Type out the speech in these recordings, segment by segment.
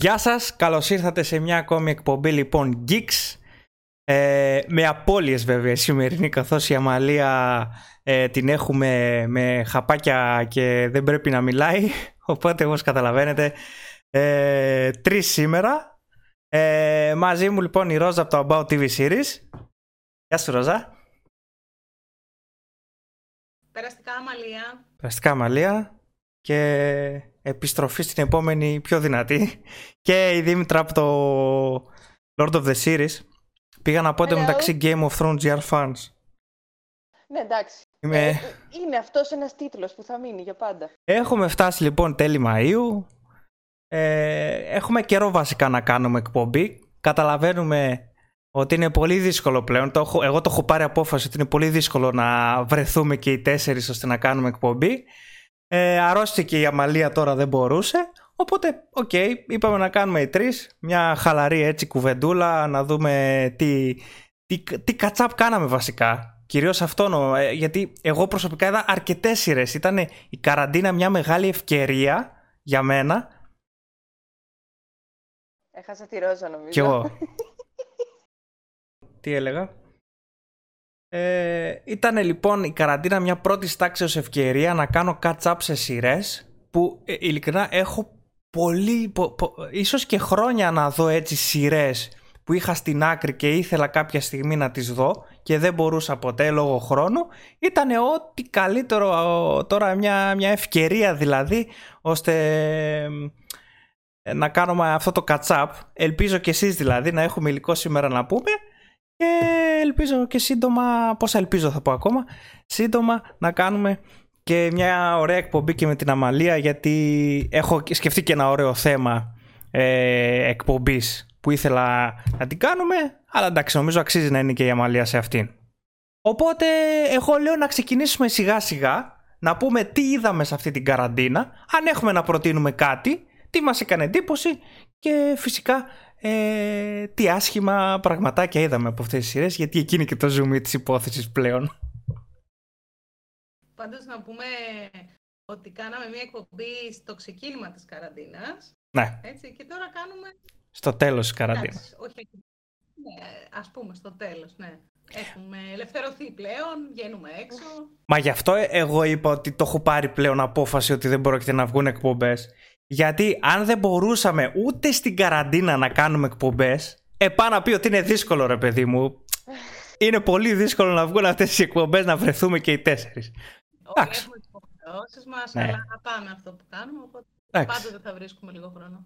Γεια σας, καλώς ήρθατε σε μια ακόμη εκπομπή λοιπόν Geeks. Ε, με απώλειες βέβαια η σημερινή καθώς η Αμαλία ε, την έχουμε με χαπάκια και δεν πρέπει να μιλάει οπότε όπως καταλαβαίνετε ε, τρεις σήμερα. Ε, μαζί μου λοιπόν η Ρόζα από το About TV Series. Γεια σου Ρόζα. Περαστικά Αμαλία. Περαστικά Αμαλία. Και επιστροφή στην επόμενη πιο δυνατή και η Δήμητρα από το Lord of the Series πήγα να πω μεταξύ Game of Thrones GR fans ναι, εντάξει. Είμαι... Ε, είναι αυτός ένας τίτλος που θα μείνει για πάντα. Έχουμε φτάσει λοιπόν τέλη Μαΐου. Ε, έχουμε καιρό βασικά να κάνουμε εκπομπή. Καταλαβαίνουμε ότι είναι πολύ δύσκολο πλέον. Το έχω, εγώ το έχω πάρει απόφαση ότι είναι πολύ δύσκολο να βρεθούμε και οι τέσσερις ώστε να κάνουμε εκπομπή. Ε, αρρώστηκε η Αμαλία τώρα δεν μπορούσε. Οπότε, ok, okay, είπαμε να κάνουμε οι τρεις μια χαλαρή έτσι κουβεντούλα, να δούμε τι, τι, τι catch up κάναμε βασικά. Κυρίως αυτό, ε, γιατί εγώ προσωπικά είδα αρκετές σειρές. Ήταν η καραντίνα μια μεγάλη ευκαιρία για μένα. Έχασα τη Ρόζα νομίζω. Κι εγώ. τι έλεγα; Ε, ήταν λοιπόν η καραντίνα μια πρώτη τάξη ως ευκαιρία να κάνω catch-up σε σειρές που ε, ειλικρινά έχω πολύ, ίσως και χρόνια να δω έτσι σειρές που είχα στην άκρη και ήθελα κάποια στιγμή να τις δω και δεν μπορούσα ποτέ λόγω χρόνου. Ήταν ό,τι καλύτερο τώρα μια, μια ευκαιρία δηλαδή ώστε να κάνουμε αυτό το catch-up ελπίζω και εσείς δηλαδή να έχουμε υλικό σήμερα να πούμε και ελπίζω και σύντομα, πόσα ελπίζω θα πω ακόμα, σύντομα να κάνουμε και μια ωραία εκπομπή και με την Αμαλία γιατί έχω σκεφτεί και ένα ωραίο θέμα ε, εκπομπής που ήθελα να την κάνουμε αλλά εντάξει νομίζω αξίζει να είναι και η Αμαλία σε αυτήν. Οπότε εγώ λέω να ξεκινήσουμε σιγά σιγά να πούμε τι είδαμε σε αυτή την καραντίνα, αν έχουμε να προτείνουμε κάτι, τι μας έκανε εντύπωση και φυσικά ε, τι άσχημα πραγματάκια είδαμε από αυτές τις σειρές γιατί εκείνη και το zoom της υπόθεσης πλέον. Πάντως να πούμε ότι κάναμε μια εκπομπή στο ξεκίνημα της καραντίνας. Ναι. Έτσι, και τώρα κάνουμε... Στο τέλος της καραντίνας. όχι, ναι, ας πούμε στο τέλος, ναι. Έχουμε ελευθερωθεί πλέον, βγαίνουμε έξω. Μα γι' αυτό εγώ είπα ότι το έχω πάρει πλέον απόφαση ότι δεν πρόκειται να βγουν εκπομπές. Γιατί αν δεν μπορούσαμε ούτε στην καραντίνα να κάνουμε εκπομπές, επάνω να πει ότι είναι δύσκολο ρε παιδί μου. Είναι πολύ δύσκολο να βγουν αυτές οι εκπομπές να βρεθούμε και οι τέσσερις. Όχι, έχουμε τι υποχρεώσει μας, ναι. αλλά να πάμε αυτό που κάνουμε. Οπότε πάντοτε θα βρίσκουμε λίγο χρόνο.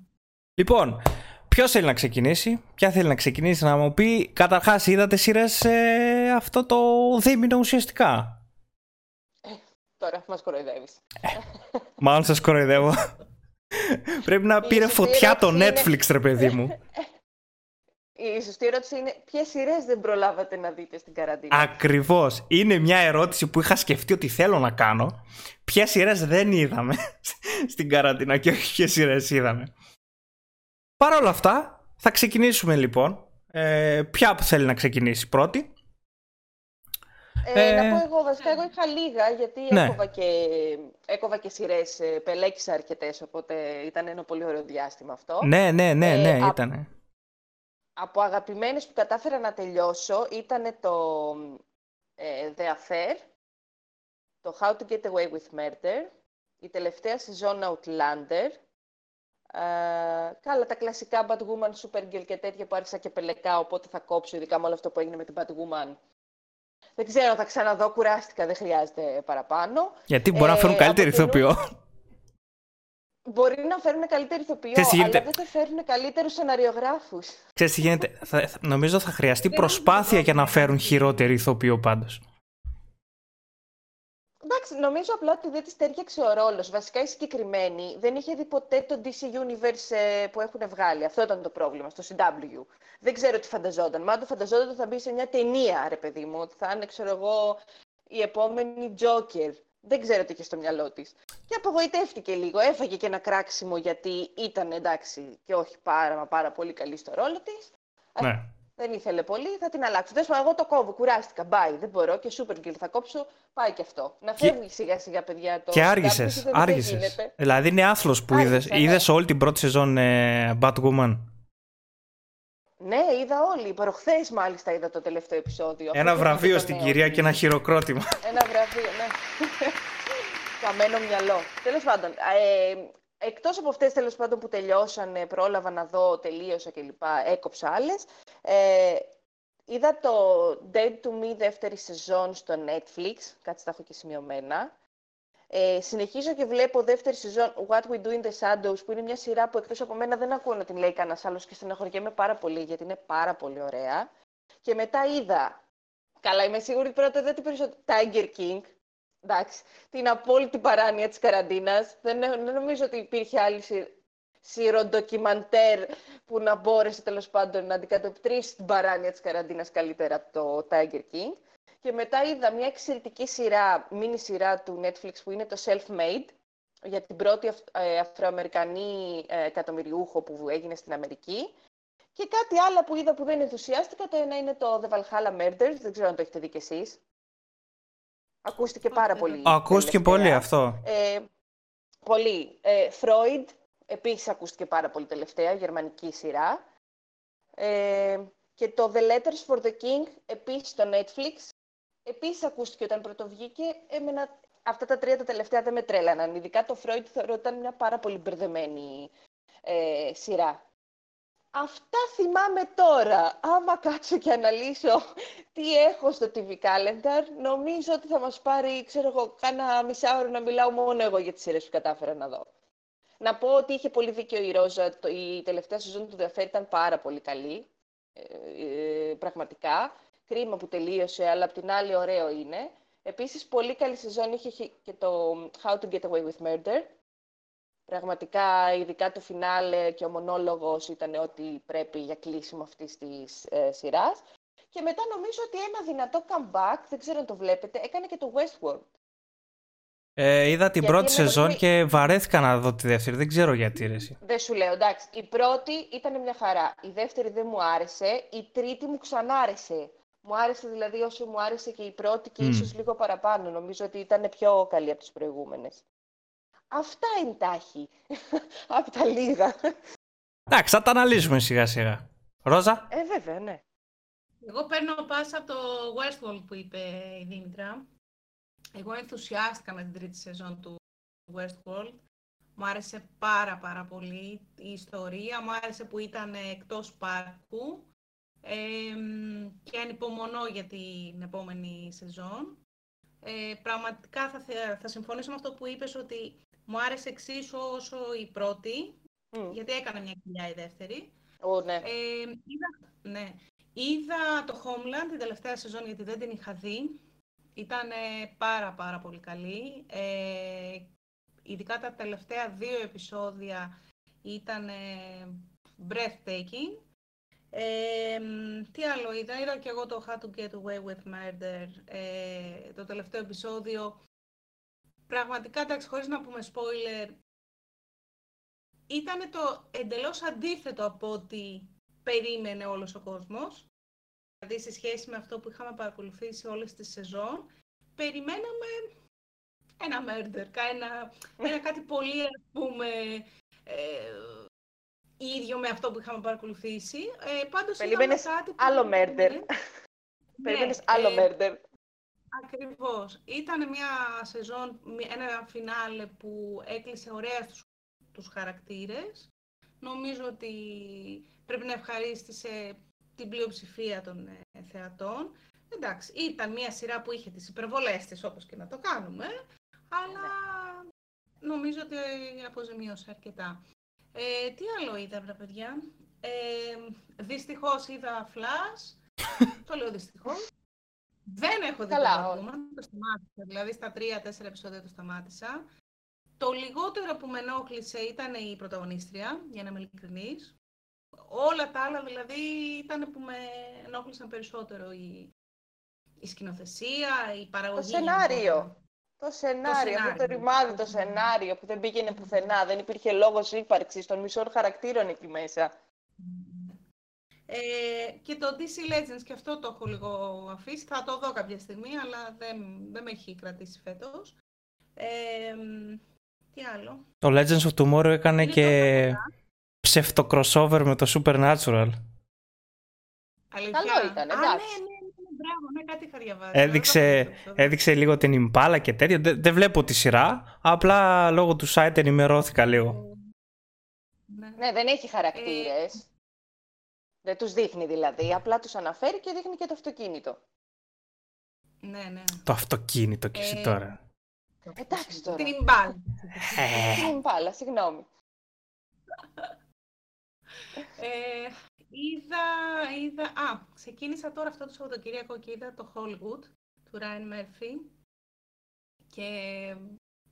Λοιπόν, ποιος θέλει να ξεκινήσει, ποια θέλει να ξεκινήσει να μου πει. Καταρχάς, είδατε σειρές ε, αυτό το δίμηνο ουσιαστικά; Ε, τώρα μας κοροϊδεύεις. Ε, μάλλον σας κοροϊδεύω. Πρέπει να πήρε φωτιά το Netflix, ρε παιδί μου. Η σωστή ερώτηση είναι ποιες σειρές δεν προλάβατε να δείτε στην καραντίνα; Ακριβώς. Είναι μια ερώτηση που είχα σκεφτεί ότι θέλω να κάνω. Ποιες σειρές δεν είδαμε στην καραντίνα και όχι ποιες σειρές είδαμε. Παρ' όλα αυτά, θα ξεκινήσουμε λοιπόν. Ε, ποια που θέλει να ξεκινήσει πρώτη; Ε, να πω εγώ, βασικά εγώ είχα λίγα, γιατί ναι. έκοβα και, έκοβα και σειρές, ε, πελέκισα αρκετές, οπότε ήταν ένα πολύ ωραίο διάστημα αυτό. Ναι, ναι, ναι, ναι, ε, ήταν. Από αγαπημένες που κατάφερα να τελειώσω ήταν το ε, The Affair, το How to Get Away with Murder, η τελευταία σεζόν Outlander, Uh, καλά, τα κλασικά Batwoman, Supergirl και τέτοια που άρχισα και πελεκά, οπότε θα κόψω ειδικά με όλο αυτό που έγινε με την Batwoman. Δεν ξέρω, θα ξαναδώ, κουράστηκα, δεν χρειάζεται παραπάνω. Γιατί μπορεί να φέρουν ε, καλύτερη ηθοποιό. Μπορεί να φέρουν καλύτερη ηθοποιό, αλλά δεν θα φέρουν καλύτερους σεναριογράφους. Ξέρεις τι γίνεται, θα, νομίζω θα χρειαστεί προσπάθεια για να φέρουν χειρότερη ηθοποιό πάντως. Εντάξει, νομίζω απλά ότι δεν της τέριαξε ο ρόλος. Βασικά η συγκεκριμένη δεν είχε δει ποτέ το DC Universe ε, που έχουν βγάλει. Αυτό ήταν το πρόβλημα στο CW. Δεν ξέρω τι φανταζόταν. Μα το φανταζόταν ότι θα μπει σε μια ταινία, ρε παιδί μου, ότι θα είναι, ξέρω εγώ, η επόμενη Joker. Δεν ξέρω τι είχε στο μυαλό της. Και απογοητεύτηκε λίγο. Έφαγε και ένα κράξιμο γιατί ήταν εντάξει και όχι πάρα, μα πάρα πολύ καλή στο ρόλο της. Ναι. Δεν ήθελε πολύ, θα την αλλάξω. Δεν εγώ το κόβω, κουράστηκα. Μπάει, δεν μπορώ και Supergirl θα κόψω. Πάει και αυτό. Να φεύγει σιγά σιγά, παιδιά. Το και άργησες. Άργησες. Δηλαδή είναι άθλος που είδε. Ναι. Είδες όλη την πρώτη σεζόν ε, Batwoman; Ναι, είδα όλοι. Προχθές μάλιστα είδα το τελευταίο επεισόδιο. Ένα βραβείο στην κυρία και ένα χειροκρότημα. Ένα βραβείο, ναι. Καμένο μυαλό. Τέλος πάντων, ε, Εκτός από αυτές τέλος πάντων που τελειώσανε, πρόλαβα να δω, τελείωσα κλπ. Έκοψα άλλες. Ε, είδα το Dead to Me δεύτερη σεζόν στο Netflix. Κάτσε τα έχω και σημειωμένα. Ε, συνεχίζω και βλέπω δεύτερη σεζόν What We Do in the Shadows, που είναι μια σειρά που εκτός από μένα δεν ακούω να την λέει κανένας άλλος και στεναχωριέμαι πάρα πολύ, γιατί είναι πάρα πολύ ωραία. Και μετά είδα, καλά είμαι σίγουρη πρώτα δεν την περισσότερο, Tiger King, εντάξει, την απόλυτη παράνοια της καραντίνας. Δεν, δεν νομίζω ότι υπήρχε άλλη σειροντοκιμαντέρ που να μπόρεσε τέλος πάντων να αντικατοπτρίσει την παράνοια της καραντίνας καλύτερα από το Tiger King. Και μετά είδα μια εξαιρετική σειρά, μίνι σειρά του Netflix που είναι το Self-Made, για την πρώτη ε, Αφροαμερικανή ε, εκατομμυριούχο που έγινε στην Αμερική. Και κάτι άλλο που είδα που δεν ενθουσιάστηκα, το ένα είναι το The Valhalla Murders, δεν ξέρω αν το έχετε δει κι εσείς. Ακούστηκε πάρα πολύ. Ακούστηκε πολύ αυτό. Ε, πολύ. Ε, Freud, επίσης ακούστηκε πάρα πολύ τελευταία, γερμανική σειρά. Ε, και το The Letters for the King, επίσης στο Netflix, επίσης ακούστηκε όταν πρωτοβγήκε. Έμενα, αυτά τα τρία τα τελευταία δεν με τρέλαναν. Ειδικά το Freud θεωρώ ότι ήταν μια πάρα πολύ μπερδεμένη ε, σειρά. Αυτά θυμάμαι τώρα. Άμα κάτσω και αναλύσω τι έχω στο TV Calendar, νομίζω ότι θα μας πάρει, ξέρω εγώ, κάνα μισά ώρα να μιλάω μόνο εγώ για τις σειρές που κατάφερα να δω. Να πω ότι είχε πολύ δίκιο η Ρόζα. Η τελευταία σεζόν του Δεαφέρ ήταν πάρα πολύ καλή. Ε, ε, πραγματικά. Κρίμα που τελείωσε, αλλά απ' την άλλη ωραίο είναι. Επίσης, πολύ καλή σεζόν είχε και το How to Get Away with Murder, Πραγματικά, ειδικά το φινάλε και ο μονόλογος ήταν ό,τι πρέπει για κλείσιμο αυτής της ε, σειράς. Και μετά νομίζω ότι ένα δυνατό comeback, δεν ξέρω αν το βλέπετε, έκανε και το Westworld. Ε, είδα την πρώτη σεζόν και βαρέθηκα να δω τη δεύτερη. Δεν ξέρω γιατί ρε Δεν σου λέω, εντάξει. Η πρώτη ήταν μια χαρά. Η δεύτερη δεν μου άρεσε. Η τρίτη μου ξανάρεσε. Μου άρεσε δηλαδή όσο μου άρεσε και η πρώτη και mm. ίσως λίγο παραπάνω. Νομίζω ότι ήταν πιο καλή από τις προηγούμενες. Αυτά είναι τάχη από τα λίγα. Εντάξει, θα τα αναλύσουμε σιγά σιγά. Ρόζα; Ε, βέβαια, ναι. Εγώ παίρνω πάσα από το Westworld που είπε η Δήμητρα. Εγώ ενθουσιάστηκα με την τρίτη σεζόν του Westworld. Μου άρεσε πάρα πάρα πολύ η ιστορία. Μου άρεσε που ήταν εκτός πάρκου. Ε, και ανυπομονώ για την επόμενη σεζόν. Ε, πραγματικά θα, θα συμφωνήσω με αυτό που είπες ότι μου άρεσε εξίσου όσο η πρώτη, γιατί έκανα μια κοιλιά η δεύτερη. Oh, ναι. Ε, είδα, ναι. Είδα το Homeland την τελευταία σεζόν, γιατί δεν την είχα δει. Ήταν πάρα πάρα πολύ καλή. Ε, ειδικά τα τελευταία δύο επεισόδια ήταν breathtaking. Ε, τι άλλο είδα, είδα και εγώ το How to Get Away with Murder, ε, το τελευταίο επεισόδιο πραγματικά, εντάξει, χωρίς να πούμε spoiler, ήταν το εντελώς αντίθετο από ό,τι περίμενε όλος ο κόσμος. Δηλαδή, σε σχέση με αυτό που είχαμε παρακολουθήσει όλες τις σεζόν, περιμέναμε ένα murder, ένα, ένα κάτι πολύ, ας πούμε, ε, ίδιο με αυτό που είχαμε παρακολουθήσει. Ε, πάντως Περίμενες κάτι που... άλλο murder. Περίμενες ναι, άλλο ε, murder. Ακριβώς. Ήταν μια σεζόν, ένα φινάλε που έκλεισε ωραία στους, τους χαρακτήρες. Νομίζω ότι πρέπει να ευχαρίστησε την πλειοψηφία των ε, θεατών. Εντάξει, ήταν μια σειρά που είχε τις υπερβολές της, όπως και να το κάνουμε, αλλά νομίζω ότι αποζημίωσε αρκετά. Ε, τι άλλο είδα, βρε παιδιά; Ε, δυστυχώς είδα Flash. το λέω δυστυχώς. Δεν έχω δει Καλά, το το σταμάτησα. Δηλαδή στα τρία-τέσσερα επεισόδια το σταμάτησα. Το λιγότερο που με ενόχλησε ήταν η πρωταγωνίστρια, για να είμαι ειλικρινής. Όλα τα άλλα δηλαδή ήταν που με ενόχλησαν περισσότερο η, η σκηνοθεσία, η παραγωγή. Το σενάριο. Το σενάριο, αυτό το ρημάδι το σενάριο που δεν πήγαινε πουθενά, δεν υπήρχε λόγος ύπαρξης των μισών χαρακτήρων εκεί μέσα. Ε, και το DC Legends και αυτό το έχω λίγο αφήσει. Θα το δω κάποια στιγμή, αλλά δεν, δεν με έχει κρατήσει φέτος. Ε, τι άλλο; Το Legends of Tomorrow έκανε και ψευτο crossover με το Supernatural. Αλήθεια. Καλό ήταν, Α, ναι, εντάξει. ναι, ναι, ναι, μπράβο, ναι, κάτι είχα διαβάσει. Έδειξε, Δεν το έχω δει. έδειξε λίγο την Ιμπάλα και τέτοια. Δεν, δεν βλέπω τη σειρά. Απλά λόγω του site ενημερώθηκα λίγο. Ναι. Ναι, δεν έχει χαρακτήρες. Δεν τους δείχνει δηλαδή, απλά τους αναφέρει και δείχνει και το αυτοκίνητο. ναι, ναι. Το αυτοκίνητο και εσύ Ε, τώρα. Εντάξει τώρα. Την Ιμπάλ. Ε, Μην πάλα, συγγνώμη. Ε, είδα, είδα, α, ξεκίνησα τώρα αυτό το Σαββατοκύριακο και είδα το Hollywood του Ryan Murphy και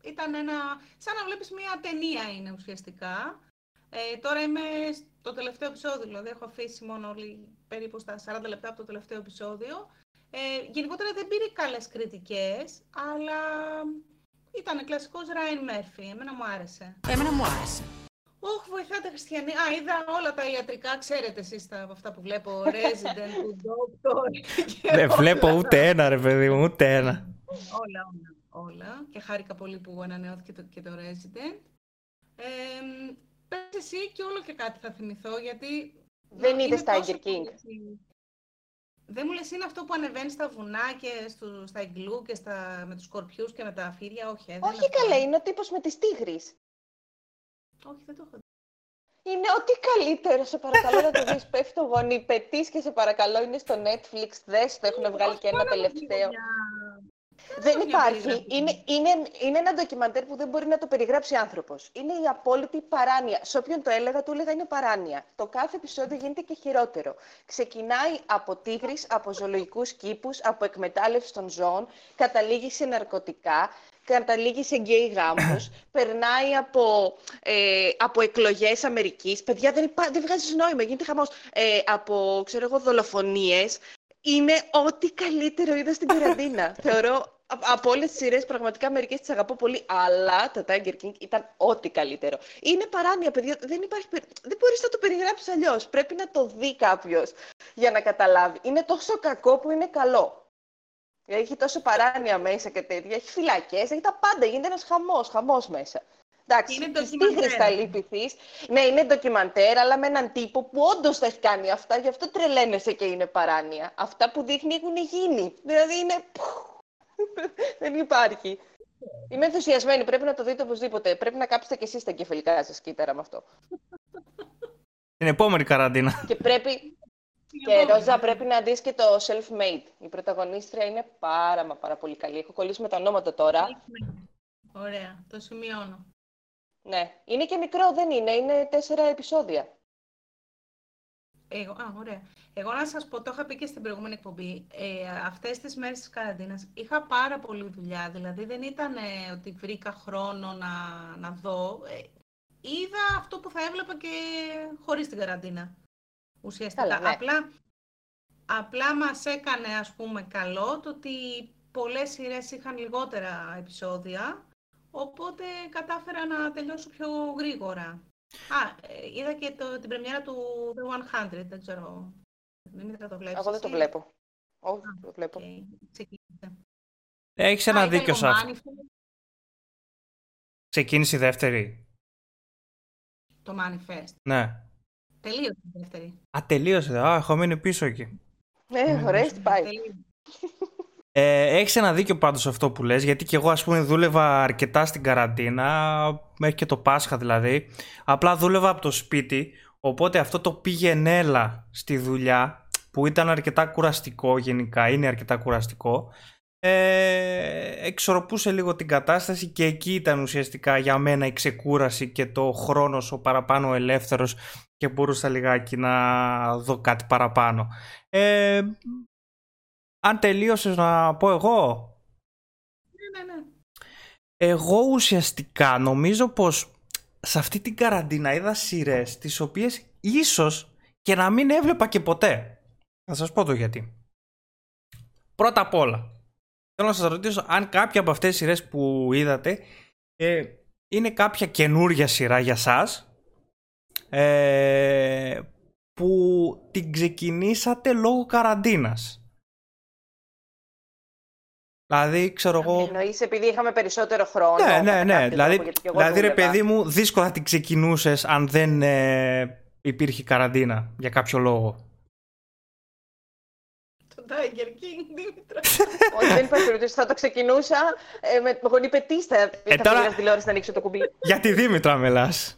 ήταν ένα, σαν να βλέπεις μια ταινία είναι ουσιαστικά. Ε, τώρα είμαι στο τελευταίο επεισόδιο, δηλαδή έχω αφήσει μόνο όλη, περίπου στα 40 λεπτά από το τελευταίο επεισόδιο. Ε, γενικότερα δεν πήρε καλές κριτικές, αλλά ήταν κλασικός Ryan Murphy, εμένα μου άρεσε. Εμένα μου άρεσε. Όχι, βοηθάτε χριστιανοί. Α, είδα όλα τα ιατρικά, ξέρετε εσείς τα, από αυτά που βλέπω, Resident, Doctor και δεν όλα. βλέπω ούτε ένα ρε παιδί μου, ούτε ένα. Όλα, όλα, όλα. Και χάρηκα πολύ που ανανεώθηκε το, και το Resident. Ε, πες εσύ και όλο και κάτι θα θυμηθώ, γιατί... Δεν είναι είδες τόσο Tiger King. πολύ- Δεν μου λες είναι αυτό που ανεβαίνεις στα βουνά και στο, στα iglu και στα, με τους σκορπιούς και με τα φίδια, όχι. ε, δεν Όχι είναι αυτό. καλέ, είναι ο τύπος με τις τίγρεις. Όχι, δεν το έχω δει. Είναι ό,τι καλύτερο, σε παρακαλώ να το δεις. Πέφτω γονεί, πετείς και σε παρακαλώ, είναι στο Netflix, δες το, έχουν βγάλει και ένα Πάρα πολύ τελευταίο. για- Δεν μια υπάρχει. περιγραφή. Είναι, είναι, είναι ένα ντοκιμαντέρ που δεν μπορεί να το περιγράψει άνθρωπος. Είναι η απόλυτη παράνοια. Σε όποιον το έλεγα, του έλεγα είναι παράνοια. Το κάθε επεισόδιο γίνεται και χειρότερο. Ξεκινάει από τίγρη, από ζωολογικούς κήπους, από εκμετάλλευση των ζώων, καταλήγει σε ναρκωτικά, καταλήγει σε γκέι γάμους, περνάει από, ε, από εκλογές Αμερικής. Παιδιά, δεν, υπά, δεν βγάζει νόημα, γίνεται χαμός. Ε, από, ξέρω εγώ, δολοφονίες. Είναι ό,τι καλύτερο είδα στην καραντίνα. Θεωρώ α- από όλες τις σειρές πραγματικά μερικές τις αγαπώ πολύ, αλλά το Tiger King ήταν ό,τι καλύτερο. Είναι παράνοια, παιδιά. Δεν, υπάρχει, περι- δεν μπορείς να το περιγράψεις αλλιώς. Πρέπει να το δει κάποιος για να καταλάβει. Είναι τόσο κακό που είναι καλό. Έχει τόσο παράνοια μέσα και τέτοια. Έχει φυλακές, έχει τα πάντα. Γίνεται ένας χαμός, χαμός μέσα. Εντάξει, Είναι τις ντοκιμαντέρ. τίγρες θα λυπηθείς. Ναι, είναι ντοκιμαντέρ, αλλά με έναν τύπο που όντως τα έχει κάνει αυτά, γι' αυτό τρελαίνεσαι και είναι παράνοια. Αυτά που δείχνει έχουν γίνει. Δηλαδή είναι. Δεν υπάρχει. Είμαι ενθουσιασμένη. Πρέπει να το δείτε οπωσδήποτε. Πρέπει να κάψετε κι εσείς τα κεφαλικά σας κύτταρα με αυτό. Την επόμενη καραντίνα. Και πρέπει. Και Ρόζα, πρέπει να δεις και το self-made. Η πρωταγωνίστρια είναι πάρα μα πάρα πολύ καλή. Έχω κολλήσει με τα ονόματα τώρα. Ωραία, το σημειώνω. Ναι. Είναι και μικρό, δεν είναι. Είναι τέσσερα επεισόδια. Εγώ, α, ωραία. Εγώ να σας πω, το είχα πει και στην προηγούμενη εκπομπή, ε, αυτές τις μέρες της καραντίνας είχα πάρα πολλή δουλειά, δηλαδή δεν ήταν ε, ότι βρήκα χρόνο να, να δω. Ε, είδα αυτό που θα έβλεπα και χωρίς την καραντίνα, ουσιαστικά. Καλά, ναι. Απλά, απλά μας έκανε, ας πούμε, καλό το ότι πολλές σειρές είχαν λιγότερα επεισόδια, οπότε κατάφερα να τελειώσω πιο γρήγορα. Α, ε, είδα και το, την πρεμιέρα του The 100, δεν ξέρω. Δεν θα το βλέπεις Εγώ δεν το εσύ; βλέπω. Όχι, δεν το βλέπω. Οκ, ξεκίνησε. Έχεις Α, ένα είδα δίκιο σε λίγο αυτό. Manifest, Ξεκίνησε η δεύτερη. Το Manifest. Ναι. Τελείωσε η δεύτερη. Α, τελείωσε. Α, έχω μείνει πίσω εκεί. Ναι, ωραία, τι πάει. Τελείωσε. Ε, έχεις ένα δίκιο πάντως σε αυτό που λες, γιατί και εγώ ας πούμε δούλευα αρκετά στην καραντίνα, μέχρι και το Πάσχα δηλαδή. Απλά δούλευα από το σπίτι, οπότε αυτό το πήγαινε έλα στη δουλειά, που ήταν αρκετά κουραστικό γενικά, είναι αρκετά κουραστικό, ε, εξορροπούσε λίγο την κατάσταση και εκεί ήταν ουσιαστικά για μένα η ξεκούραση και το χρόνος ο παραπάνω ελεύθερος και μπορούσα λιγάκι να δω κάτι παραπάνω. Ε, αν τελείωσες να πω εγώ; Ναι, ναι, ναι. Εγώ ουσιαστικά νομίζω πως σε αυτή την καραντίνα είδα σειρές τις οποίες ίσως και να μην έβλεπα και ποτέ. Θα σας πω το γιατί. Πρώτα απ' όλα, θέλω να σας ρωτήσω αν κάποια από αυτές τις σειρές που είδατε ε, είναι κάποια καινούρια σειρά για σας ε, που την ξεκινήσατε λόγω καραντίνας. Δηλαδή, ξέρω εγώ. Εννοείς επειδή είχαμε περισσότερο χρόνο. Ναι, ναι, ναι. κάποιο Δηλαδή, τρόπο, γιατί και εγώ δηλαδή ρε δούλευα. παιδί μου, δύσκολα την ξεκινούσες αν δεν ε, υπήρχε καραντίνα για κάποιο λόγο. Το Tiger King, Δήμητρα. Όχι, δεν υπάρχει περίπτωση. Θα το ξεκινούσα ε, με γονή πετίστα. Ε, τώρα- τώρα... Θα τηλεόραση να ανοίξω το κουμπί. Για τη Δήμητρα μιλάς.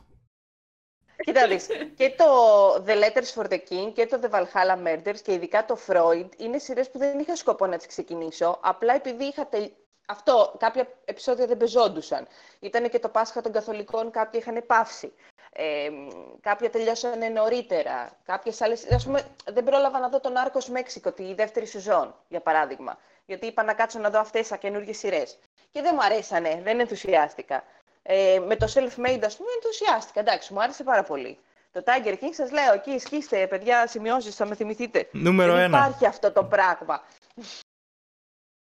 Κοίτα να δεις, και το The Letters for the King και το The Valhalla Murders και ειδικά το Freud είναι σειρές που δεν είχα σκοπό να τις ξεκινήσω, απλά επειδή είχα τελ... Αυτό, κάποια επεισόδια δεν πεζόντουσαν. Ήταν και το Πάσχα των Καθολικών, κάποια είχαν πάυσει. Ε, κάποια τελειώσανε νωρίτερα. Κάποιες άλλες, ας πούμε, δεν πρόλαβα να δω τον Άρκος Μέξικο, τη δεύτερη σεζόν, για παράδειγμα. Γιατί είπα να κάτσω να δω αυτές τις καινούργιες σειρές. Και δεν μου αρέσανε, δεν ενθουσιάστηκα. Ε, με το self-made, ας πούμε, ενθουσιάστηκα. Εντάξει, μου άρεσε πάρα πολύ. Το Tiger King, σας λέω, εκεί σκίστε, παιδιά, σημειώσεις, θα με θυμηθείτε. Νούμερο δεν ένα. υπάρχει αυτό το πράγμα.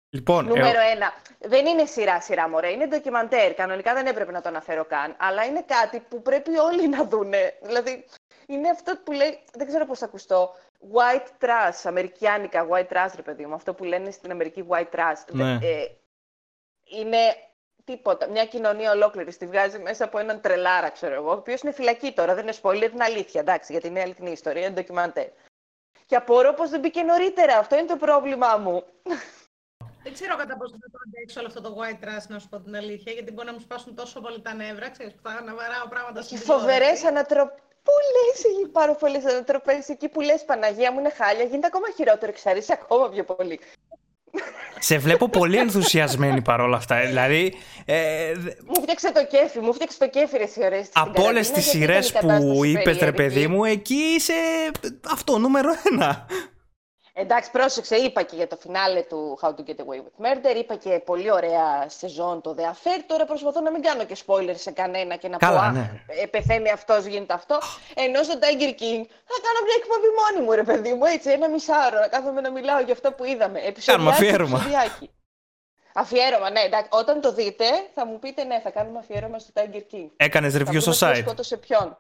Λοιπόν, ε, Νούμερο ένα. Δεν είναι σειρά σειρά, μωρέ. Είναι ντοκιμαντέρ. Κανονικά δεν έπρεπε να το αναφέρω καν. Αλλά είναι κάτι που πρέπει όλοι να δούνε. Δηλαδή, είναι αυτό που λέει. Δεν ξέρω πώς θα ακουστώ. White trash. Αμερικιάνικα white trash, ρε παιδί μου. Αυτό που λένε στην Αμερική white trash. Ναι. Ε, είναι τίποτα. Μια κοινωνία ολόκληρη τη βγάζει μέσα από έναν τρελάρα, ξέρω εγώ. Ο οποίος είναι φυλακή τώρα. Δεν είναι spoiler, είναι αλήθεια. Εντάξει, γιατί είναι αληθινή ιστορία. Είναι ντοκιμαντέρ. Και απορώ πω δεν μπήκε νωρίτερα. Αυτό είναι το πρόβλημά μου. Δεν ξέρω κατά πόσο θα το αντέξω όλο αυτό το white trash, να σου πω την αλήθεια, γιατί μπορεί να μου σπάσουν τόσο πολύ τα νεύρα, ξέρεις, που θα αναβαράω πράγματα Έχει στην φοβερές τηλεόραση. ανατροπέ. Πολλέ, πάρα πολλέ ανατροπές. Εκεί που λες Παναγία μου είναι χάλια, γίνεται ακόμα χειρότερο. Ξαρίσει ακόμα πιο πολύ. σε βλέπω πολύ ενθουσιασμένη παρόλα αυτά. Δηλαδή, ε, δε- Μου φτιάξε το κέφι, μου φτιάξε το κέφι, ρε σιωρέ. από όλες τις σειρές που είπες, ρε παιδί μου, εκεί είσαι αυτό, νούμερο ένα. Εντάξει, πρόσεξε, είπα και για το φινάλε του How to Get Away with Murder, είπα και πολύ ωραία σεζόν το The Affair. Τώρα προσπαθώ να μην κάνω και spoiler σε κανένα και να Καλά, πω, «Α, ναι. ε, πεθαίνει αυτός, γίνεται αυτό. Ενώ στο Tiger King θα κάνω μια εκπομπή μόνη μου, ρε παιδί μου, έτσι, ένα μισάωρο, να κάθομαι να μιλάω για αυτό που είδαμε. Επεισοδιάκι, αφιέρωμα. επεισοδιάκι. Αφιέρωμα, ναι, εντάξει. Όταν το δείτε, θα μου πείτε ναι, θα κάνουμε αφιέρωμα στο Tiger King. Έκανες Θα review δούμε στο ποιος site. σκότωσε ποιον.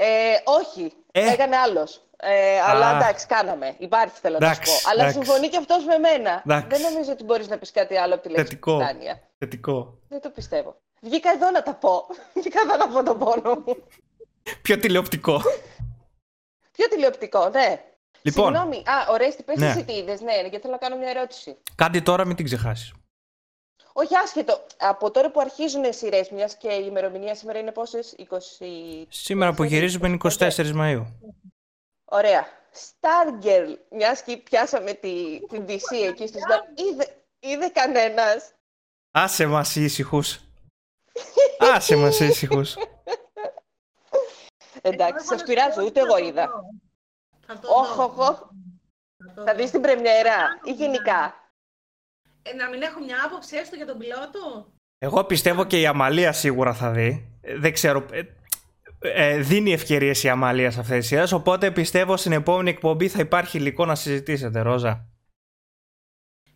Ε, όχι, Ε. έκανε άλλος. Ε, αλλά Α. εντάξει, κάναμε. Υπάρχει, θέλω να Εντάξει, σου πω. Αλλά εντάξει. συμφωνεί και αυτός με μένα. Εντάξει. Δεν νομίζω ότι μπορείς να πεις κάτι άλλο από τη λέξη Θετικό. Τάνια. Θετικό. Δεν το πιστεύω. Βγήκα εδώ να τα πω. Βγήκα εδώ να πω τον πόνο μου. Πιο τηλεοπτικό. Πιο τηλεοπτικό, ναι. Λοιπόν, Συγγνώμη. Α, ωραία, τι πες Ναι. εσύ τις είδες. Ναι, γιατί θέλω να κάνω μια ερώτηση. κάτι τώρα μην την ξεχάσεις. Όχι άσχετο. Από τώρα που αρχίζουν οι σειρές, μιας και η ημερομηνία σήμερα είναι πόσες, 20. Σήμερα που γυρίζουμε είναι 24 Μαΐου. Ωραία. Stargirl, μιας και πιάσαμε τη, την DC εκεί στο Star. Είδε, είδε κανένας. Άσε μας ήσυχους. Άσε μας ήσυχους. Εντάξει, σας πειράζω, ούτε εγώ είδα. Θα το Όχ, δω. όχ, όχ. Θα το Θα δω. δεις την πρεμιέρα ή γενικά. Ε, να μην έχω μια άποψη έστω για τον πιλότο; Εγώ πιστεύω και η Αμαλία σίγουρα θα δει. Ε, Δεν ξέρω. ε, ε, δίνει ευκαιρίες η Αμαλία σε αυτές τις σειρές. Οπότε πιστεύω στην επόμενη εκπομπή θα υπάρχει υλικό να συζητήσετε, Ρόζα.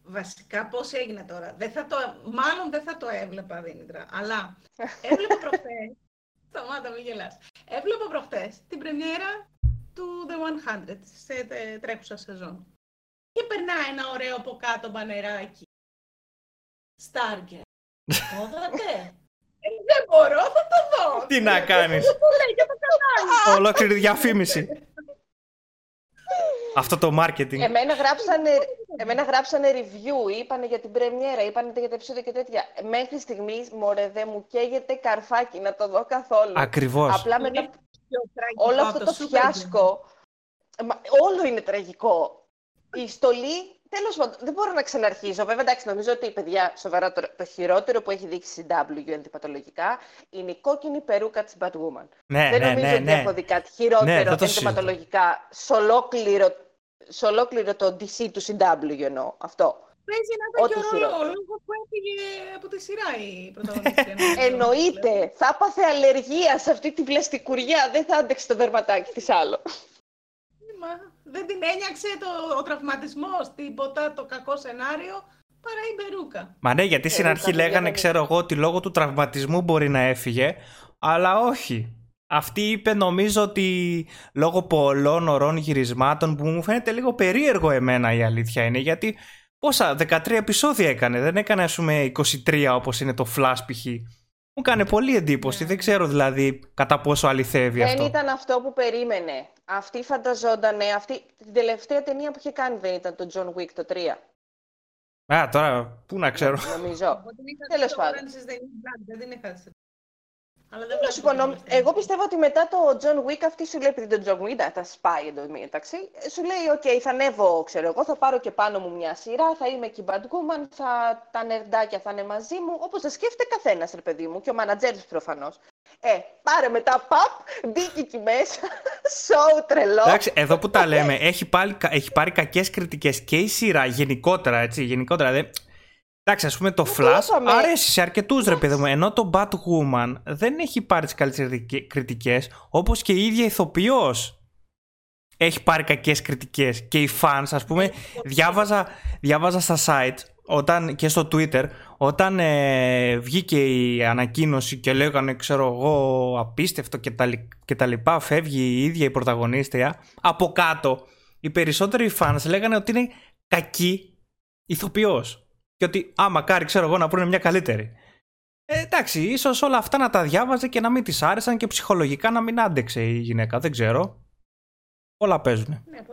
Βασικά πώς έγινε τώρα. Δεν θα το, μάλλον δεν θα το έβλεπα, Δήμητρα. Αλλά έβλεπα προχτές, σταμάτα μην γελάς. Έβλεπα προχτές την πρεμιέρα του The 100 σε τε- τρέχουσα σεζόν. Και περνάει ένα ωραίο από κάτω μπανεράκι. Stargirl. Το είδατε; Ε, δεν μπορώ, θα το δω. Τι να κάνεις; Το λέει και το κανάλι. Ολόκληρη διαφήμιση. Αυτό το marketing. Εμένα γράψανε, εμένα γράψανε review, είπανε για την πρεμιέρα, είπανε για τα επεισόδια και τέτοια. Μέχρι στιγμής, μωρέ, δεν μου καίγεται καρφάκι να το δω καθόλου. Ακριβώς. Απλά μετά Είναι πιο τραγικό όλο από αυτό το Supergirl. φιάσκο. μα, όλο είναι τραγικό. Η στολή, τέλος πάντων, δεν μπορώ να ξαναρχίζω. Βέβαια, εντάξει, νομίζω ότι παιδιά, σοβαρά τώρα, το χειρότερο που έχει δείξει η CW αντιπατολογικά είναι η κόκκινη περούκα της Batwoman. Ναι, δεν ναι, νομίζω ναι, ότι ναι. έχω δει κάτι χειρότερο Ναι, δεν το ενδυματολογικά σε ολόκληρο, σε ολόκληρο το DC του CW εννοώ. Αυτό. Παίζει να ήταν Ό,τι και ο χειρότερο. ρόλο- ο λόγος που έφυγε από τη σειρά η πρωταγωνίστρια. νομίζω. Εννοείται, θα έπαθε αλλεργία σε αυτή τη βλαστικουριά. Δεν θα άντεξε το δερματάκι της άλλο. Μα δεν την ένιαξε το, ο τραυματισμός, τίποτα, το κακό σενάριο, παρά η Μπερούκα. Μα ναι, γιατί στην Ε, αρχή τα παιδιά λέγανε, δεν- ξέρω εγώ, ότι λόγω του τραυματισμού μπορεί να έφυγε. Αλλά όχι. Αυτή είπε νομίζω ότι λόγω πολλών ωρών γυρισμάτων που μου φαίνεται λίγο περίεργο εμένα η αλήθεια είναι γιατί πόσα 13 επεισόδια έκανε δεν έκανε ας πούμε 23 όπως είναι το Flash π.χ. Μου έκανε πολύ εντύπωση. Δεν ξέρω δηλαδή κατά πόσο αληθεύει δεν αυτό. Δεν ήταν αυτό που περίμενε. Αυτή φανταζόταν, αυτή, την τελευταία ταινία που είχε κάνει δεν ήταν το John Wick το 3. Α, τώρα πού να ξέρω. Νομίζω. Τέλος πάντων. Δεν την είχα αλλά δεν σου πω, εγώ πιστεύω ότι μετά το John Wick αυτή σου λέει, επειδή το John Wick θα σπάει εντωμεταξύ, σου λέει, οκ, θα ανέβω, ξέρω εγώ, θα πάρω και πάνω μου μια σειρά, θα είμαι και η Batwoman, θα, τα νερντάκια θα είναι μαζί μου, όπως θα σκέφτεται καθένας, ρε παιδί μου, και ο μανατζέρ προφανώς. Ε, πάρε μετά, παπ, μπήκε εκεί μέσα, σόου τρελό. Εντάξει, εδώ που τα λέμε, έχει, πάλι, έχει πάρει κακές κριτικές και η σειρά γενικότερα, έτσι, γενικότερα, δε, Εντάξει, ας πούμε το Flash αρέσει σε αρκετούς ρε παιδί μου. Ενώ το Batwoman δεν έχει πάρει τις καλύτερες κριτικές, όπως και η ίδια ηθοποιός έχει πάρει κακές κριτικές. Και οι fans, ας πούμε, διάβαζα, διάβαζα στα site όταν, και στο Twitter όταν ε, βγήκε η ανακοίνωση και λέγανε, ξέρω εγώ, απίστευτο και τα, και τα λοιπά, φεύγει η ίδια η πρωταγωνίστρια, από κάτω οι περισσότεροι fans λέγανε ότι είναι κακή ηθοποιός και ότι α, μακάρι ξέρω εγώ να πούνε μια καλύτερη. Ε, εντάξει, ίσως όλα αυτά να τα διάβαζε και να μην της άρεσαν και ψυχολογικά να μην άντεξε η γυναίκα. Δεν ξέρω. Όλα παίζουν. Ναι,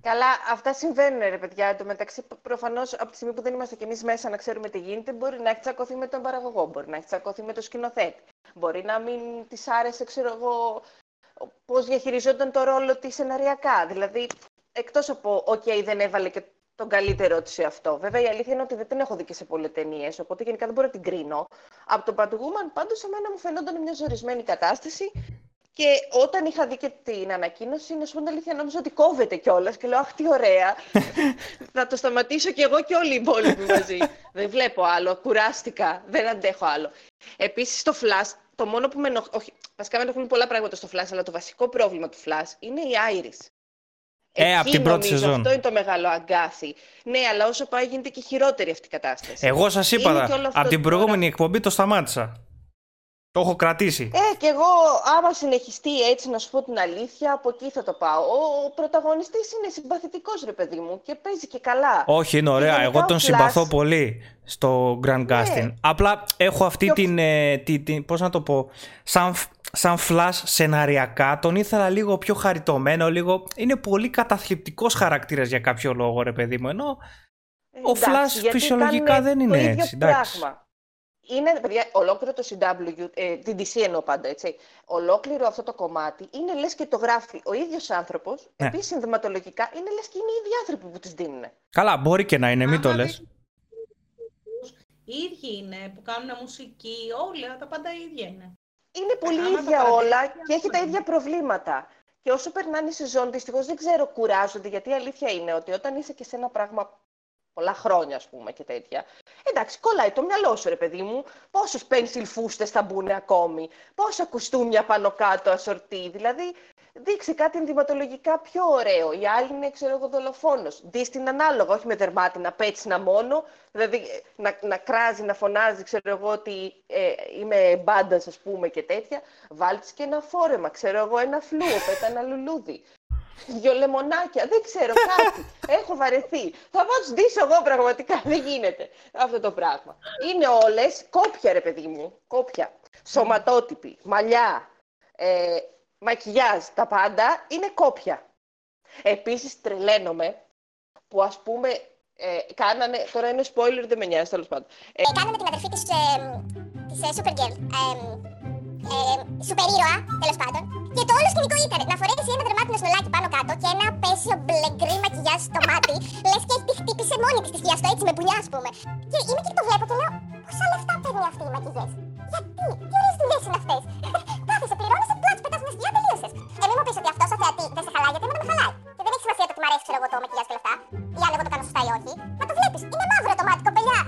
Καλά, αυτά συμβαίνουν ρε παιδιά. Εν τω μεταξύ, προφανώς από τη στιγμή που δεν είμαστε κι εμείς μέσα να ξέρουμε τι γίνεται, μπορεί να έχει τσακωθεί με τον παραγωγό, μπορεί να έχει τσακωθεί με τον σκηνοθέτη. Μπορεί να μην της άρεσε, ξέρω εγώ, πώς διαχειριζόταν το ρόλο της σεναριακά. Δηλαδή, εκτός από, OK, δεν έβαλε και τον καλύτερο της σε αυτό. Βέβαια, η αλήθεια είναι ότι δεν την έχω δει και σε πολλές ταινίες, οπότε γενικά δεν μπορώ να την κρίνω. Από τον Batwoman, πάντως, εμένα μου φαινόταν μια ζορισμένη κατάσταση. Και όταν είχα δει και την ανακοίνωση, να σου πω την αλήθεια, νόμιζα ότι κόβεται κιόλας. Και λέω, Αχ, τι ωραία. θα το σταματήσω κι εγώ και όλοι οι υπόλοιποι μαζί. δεν βλέπω άλλο. Κουράστηκα. Δεν αντέχω άλλο. Επίσης, στο Flash, το μόνο που με ενοχλεί. Όχι, βασικά με ενοχλούν πολλά πράγματα στο Flash, αλλά το βασικό πρόβλημα του Flash είναι η Iris. Ε, από την πρώτη νομίζω, σεζόν. Αυτό είναι το μεγάλο αγκάθι. Ναι, αλλά όσο πάει γίνεται και χειρότερη αυτή η κατάσταση. Εγώ σας είπα, από την προηγούμενη εκπομπή το σταμάτησα. Το έχω κρατήσει. Ε, και εγώ, άμα συνεχιστεί έτσι, να σου πω την αλήθεια, από εκεί θα το πάω. Ο, ο πρωταγωνιστής είναι συμπαθητικός, ρε παιδί μου, και παίζει και καλά. Όχι, είναι ωραία. Εγώ τον συμπαθώ πολύ στο Grand ναι. Casting. Απλά έχω αυτή την, ε, την, την. Πώς να το πω. Σαν σαν flash σεναριακά τον ήθελα λίγο πιο χαριτωμένο, λίγο... Είναι πολύ καταθλιπτικός χαρακτήρας για κάποιο λόγο, ρε παιδί μου, ενώ ο Flash φυσιολογικά δεν είναι έτσι, εντάξει. Πράγμα. Είναι, παιδιά, ολόκληρο το CW, ε, την DC εννοώ πάντα, έτσι. Ολόκληρο αυτό το κομμάτι είναι λες και το γράφει ο ίδιος άνθρωπος, ναι. επίσης συνδυματολογικά είναι λες και είναι οι ίδιοι άνθρωποι που τις δίνουν. Καλά, μπορεί και να είναι, μην το λες. Οι ίδιοι είναι που κάνουν μουσική, όλα τα πάντα ίδια είναι. Είναι πολύ ίδια όλα και έχει τα ίδια προβλήματα. Και όσο περνάνε οι σεζόν, δυστυχώς δεν ξέρω, κουράζονται. Γιατί η αλήθεια είναι ότι όταν είσαι και σε ένα πράγμα πολλά χρόνια, ας πούμε, και τέτοια. Εντάξει, κολλάει το μυαλό σου, ρε παιδί μου. Πόσους πένσιλ φούστες θα μπουν ακόμη, πόσα κουστούμια πάνω κάτω ασορτή; Δηλαδή, δείξε κάτι ενδυματολογικά πιο ωραίο. Η άλλη είναι, ξέρω εγώ, δολοφόνος. Δεις την ανάλογα, όχι με δερμάτινα, πέτσινα μόνο. Δηλαδή, να, να κράζει, να φωνάζει, ξέρω εγώ, ότι ε, είμαι μπάντας, ας πούμε, και τέτοια. Βάλτε και ένα φόρεμα, ξέρω εγώ, ένα φλούο, πέτα ένα λουλούδι. Δυο λεμονάκια, δεν ξέρω κάτι. Έχω βαρεθεί. Θα πάω τους εγώ πραγματικά. Δεν γίνεται αυτό το πράγμα. Είναι όλες κόπια, ρε παιδί μου. Κόπια. Σωματότυποι, μαλλιά, ε, μακιγιάζ, τα πάντα είναι κόπια. Επίσης τρελαίνομαι που ας πούμε ε, κάνανε, τώρα είναι spoiler, δεν με νοιάζει τέλος πάντων. Ε, κάνανε την αδερφή της, ε, της ε, Supergirl, ε, ε, σούπερ ήρωα, τέλος πάντων. Και το όλο σκηνικό ήταν να φορέσει ένα δερμάτινο σνολάκι πάνω κάτω και ένα πέσιο μπλε γκρι μακιγιάζ στο μάτι, λες και τη χτύπησε μόνη της τη σκιαστό έτσι με πουλιά ας πούμε. Και είμαι και το βλέπω και λέω, πόσα λεφτά παίρνει αυτή η μακιγιές. Γιατί, τι ωραίες δουλειές είναι αυτές; Ε, μην μου πεις ότι αυτός ο θεατή δεν σε χαλάει, γιατί εμένα με χαλάει. Και δεν έχει σημασία το ότι μου αρέσει, ξέρω εγώ, το μακιγιάζ και λεφτά. Ή αν εγώ το κάνω σωστά ή όχι. Μα το βλέπεις, είναι μαύρο το μάτι, κοπελιά.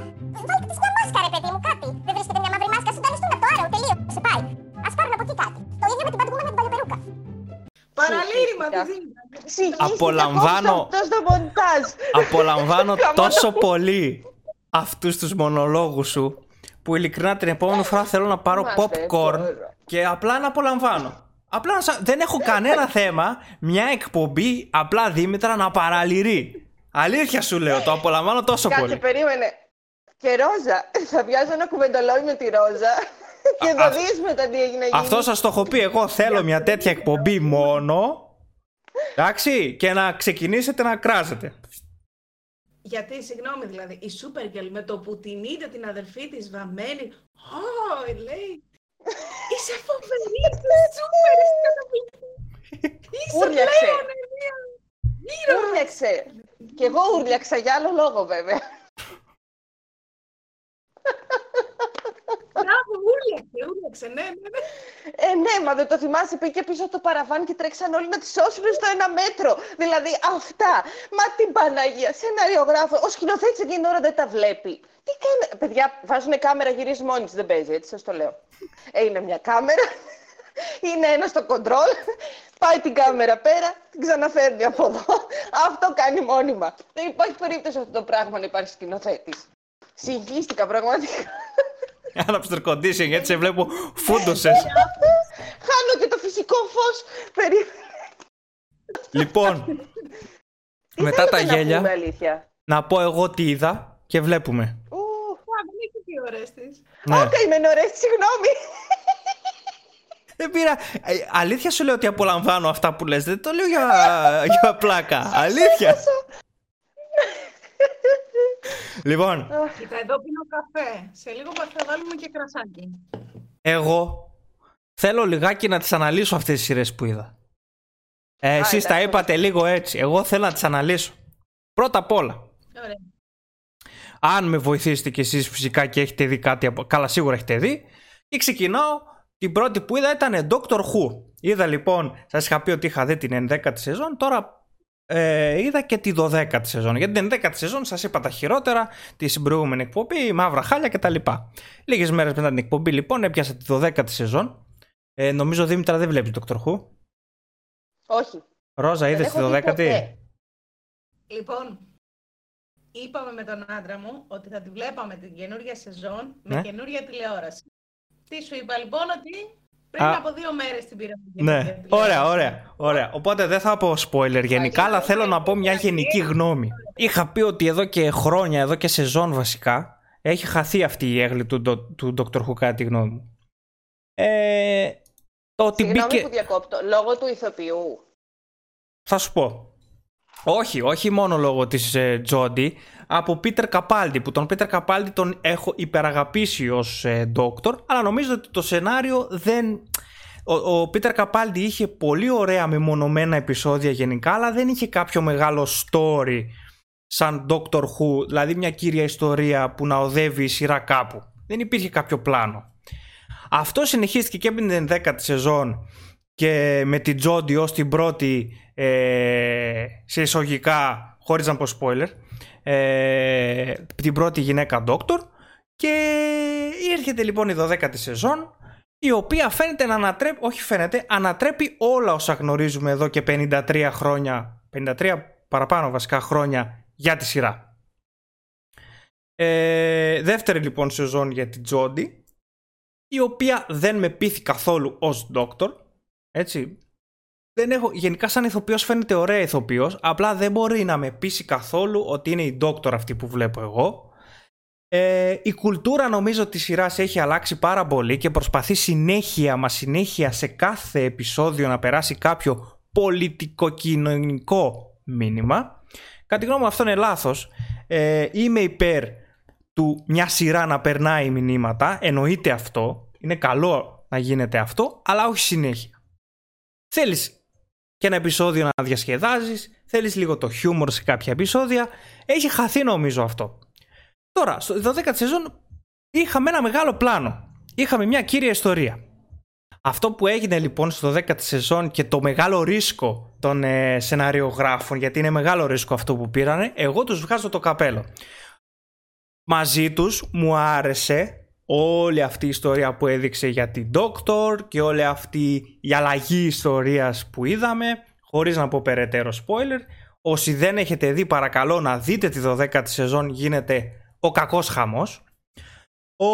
Βάλτε της μια μάσκα, ρε παιδί μου, κάτι. Δεν βρίσκεται μια μαύρη μάσκα, συντονιστούν από το άραο, τελείως. Σε πάει. Ας πάρουν από εκεί κάτι. Το ίδιο με την παντουγούμα με την παλιοπερούκα. Παραλήρημα τη Απολαμβάνω, απολαμβάνω τόσο πολύ αυτούς τους μονολόγους σου που ειλικρινά την επόμενη φορά θέλω να πάρω popcorn και απλά να απολαμβάνω. Απλά να σα- δεν έχω κανένα θέμα μια εκπομπή απλά Δήμητρα να παραλυρεί. Αλήθεια σου λέω, το απολαμβάνω τόσο Κάτσε, πολύ. περίμενε. Και Ρόζα. Θα πιάσω ένα κουβεντολόι με τη Ρόζα και θα Α- δεις μετά τι έγινε. Αυτό σας το έχω πει. Εγώ θέλω μια τέτοια εκπομπή μόνο. Εντάξει, και να ξεκινήσετε να κράζετε. Γιατί, συγγνώμη δηλαδή, η Supergirl με το που την είδε την αδερφή της βαμμένη, Ω, λέει, είσαι φοβερή, είσαι σούπερ, είσαι καταπληκτική. Είσαι Ούρλιαξε. πλέον μια ήρωα. Ούρλιαξε. Και εγώ ούρλιαξα για άλλο λόγο βέβαια. Μπράβο, ούρλιαξε, ούρλιαξε, ναι, ναι, ναι. Ε, ναι, μα δεν το θυμάσαι. Πήγε πίσω από το παραβάν και τρέξαν όλοι να τη σώσουν στο ένα μέτρο. Δηλαδή αυτά. Μα την Παναγία, σεναριογράφο. Ο σκηνοθέτης εκείνη την ώρα δεν τα βλέπει. Τι κάνει. Παιδιά, βάζουν κάμερα, γυρίζει μόνη της. Δεν παίζει, έτσι σας το λέω. Ε, είναι μια κάμερα. Είναι ένα στο κοντρόλ. Πάει την κάμερα πέρα, την ξαναφέρνει από εδώ. Αυτό κάνει μόνιμα. Δεν υπάρχει περίπτωση αυτό το πράγμα να υπάρχει σκηνοθέτης. Συγχύστηκα πραγματικά. Άναψε το condition γιατί σε βλέπω φούντωσες. Χάνω και το φυσικό φως. Περίμενε. λοιπόν, Τι μετά τα θέλετε να γέλια, πούμε, αλήθεια; να πω εγώ τι είδα και βλέπουμε. Ου, Α, δεν έχει τι ωραίες της. Ναι. Ω, καημένο ρε, συγγνώμη. Δεν πήρα. Ε, αλήθεια σου λέω ότι απολαμβάνω αυτά που λες. Δεν το λέω για, για πλάκα. Αλήθεια. Λοιπόν, Κοίτα, εδώ πίνω καφέ. Σε λίγο θα βάλουμε και κρασάκι. εγώ θέλω λιγάκι να τις αναλύσω αυτές τις σειρές που είδα. Ε, εσείς τα εντάξει. είπατε λίγο έτσι. Εγώ θέλω να τις αναλύσω. Πρώτα απ' όλα, Ωραία. αν με βοηθήσετε κι εσείς φυσικά και έχετε δει κάτι από... Καλά σίγουρα έχετε δει. Και ξεκινάω. Την πρώτη που είδα ήταν Doctor Who. Είδα λοιπόν, σας είχα πει ότι είχα δει την 11η σεζόν. Τώρα ε, είδα και τη 12η σεζόν. Για την 11η σεζόν σας είπα τα χειρότερα, τη προηγούμενη εκπομπή, μαύρα χάλια κτλ. Λίγες μέρες μετά την εκπομπή λοιπόν έπιασα τη 12η σεζόν. Ε, νομίζω Δήμητρα δεν βλέπεις Doctor Who. Όχι. Ρόζα δεν είδες τη έχω δει 12η. ποτέ. Λοιπόν, είπαμε με τον άντρα μου ότι θα τη βλέπαμε την καινούργια σεζόν με Ναι. καινούργια τηλεόραση. Τι σου είπα λοιπόν ότι πριν Α. από δύο μέρες την πήραμε την Ναι, καινούργια τηλεόραση. ωραία, ωραία, ωραία. Οπότε δεν θα πω spoiler γενικά, αλλά θέλω να πω μια γενική γνώμη. Είχα πει ότι εδώ και χρόνια, εδώ και σεζόν βασικά, έχει χαθεί αυτή η έγκλη του, Ντο- του Dr. Who κατά τη γνώμη μου. Ε, το ότι Συγγνώμη μπήκε... που διακόπτω. Λόγω του ηθοποιού. Θα σου πω. Όχι, όχι μόνο λόγω της ε, Τζόντι, από Πίτερ Καπάλντι, που τον Πίτερ Καπάλντι τον έχω υπεραγαπήσει ως ε, Doctor, αλλά νομίζω ότι το σενάριο δεν... Ο, ο Πίτερ Καπάλντι είχε πολύ ωραία μεμονωμένα επεισόδια γενικά, αλλά δεν είχε κάποιο μεγάλο story σαν Doctor Who, δηλαδή μια κύρια ιστορία που να οδεύει η σειρά κάπου. Δεν υπήρχε κάποιο πλάνο. Αυτό συνεχίστηκε και με την 10η σεζόν και με την Τζόντι ως την πρώτη ε, σε εισαγωγικά χωρίς να πω spoiler ε, την πρώτη γυναίκα Doctor και έρχεται λοιπόν η 12η σεζόν η οποία φαίνεται να ανατρέπει, όχι φαίνεται, ανατρέπει όλα όσα γνωρίζουμε εδώ και 53 χρόνια, 53 παραπάνω βασικά χρόνια για τη σειρά. Ε, δεύτερη λοιπόν σεζόν για την Τζόντι η οποία δεν με πείθει καθόλου ως Doctor έτσι δεν έχω, γενικά σαν ηθοποιός φαίνεται ωραία ηθοποιός απλά δεν μπορεί να με πείσει καθόλου ότι είναι η Doctor αυτή που βλέπω εγώ. Ε, η κουλτούρα νομίζω της σειράς έχει αλλάξει πάρα πολύ και προσπαθεί συνέχεια μα συνέχεια σε κάθε επεισόδιο να περάσει κάποιο πολιτικοκοινωνικό μήνυμα. Κατά τη γνώμη μου αυτό είναι λάθος. Ε, είμαι υπέρ του μια σειρά να περνάει μηνύματα εννοείται αυτό. Είναι καλό να γίνεται αυτό αλλά όχι συνέχεια. Θέλεις και ένα επεισόδιο να διασκεδάζεις θέλεις λίγο το χιούμορ σε κάποια επεισόδια. Έχει χαθεί νομίζω αυτό. Τώρα στο 12η σεζόν είχαμε ένα μεγάλο πλάνο. Είχαμε μια κύρια ιστορία. Αυτό που έγινε λοιπόν στο 10η σεζόν και το μεγάλο ρίσκο των ε, σεναριογράφων γιατί είναι μεγάλο ρίσκο αυτό που πήρανε εγώ τους βγάζω το καπέλο. Μαζί τους μου άρεσε όλη αυτή η ιστορία που έδειξε για την Doctor και όλη αυτή η αλλαγή ιστορίας που είδαμε χωρίς να πω περαιτέρω spoiler όσοι δεν έχετε δει παρακαλώ να δείτε τη 12η σεζόν γίνεται ο κακός χαμός ο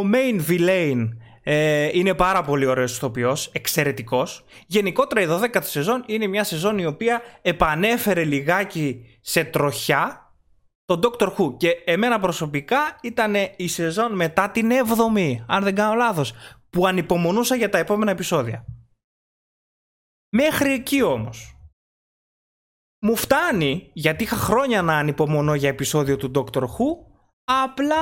main villain Ε, είναι πάρα πολύ ωραίος ηθοποιός, εξαιρετικός. Γενικότερα η 12η σεζόν είναι μια σεζόν η οποία επανέφερε λιγάκι σε τροχιά τον Doctor Who και εμένα προσωπικά ήταν η σεζόν μετά την 7η, αν δεν κάνω λάθος, που ανυπομονούσα για τα επόμενα επεισόδια. Μέχρι εκεί όμως. Μου φτάνει, γιατί είχα χρόνια να ανυπομονώ για επεισόδιο του Doctor Who, απλά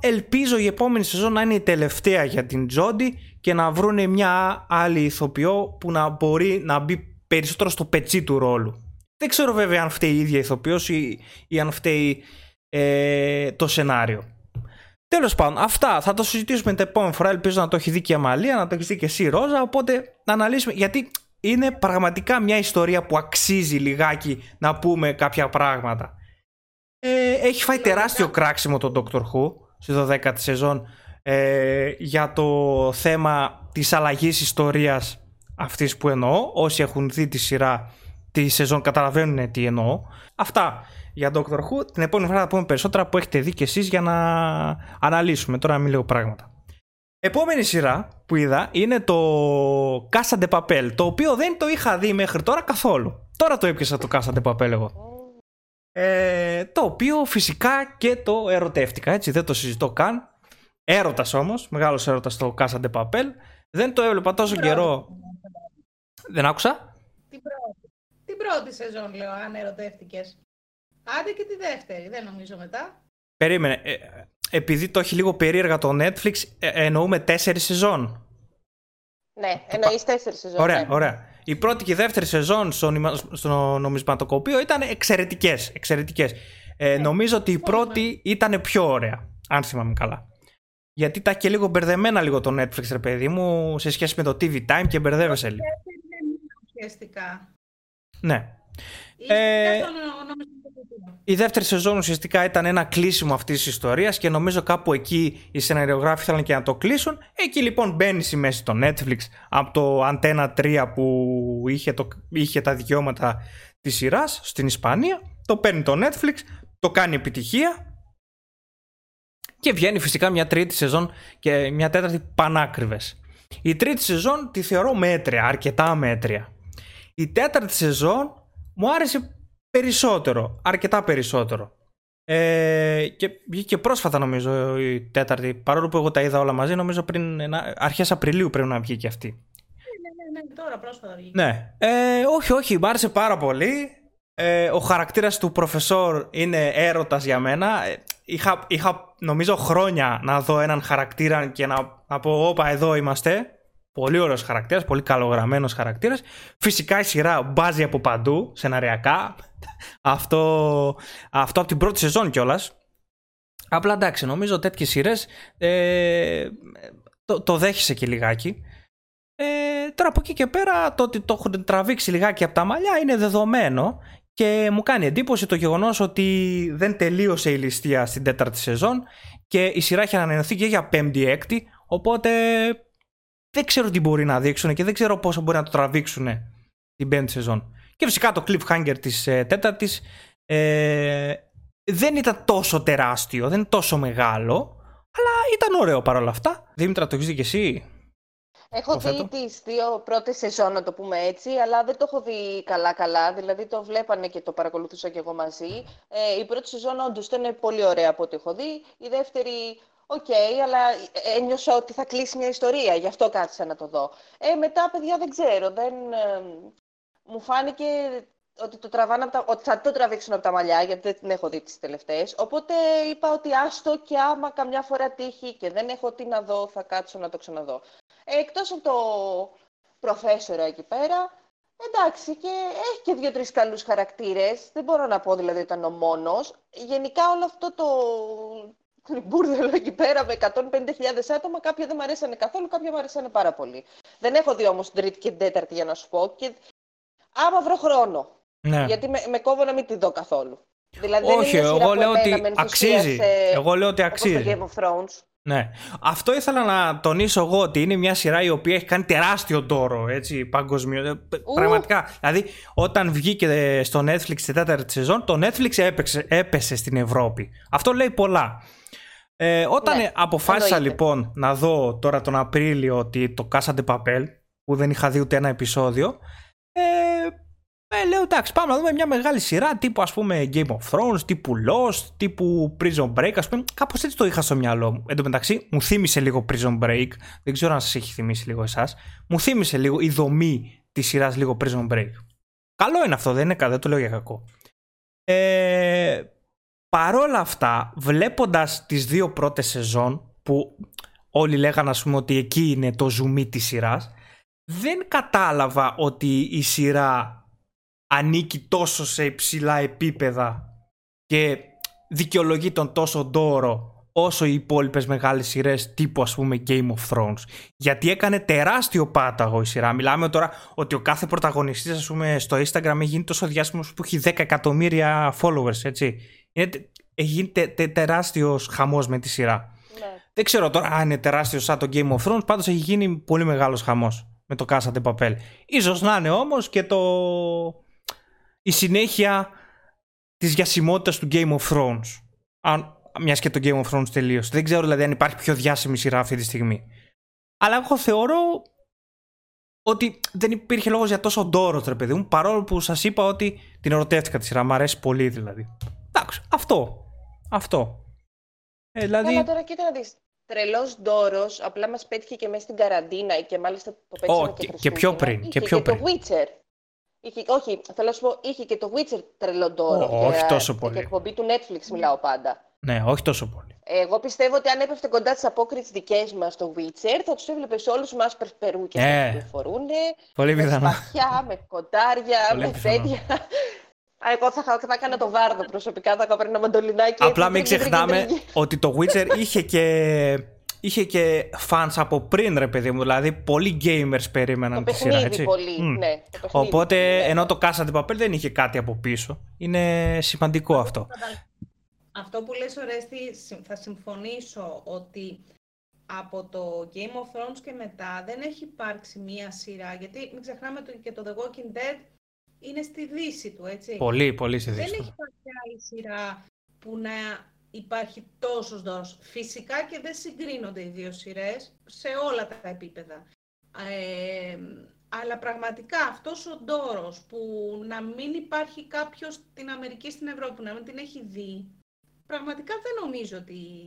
ελπίζω η επόμενη σεζόν να είναι η τελευταία για την Τζόντι και να βρούνε μια άλλη ηθοποιό που να μπορεί να μπει περισσότερο στο πετσί του ρόλου. Δεν ξέρω βέβαια αν φταίει η ίδια ηθοποιός ή, ή αν φταίει ε, το σενάριο. Τέλος πάντων, αυτά θα το συζητήσουμε την επόμενη φορά. Ελπίζω να το έχει δει και η Αμαλία, να το έχεις δει και εσύ Ρόζα. Οπότε να αναλύσουμε. Γιατί είναι πραγματικά μια ιστορία που αξίζει λιγάκι να πούμε κάποια πράγματα. Ε, έχει φάει τεράστιο κράξιμο το Doctor Who στη 12η σεζόν ε, για το θέμα της αλλαγής ιστορίας αυτής που εννοώ. Όσοι έχουν δει τη σειρά τη σεζόν καταλαβαίνουν τι εννοώ. Αυτά για Doctor Who. Την επόμενη φορά θα πούμε περισσότερα που έχετε δει κι εσείς για να αναλύσουμε. Τώρα να μην λέω πράγματα. Επόμενη σειρά που είδα είναι το Casa de Papel, το οποίο δεν το είχα δει μέχρι τώρα καθόλου. Τώρα το έπιασα το Casa de Papel εγώ. Ε, το οποίο φυσικά και το ερωτεύτηκα, έτσι, δεν το συζητώ καν. Έρωτας όμως, μεγάλος έρωτας το Casa de Papel. Δεν το έβλεπα τόσο καιρό. Δεν άκουσα. Την πρώτη. Την πρώτη σεζόν λέω, αν ερωτεύτηκες. Άντε και τη δεύτερη, δεν νομίζω μετά. Περίμενε. Ε, επειδή το έχει λίγο περίεργα το Netflix, ε, εννοούμε τέσσερις σεζόν. Ναι, εννοείς τέσσερις σεζόν. Ωραία, ναι. ωραία. Η πρώτη και η δεύτερη σεζόν στο, νημα- στο νομισματοκοπείο ήταν εξαιρετικές. εξαιρετικές. Ε, νομίζω ότι η πρώτη ήταν πιο ωραία, αν θυμάμαι καλά. Γιατί τα και λίγο μπερδεμένα λίγο το Netflix, ρε παιδί μου, σε σχέση με το TV Time και μπερδεύεσαι λίγο. Δεν είναι ουσιαστικά. Ναι. Ουσιαστικά Ε, στο νομισματοκοπείο. Η δεύτερη σεζόν ουσιαστικά ήταν ένα κλείσιμο αυτής της ιστορίας και νομίζω κάπου εκεί οι σεναριογράφοι ήθελαν και να το κλείσουν. Εκεί λοιπόν μπαίνει η μέση το Netflix από το Antenna 3 που είχε, το, είχε τα δικαιώματα της σειράς στην Ισπανία. Το παίρνει το Netflix, το κάνει επιτυχία και βγαίνει φυσικά μια τρίτη σεζόν και μια τέταρτη πανάκριβες. Η τρίτη σεζόν τη θεωρώ μέτρια, αρκετά μέτρια. Η τέταρτη σεζόν μου άρεσε περισσότερο, αρκετά περισσότερο. Ε, και βγήκε πρόσφατα νομίζω η τέταρτη, παρόλο που εγώ τα είδα όλα μαζί, νομίζω πριν ένα, αρχές Απριλίου πρέπει να βγει και αυτή. Ναι, ναι, ναι, τώρα πρόσφατα βγήκε. Ναι. Ε, όχι, όχι, μ' άρεσε πάρα πολύ. Ε, ο χαρακτήρας του προφεσόρ είναι έρωτας για μένα. Ε, Είχα, είχα νομίζω χρόνια να δω έναν χαρακτήρα και να, να πω όπα εδώ είμαστε. Πολύ ωραίος χαρακτήρας, πολύ καλογραμμένος χαρακτήρας. Φυσικά η σειρά μπάζει από παντού, σεναριακά. αυτό, αυτό από την πρώτη σεζόν κιόλας. Απλά εντάξει, νομίζω τέτοιες σειρές ε, το, το δέχεσαι και λιγάκι. Ε, τώρα από εκεί και πέρα το ότι το έχουν τραβήξει λιγάκι από τα μαλλιά είναι δεδομένο και μου κάνει εντύπωση το γεγονός ότι δεν τελείωσε η ληστεία στην τέταρτη σεζόν και η σειρά έχει ανανεωθεί και για πέμπτη έκτη οπότε δεν ξέρω τι μπορεί να δείξουν και δεν ξέρω πόσο μπορεί να το τραβήξουν την πέμπτη σεζόν. Και φυσικά το cliffhanger της ε, τέταρτης ε, δεν ήταν τόσο τεράστιο, δεν είναι τόσο μεγάλο αλλά ήταν ωραίο παρόλα αυτά. Δήμητρα το έχεις δει και εσύ; Έχω Το δει φέτο. τις δύο πρώτες σεζόν, να το πούμε έτσι, αλλά δεν το έχω δει καλά-καλά. Δηλαδή το βλέπανε και το παρακολουθούσα και εγώ μαζί. Ε, η πρώτη σεζόν όντως ήταν πολύ ωραία από ό,τι έχω δει. Η δεύτερη, οκ, αλλά ένιωσα ότι θα κλείσει μια ιστορία, γι' αυτό κάθισα να το δω. Ε, μετά, παιδιά, δεν ξέρω, δεν... ε, μου φάνηκε ότι, το τραβάνε από τα, ότι θα το τραβήξουν από τα μαλλιά, γιατί δεν την έχω δει τις τελευταίες. Οπότε είπα ότι άστο και άμα καμιά φορά τύχει και δεν έχω τι να δω, θα κάτσω να το ξαναδώ. Ε, εκτός από το προφέσορα εκεί πέρα, εντάξει, και έχει και δύο-τρεις καλούς χαρακτήρες. Δεν μπορώ να πω δηλαδή ότι ήταν ο μόνος. Γενικά όλο αυτό το μπουρδελο εκεί πέρα με 150.000 άτομα, κάποια δεν μου αρέσανε καθόλου, κάποια μου αρέσανε πάρα πολύ. Δεν έχω δει όμως την τρίτη και την τέταρτη για να σου πω. Και άμα βρω χρόνο, Ναι. γιατί με, με κόβω να μην τη δω καθόλου. Δηλαδή δεν Όχι, είναι μια σειρά εγώ που λέω εμένα ότι με αξίζει. ενθουσίασε Εγώ λέω ότι όπως το αξίζει. Game of Thrones. Ναι. Αυτό ήθελα να τονίσω εγώ ότι είναι μια σειρά η οποία έχει κάνει τεράστιο τόρο έτσι, παγκοσμίω. Ε, π- Πραγματικά. Δηλαδή, όταν βγήκε στο Netflix τη τέταρτη σεζόν, το Netflix έπαιξε, έπεσε στην Ευρώπη. Αυτό λέει πολλά. Ε, όταν Ναι, αποφάσισα εννοείται. λοιπόν να δω τώρα τον Απρίλιο ότι το Casa de Papel, που δεν είχα δει ούτε ένα επεισόδιο, ε, ε, λέω εντάξει πάμε να δούμε μια μεγάλη σειρά τύπου ας πούμε Game of Thrones, τύπου Lost, τύπου Prison Break ας πούμε. Κάπως έτσι το είχα στο μυαλό μου. Εν τω μεταξύ μου θύμισε λίγο Prison Break, δεν ξέρω αν σας έχει θυμίσει λίγο εσάς. Μου θύμισε λίγο η δομή της σειράς λίγο Prison Break. Καλό είναι αυτό, δεν είναι κα- δεν το λέω για κακό. Ε, παρόλα αυτά, βλέποντας τις δύο πρώτες σεζόν που όλοι λέγανε ας πούμε ότι εκεί είναι το ζουμί της σειράς δεν κατάλαβα ότι η σειρά ανήκει τόσο σε υψηλά επίπεδα και δικαιολογεί τον τόσο ντόρο όσο οι υπόλοιπες μεγάλες σειρές τύπου ας πούμε Game of Thrones. Γιατί έκανε τεράστιο πάταγο η σειρά. Μιλάμε τώρα ότι ο κάθε πρωταγωνιστής ας πούμε στο Instagram έχει γίνει τόσο διάσημος που έχει 10 εκατομμύρια followers έτσι. Είναι, τε- έχει γίνει τε, τε- τεράστιος χαμός με τη σειρά. Ναι. Δεν ξέρω τώρα αν είναι τεράστιος σαν το Game of Thrones, πάντως έχει γίνει πολύ μεγάλος χαμός με το Casa de Papel. Ίσως να είναι όμως και το... η συνέχεια της διασημότητας του Game of Thrones. Αν... Μιας και το Game of Thrones τελείωσε. Δεν ξέρω δηλαδή αν υπάρχει πιο διάσημη σειρά αυτή τη στιγμή. Αλλά εγώ θεωρώ ότι δεν υπήρχε λόγος για τόσο ντόρο, ρε παιδί μου, παρόλο που σας είπα ότι την ερωτεύτηκα τη σειρά. Μ' αρέσει πολύ δηλαδή. Εντάξει, αυτό. Αυτό. Ε, δηλαδή... Καλά, τώρα κοίτα να δεις. Τρελός ντόρος, απλά μας πέτυχε και μέσα στην καραντίνα και μάλιστα το παίξαμε Ω, και, και- και πιο Χριστούγεννα. πριν, Είχε και πιο το πριν. Witcher. Είχε, όχι, θέλω να σου πω, είχε και το Witcher τρελό ντόρο. Ω, όχι Για- τόσο για πολύ. εκπομπή του Netflix μιλάω πάντα. Ναι, όχι τόσο πολύ. Εγώ πιστεύω ότι αν έπεφτε κοντά τι απόκριε δικές μας στο Witcher, θα τους έβλεπες όλους με άσπρε περούκες Ε. να κυκλοφορούν. Πολύ με πιθανό. σπαθιά, με κοντάρια, Πολύ με πιθανό. τέτοια. Α, Εγώ θα, θα, θα έκανα το βάρδο προσωπικά, θα έκανα ένα μαντολινάκι. Απλά έτσι, μην τρίγι, ξεχνάμε τρίγι, τρίγι. ότι το Witcher είχε και, είχε και fans από πριν, ρε παιδί μου. Δηλαδή, πολλοί gamers περίμεναν Το τη σειρά, παιχνίδι έτσι. πολύ, Μμ. ναι. το παιχνίδι, Οπότε, ναι. ενώ το Casa de Papel δεν είχε κάτι από πίσω. Είναι σημαντικό αυτό. Αυτό που λες, Ορέστη, συμ- θα συμφωνήσω ότι από το Game of Thrones και μετά δεν έχει υπάρξει μία σειρά, γιατί μην ξεχνάμε ότι και το The Walking Dead είναι στη δύση του, έτσι. Πολύ, πολύ Δεν έχει συνδυαστικό. υπάρξει άλλη σειρά που να υπάρχει τόσος δρόμος. Φυσικά και δεν συγκρίνονται οι δύο σειρές σε όλα τα επίπεδα. Ε, αλλά πραγματικά αυτός ο ντόρος που να μην υπάρχει κάποιος στην Αμερική, στην Ευρώπη, να μην την έχει δει, πραγματικά δεν νομίζω ότι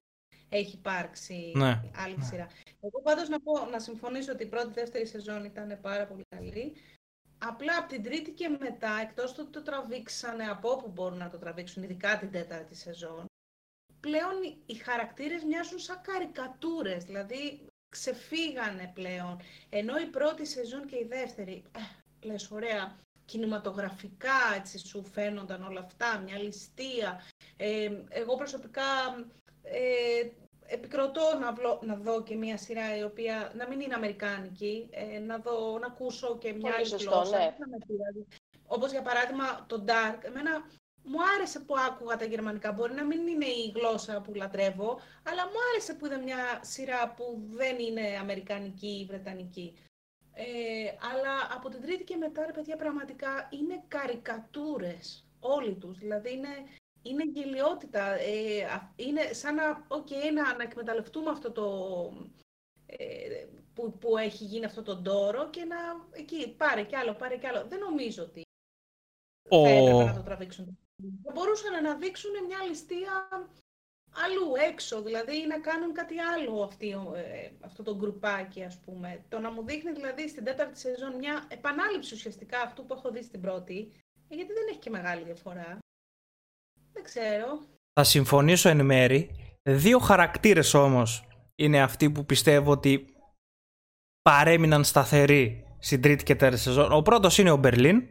έχει υπάρξει Ναι, άλλη ναι. σειρά. Εγώ πάντως να, πω, να συμφωνήσω ότι η πρώτη δεύτερη σεζόν ήταν πάρα πολύ καλή. Απλά από την τρίτη και μετά, εκτός του ότι το τραβήξανε από όπου μπορούν να το τραβήξουν, ειδικά την τέταρτη σεζόν, πλέον οι- οι χαρακτήρες μοιάζουν σαν καρικατούρες, δηλαδή ξεφύγανε πλέον. Ενώ η πρώτη σεζόν και η δεύτερη, ε, λες ωραία, κινηματογραφικά έτσι σου φαίνονταν όλα αυτά, μια ληστεία. Ε, εγώ προσωπικά ε, επικροτώ να, βλω- να δω και μια σειρά η οποία να μην είναι αμερικάνικη, ε, να, δω, να ακούσω και μια Πολύ άλλη σωστό, γλώσσα. ναι. δεν θα με πειράζει. Όπως για παράδειγμα το Dark, εμένα μου άρεσε που άκουγα τα γερμανικά. Μπορεί να μην είναι η γλώσσα που λατρεύω, αλλά μου άρεσε που είδα μια σειρά που δεν είναι αμερικανική ή βρετανική. Ε, αλλά από την τρίτη και μετά, ρε παιδιά, πραγματικά είναι καρικατούρες όλοι τους. Δηλαδή είναι, είναι γελιότητα. Ε, α- είναι σαν να, okay, να, να εκμεταλλευτούμε αυτό το... Ε, που, που έχει γίνει αυτό το ντόρο και να εκεί πάρε κι άλλο, πάρε κι άλλο. Δεν νομίζω ότι Ο- θα έπρεπε να το τραβήξουν. Θα μπορούσαν να δείξουν μια ληστεία αλλού έξω, δηλαδή να κάνουν κάτι άλλο αυτή, ε, αυτό το γκρουπάκι ας πούμε. Το να μου δείχνει δηλαδή στην τέταρτη σεζόν μια επανάληψη ουσιαστικά αυτού που έχω δει στην πρώτη, ε, γιατί δεν έχει και μεγάλη διαφορά. Δεν ξέρω. Θα συμφωνήσω εν μέρη. Δύο χαρακτήρες όμως είναι αυτοί που πιστεύω ότι παρέμειναν σταθεροί στην τρίτη και τέταρτη σεζόν. Ο πρώτος είναι ο Μπερλίν.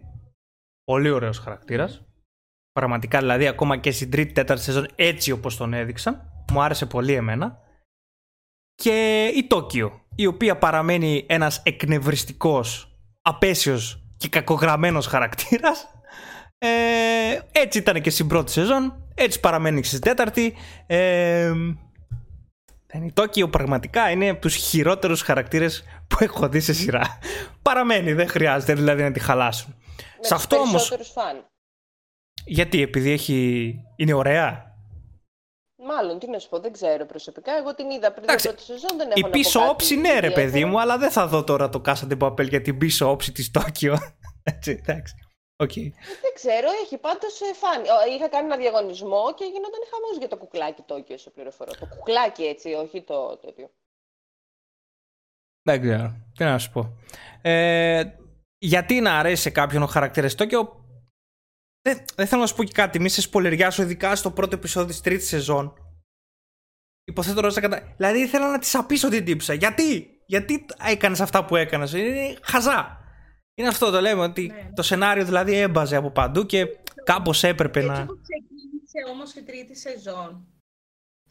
Πολύ ωραίος χαρακτήρας. Πραγματικά δηλαδή ακόμα και στην τρίτη τέταρτη σεζόν έτσι όπως τον έδειξαν. Μου άρεσε πολύ εμένα. Και η Τόκιο, η οποία παραμένει ένας εκνευριστικός, απέσιος και κακογραμμένος χαρακτήρας. Ε, έτσι ήταν και στην πρώτη σεζόν, έτσι παραμένει και στην τέταρτη. Ε, η Τόκιο πραγματικά είναι από τους χειρότερους χαρακτήρες που έχω δει σε σειρά. Παραμένει, δεν χρειάζεται δηλαδή να τη χαλάσουν. Με σε τους αυτό όμως, περισσότερους φαν. γιατί επειδή έχει... είναι ωραία; Μάλλον, τι να σου πω, δεν ξέρω προσωπικά. Εγώ την είδα πριν Εντάξει, την πρώτη σεζόν, δεν έχω Η να πω πίσω κάτι όψη ναι ρε ιδιαίτερο. παιδί μου, αλλά δεν θα δω τώρα το Casa de Papel για την πίσω όψη της Τόκιο. Έτσι, εντάξει. Οκ. Δεν ξέρω, έχει πάντως φαν η. Ω, Είχα κάνει ένα διαγωνισμό και γινόταν χαμός για το κουκλάκι Τόκιο, σε πληροφορώ. Το κουκλάκι έτσι, όχι το τέτοιο. Δεν ξέρω. Τι να σου πω. Ε, γιατί να αρέσει σε κάποιον ο χαρακτήρας Τόκιο. Δεν, δεν θέλω να σου πω και κάτι. Μη σε σποϊλεριάσω, ειδικά στο πρώτο επεισόδιο της τρίτης σεζόν. Υποθέτω ρώτησα κατά. Δηλαδή ήθελα να της απίσω την τύψα. Γιατί, γιατί έκανες αυτά που έκανες; Είναι χαζά. Είναι αυτό το λέμε. Ότι Ναι. το σενάριο δηλαδή έμπαζε από παντού και κάπως έπρεπε Έτσι να. που ξεκίνησε όμως η τρίτη σεζόν,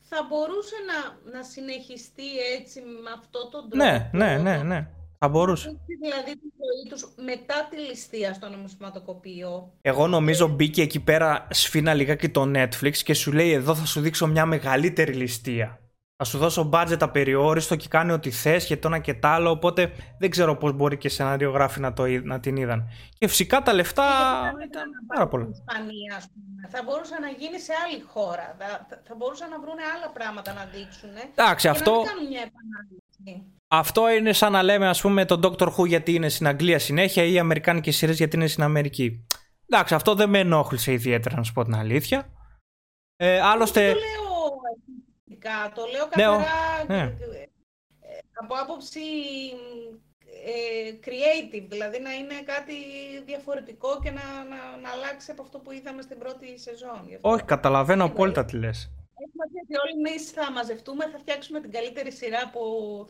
θα μπορούσε να, να συνεχιστεί έτσι με αυτό τον τρόπο; Ναι, ναι, ναι, ναι. Θα μπορούσε. Έτσι, Δηλαδή τη ζωή τους μετά τη ληστεία στο νομισματοκοπείο; Εγώ νομίζω μπήκε εκεί πέρα σφίνα λιγάκι το Netflix και σου λέει εδώ θα σου δείξω μια μεγαλύτερη ληστεία. Θα σου δώσω budget απεριόριστο και κάνει ό,τι θες και το ένα και το άλλο οπότε δεν ξέρω πώς μπορεί και σενάριογράφοι να, το, είδ- να την είδαν. Και φυσικά τα λεφτά ήταν πάρα πολλά. Στην Ισπανία, ας πούμε. Θα μπορούσε να γίνει σε άλλη χώρα. Θα, θα, θα μπορούσαν να βρουν άλλα πράγματα να δείξουν. Εντάξει, και αυτό, να μην κάνουν μια επανάληψη. αυτό είναι σαν να λέμε ας πούμε τον Doctor Who γιατί είναι στην Αγγλία συνέχεια ή οι Αμερικάνικες σειρές γιατί είναι στην Αμερική. Εντάξει, αυτό δεν με ενόχλησε ιδιαίτερα να σου πω την αλήθεια. Ε, άλλωστε... Δεν το λέω εθνικά, το λέω Ναι, ο- καθαρά ναι. ε, από άποψη ε, creative, δηλαδή να είναι κάτι διαφορετικό και να, να, να αλλάξει από αυτό που είδαμε στην πρώτη σεζόν. Γι' αυτό. Όχι, καταλαβαίνω απόλυτα τι λες. Έχουμε πει ότι όλοι εμείς θα μαζευτούμε, θα φτιάξουμε την καλύτερη σειρά που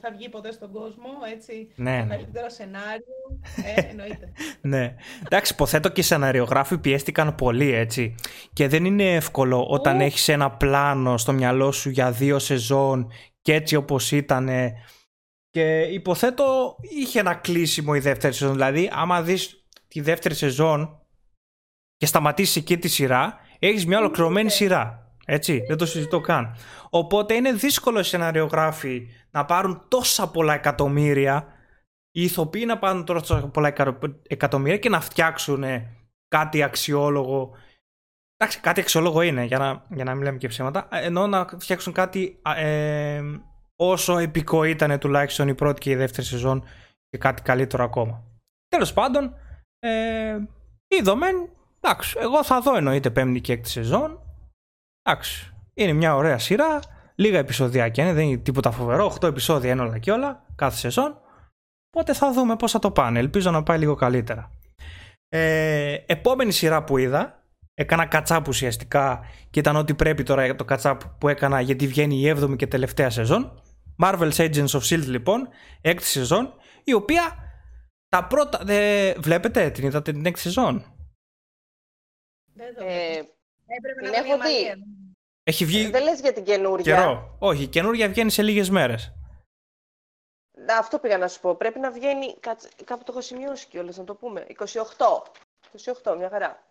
θα βγει ποτέ στον κόσμο, έτσι. Ναι, το ναι. καλύτερο σενάριο. Ε, εννοείται. Ναι. Εντάξει, υποθέτω και οι σεναριογράφοι πιέστηκαν πολύ, έτσι. Και δεν είναι εύκολο όταν Ου. έχεις ένα πλάνο στο μυαλό σου για δύο σεζόν και έτσι όπως ήταν. Και υποθέτω είχε ένα κλείσιμο η δεύτερη σεζόν. Δηλαδή, άμα δεις τη δεύτερη σεζόν και σταματήσεις εκεί τη σειρά, έχεις μια ολοκληρωμένη Ναι. σειρά. Έτσι, δεν το συζητώ καν. Οπότε είναι δύσκολο οι σεναριογράφοι να πάρουν τόσα πολλά εκατομμύρια οι ηθοποιοί να πάρουν τόσα πολλά εκα- εκατομμύρια και να φτιάξουν ε, κάτι αξιόλογο. Εντάξει, κάτι αξιόλογο είναι, για να, για να μην λέμε και ψέματα. Ε, Ενώ να φτιάξουν κάτι α, ε, όσο επικό ήταν τουλάχιστον η πρώτη και η δεύτερη σεζόν και κάτι καλύτερο ακόμα. Τέλος πάντων, ε, είδομεν, εντάξει, εγώ θα δω εννοείται πέμπτη και έκτη σεζόν. Εντάξει, είναι μια ωραία σειρά, λίγα επεισοδιάκια είναι, δεν είναι τίποτα φοβερό, 8 επεισόδια είναι όλα και όλα, κάθε σεζόν. Οπότε θα δούμε πώς θα το πάνε. Ελπίζω να πάει λίγο καλύτερα. Ε, επόμενη σειρά που είδα, έκανα κατσάπ ουσιαστικά και ήταν ό,τι πρέπει τώρα για το κατσάπ που έκανα γιατί βγαίνει η 7η και τελευταία σεζόν. Marvel's Agents of S.H.I.E.L.D. λοιπόν, έκτη σεζόν, η οποία τα πρώτα... Δε, βλέπετε, την είδατε την έκτη σεζόν; Δεν το Ε, Έπρεπε την να δει η έχω δει. Μαρία. Έχει βγει δεν λες για την καινούρια. καιρό. Όχι, η καινούργια βγαίνει σε λίγες μέρες. Να, Αυτό πήγα να σου πω. Πρέπει να βγαίνει. κάτσε, Κάπου το έχω σημειώσει κιόλας, να το πούμε. 28. 28, μια χαρά.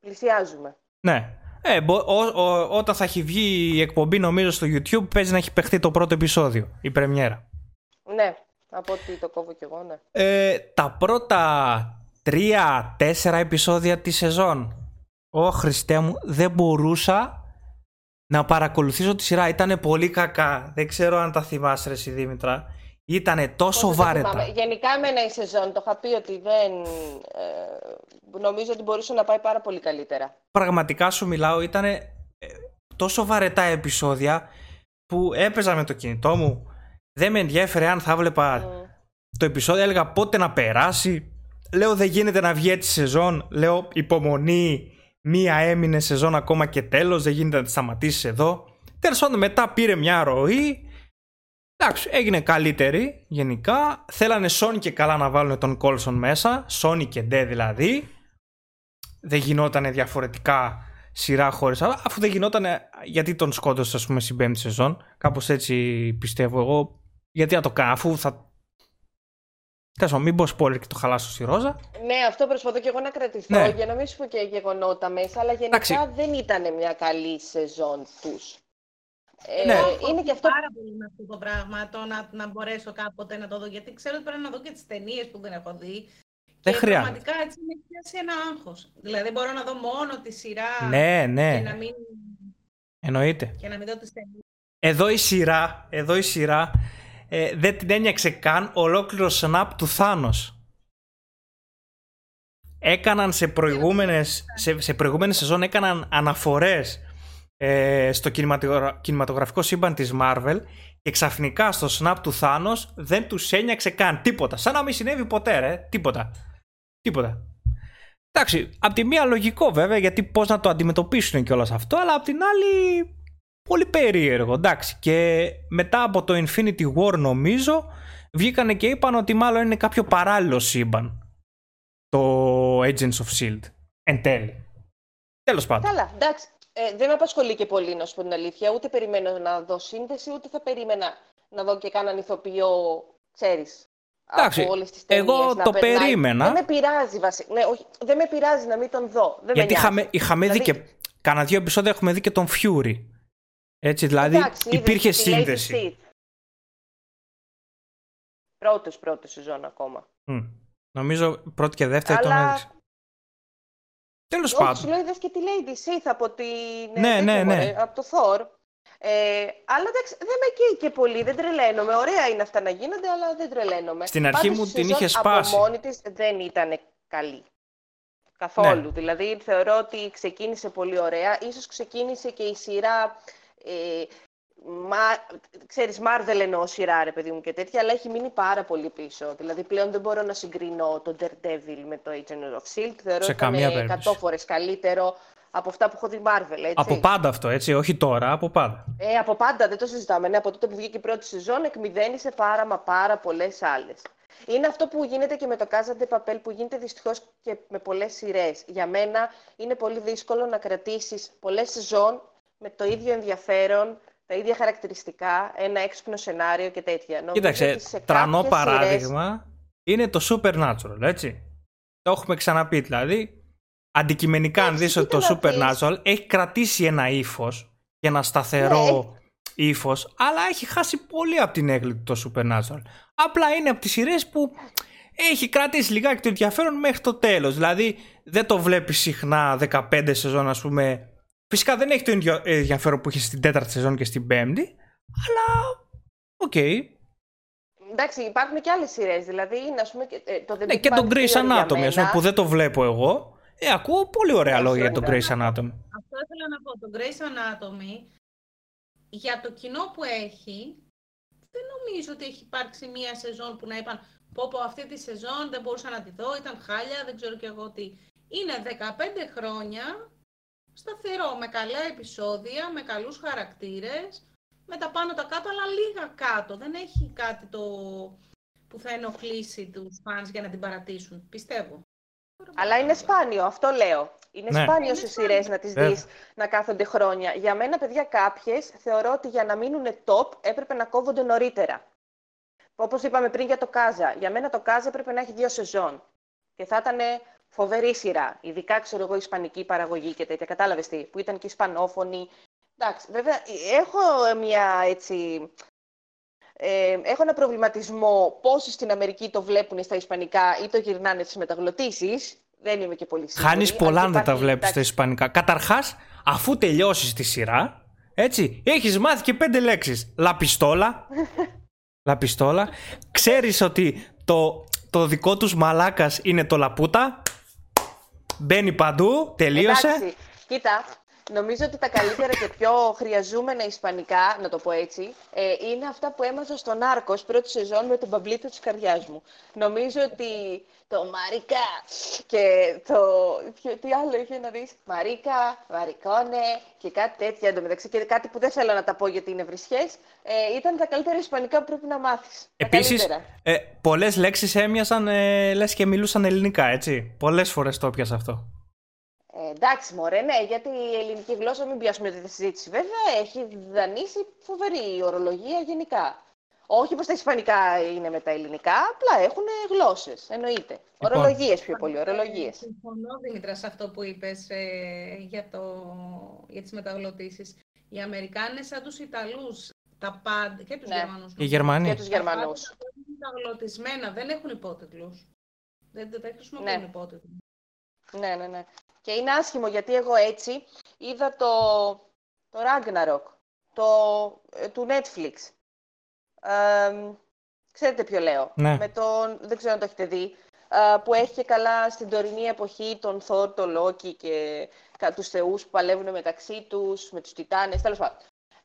Πλησιάζουμε. Ναι. Ε, μπο- ο- ο- όταν θα έχει βγει η εκπομπή νομίζω στο YouTube παίζει να έχει παιχτεί το πρώτο επεισόδιο, η πρεμιέρα. Ναι, από ότι το κόβω κι εγώ, ναι. Ε, τα πρώτα τρία-τέσσερα επεισόδια τη σεζόν. Ω Χριστέ μου, δεν μπορούσα να παρακολουθήσω τη σειρά. Ήτανε πολύ κακά. Δεν ξέρω αν τα θυμάσαι ρε εσύ Δήμητρα. Ήτανε τόσο Πώς δεν το βάρετα. θυμάμαι. Γενικά εμένα η σεζόν, το είχα πει ότι δεν... Ε, νομίζω ότι μπορούσε να πάει πάρα πολύ καλύτερα. Πραγματικά σου μιλάω, ήτανε ε, τόσο βαρετά επεισόδια που έπαιζα με το κινητό μου. Δεν με ενδιέφερε αν θα βλέπα Μμ. το επεισόδιο, έλεγα πότε να περάσει. Λέω δεν γίνεται να βγει έτσι σεζόν. Λέω υπομονή, μία έμεινε σεζόν ακόμα και τέλος, δεν γίνεται να τη σταματήσεις εδώ. Τέλος πάντων μετά πήρε μια ροή. Εντάξει, έγινε καλύτερη γενικά. Θέλανε Sony και καλά να βάλουν τον Colson μέσα. Sony και Ντε δηλαδή. Δεν γινόταν διαφορετικά σειρά χωρίς αφού δεν γινόταν γιατί τον σκότωσε ας πούμε στην πέμπτη σεζόν κάπως έτσι πιστεύω εγώ γιατί να το κάνω αφού θα Τέλος πάντων, μην πω spoiler και το χαλάσω στη ρόζα. Ναι, αυτό προσπαθώ και εγώ να κρατηθώ Ναι. για να μην σου πω και γεγονότα μέσα, αλλά γενικά Εντάξει. δεν ήταν μια καλή σεζόν τους. Ε, Ναι. Είναι και αυτό πάρα πολύ με αυτό το πράγμα, το να, να μπορέσω κάποτε να το δω. Γιατί ξέρω ότι πρέπει να δω και τις ταινίες που δεν έχω δει. Δεν και χρειάζεται. Πραγματικά έτσι με έχει πιάσει ένα άγχος. Δηλαδή μπορώ να δω μόνο τη σειρά Ναι, ναι. και να μην. Εννοείται. Και να μην δω τις ταινίες. Εδώ η σειρά, εδώ η σειρά ε, δεν την ένιωξε καν ολόκληρο snap του Θάνος. Έκαναν σε προηγούμενες, σε, σε προηγούμενες σεζόν έκαναν αναφορές ε, στο κινηματογρα- κινηματογραφικό σύμπαν της Marvel και ξαφνικά στο snap του Θάνος δεν τους ένιωξε καν τίποτα. Σαν να μην συνέβη ποτέ ρε, τίποτα. Τίποτα. Εντάξει, απ' τη μία λογικό βέβαια γιατί πώς να το αντιμετωπίσουν και όλα αυτό, αλλά απ' την άλλη πολύ περίεργο, εντάξει. Και μετά από το Infinity War νομίζω βγήκανε και είπαν ότι μάλλον είναι κάποιο παράλληλο σύμπαν το Agents of S.H.I.E.L.D. Εν τέλει. Τέλος πάντων. Καλά, εντάξει. Ε, δεν με απασχολεί και πολύ, να σου πω την αλήθεια. Ούτε περιμένω να δω σύνδεση, ούτε θα περίμενα να δω και κάναν ηθοποιό, ξέρεις, Εντάξει, από όλες τις ταινίες. εγώ να το περνάει. περίμενα. Δεν με πειράζει βασικά. Ναι, όχι, δεν με πειράζει να μην τον δω. Δεν Γιατί με είχαμε, νοιάζει. είχαμε δει Δηλαδή, και κάνα δύο επεισόδια έχουμε δει και τον Fury. Έτσι, δηλαδή εντάξει, είδες υπήρχε τη Lady σύνδεση. Sith. Πρώτος, πρώτος σεζόν ακόμα. Μμ. Νομίζω πρώτη και δεύτερη τον Αλλά- έδειξε. Τέλος Όχι, σου πάντων. λέω είδες και τη Lady Sith από, τη... Ναι, τέτοιο, ναι, ναι. μωρέ, από το Thor. Ε, αλλά εντάξει, δεν με καίει και πολύ, δεν τρελαίνομαι. Ωραία είναι αυτά να γίνονται, αλλά δεν τρελαίνομαι. Στην αρχή Πάντως, μου η την σεζόν είχε σπάσει. Από μόνη της δεν ήταν καλή. Καθόλου. Ναι. Δηλαδή θεωρώ ότι ξεκίνησε πολύ ωραία. Ίσως ξεκίνησε και η σειρά... Ε, Μα, ξέρεις, Marvel εννοώ σειρά, ρε παιδί μου και τέτοια, αλλά έχει μείνει πάρα πολύ πίσω. Δηλαδή, πλέον δεν μπορώ να συγκρίνω τον Daredevil με το Agent of S.H.I.E.L.D. Θεωρώ Σε ότι καμία είναι περίπτωση. 100 φορές καλύτερο από αυτά που έχω δει Marvel, έτσι. Από πάντα αυτό, έτσι, όχι τώρα, από πάντα. Ε, από πάντα, δεν το συζητάμε. Ναι, από τότε που βγήκε η πρώτη σεζόν, εκμυδένισε πάρα μα πάρα πολλές άλλες. Είναι αυτό που γίνεται και με το Casa de Papel, που γίνεται δυστυχώς και με πολλές σειρές. Για μένα είναι πολύ δύσκολο να κρατήσεις πολλές σεζόν με το ίδιο ενδιαφέρον, τα ίδια χαρακτηριστικά, ένα έξυπνο σενάριο και τέτοια. Νομίζω Κοίταξε, ότι σε τρανό κάποιες σειρές- παράδειγμα είναι το Supernatural, έτσι. Το έχουμε ξαναπεί, δηλαδή. Αντικειμενικά, αν Εντάξει, δεις ότι το κοίτα να δεις. Supernatural έχει κρατήσει ένα ύφος και ένα σταθερό Ναι. ύφος, αλλά έχει χάσει πολύ από την αίγλη του το Supernatural. Απλά είναι από τις σειρές που έχει κρατήσει λιγάκι το ενδιαφέρον μέχρι το τέλος. Δηλαδή δεν το βλέπεις συχνά 15 σεζόν, ας πούμε. Φυσικά δεν έχει το ίδιο ενδιαφέρον που είχε στην τέταρτη σεζόν και στην πέμπτη, αλλά οκ. Εντάξει, υπάρχουν και άλλες σειρές. Δηλαδή, είναι, ας πούμε, και, ε, το The Ναι, Big και τον Bang Grey's Theory για Anatomy, ας πούμε, μένα. που δεν το βλέπω εγώ. Ε, ακούω πολύ ωραία Όχι, λόγια για τον δεν Grey's Anatomy. Αυτό ήθελα να πω. Το Grey's Anatomy, για το κοινό που έχει, δεν νομίζω ότι έχει υπάρξει μία σεζόν που να είπαν πω πω αυτή τη σεζόν δεν μπορούσα να τη δω, ήταν χάλια, δεν ξέρω και εγώ τι. Είναι 15 χρόνια σταθερό, με καλά επεισόδια, με καλούς χαρακτήρες, με τα πάνω τα κάτω, αλλά λίγα κάτω. Δεν έχει κάτι το που θα ενοχλήσει τους φανς για να την παρατήσουν, πιστεύω. Αλλά είναι σπάνιο, αυτό λέω. Είναι Ναι. σπάνιο Είναι σε σπάνιο. σειρέ να τις Βέβαια. δεις να κάθονται χρόνια. Για μένα, παιδιά, κάποιες θεωρώ ότι για να μείνουν top έπρεπε να κόβονται νωρίτερα. Όπως είπαμε πριν για το Κάζα. Για μένα το Κάζα έπρεπε να έχει δύο σεζόν. Και θα ήταν φοβερή σειρά. Ειδικά, ξέρω εγώ, ισπανική παραγωγή και τέτοια. Κατάλαβες τι, που ήταν και ισπανόφωνη. Εντάξει, βέβαια, έχω μια έτσι. Ε, έχω ένα προβληματισμό πόσοι στην Αμερική το βλέπουν στα ισπανικά ή το γυρνάνε στις μεταγλωτήσεις. Δεν είμαι και πολύ σίγουρη. Χάνεις αν πολλά και αν δεν τα υπάρχει, βλέπεις στα εντάξει, ισπανικά. Καταρχάς, αφού τελειώσεις τη σειρά, έτσι, έχεις μάθει και πέντε λέξεις. Λαπιστόλα. Λαπιστόλα. Ξέρεις ότι το, το δικό τους μαλάκας είναι το λαπούτα. Μπαίνει παντού, τελείωσε. Εντάξει, κοίτα, νομίζω ότι τα καλύτερα και πιο χρειαζόμενα ισπανικά, να το πω έτσι, ε, είναι αυτά που έμαθα στον Άρκος πρώτη σεζόν με τον παμπλίτο της καρδιάς μου. Νομίζω ότι το Μαρίκα και το... ποιο- Τι άλλο είχε να δεις, Μαρίκα, Μαρικόνε και κάτι τέτοια εντωμεταξύ και κάτι που δεν θέλω να τα πω γιατί είναι βρισχές, ε, ήταν τα καλύτερα ισπανικά που πρέπει να μάθεις. Τα Επίσης, καλύτερα. ε, πολλές λέξεις έμοιαζαν, ε, λες και μιλούσαν ελληνικά, έτσι. Πολλές φορές το έπιασα αυτό. Ε, εντάξει, μωρέ, ναι, γιατί η ελληνική γλώσσα, μην πιάσουμε τη συζήτηση, βέβαια, έχει δανείσει φοβερή ορολογία γενικά. Όχι πως τα ισπανικά είναι με τα ελληνικά, απλά έχουν γλώσσες, εννοείται. Λοιπόν. Ορολογίες πιο πολύ, ορολογίες. Συμφωνώ, Δήμητρα, σε αυτό που είπες ε, για, το, για τις μεταγλωτήσεις. Οι Αμερικάνοι είναι σαν τους Ιταλούς, τα πάντα, και τους Ναι. Γερμανούς. Οι Γερμανοί. Και τους Γερμανούς. Τα πάντα είναι μεταγλωτισμένα, δεν έχουν υπότιτλους. Δεν, δεν χρησιμοποιούν Ναι. υπότιτλους. Ναι, ναι, ναι. Και είναι άσχημο γιατί εγώ έτσι είδα το, το Ragnarok, το, ε, του Netflix. Ε, ξέρετε ποιο λέω. Ναι. Με τον, δεν ξέρω αν το έχετε δει, ε, που έχει και καλά στην τωρινή εποχή τον Thor, τον Loki και κα- τους θεούς που παλεύουν μεταξύ τους, με τους Τιτάνες, τέλος πάντων.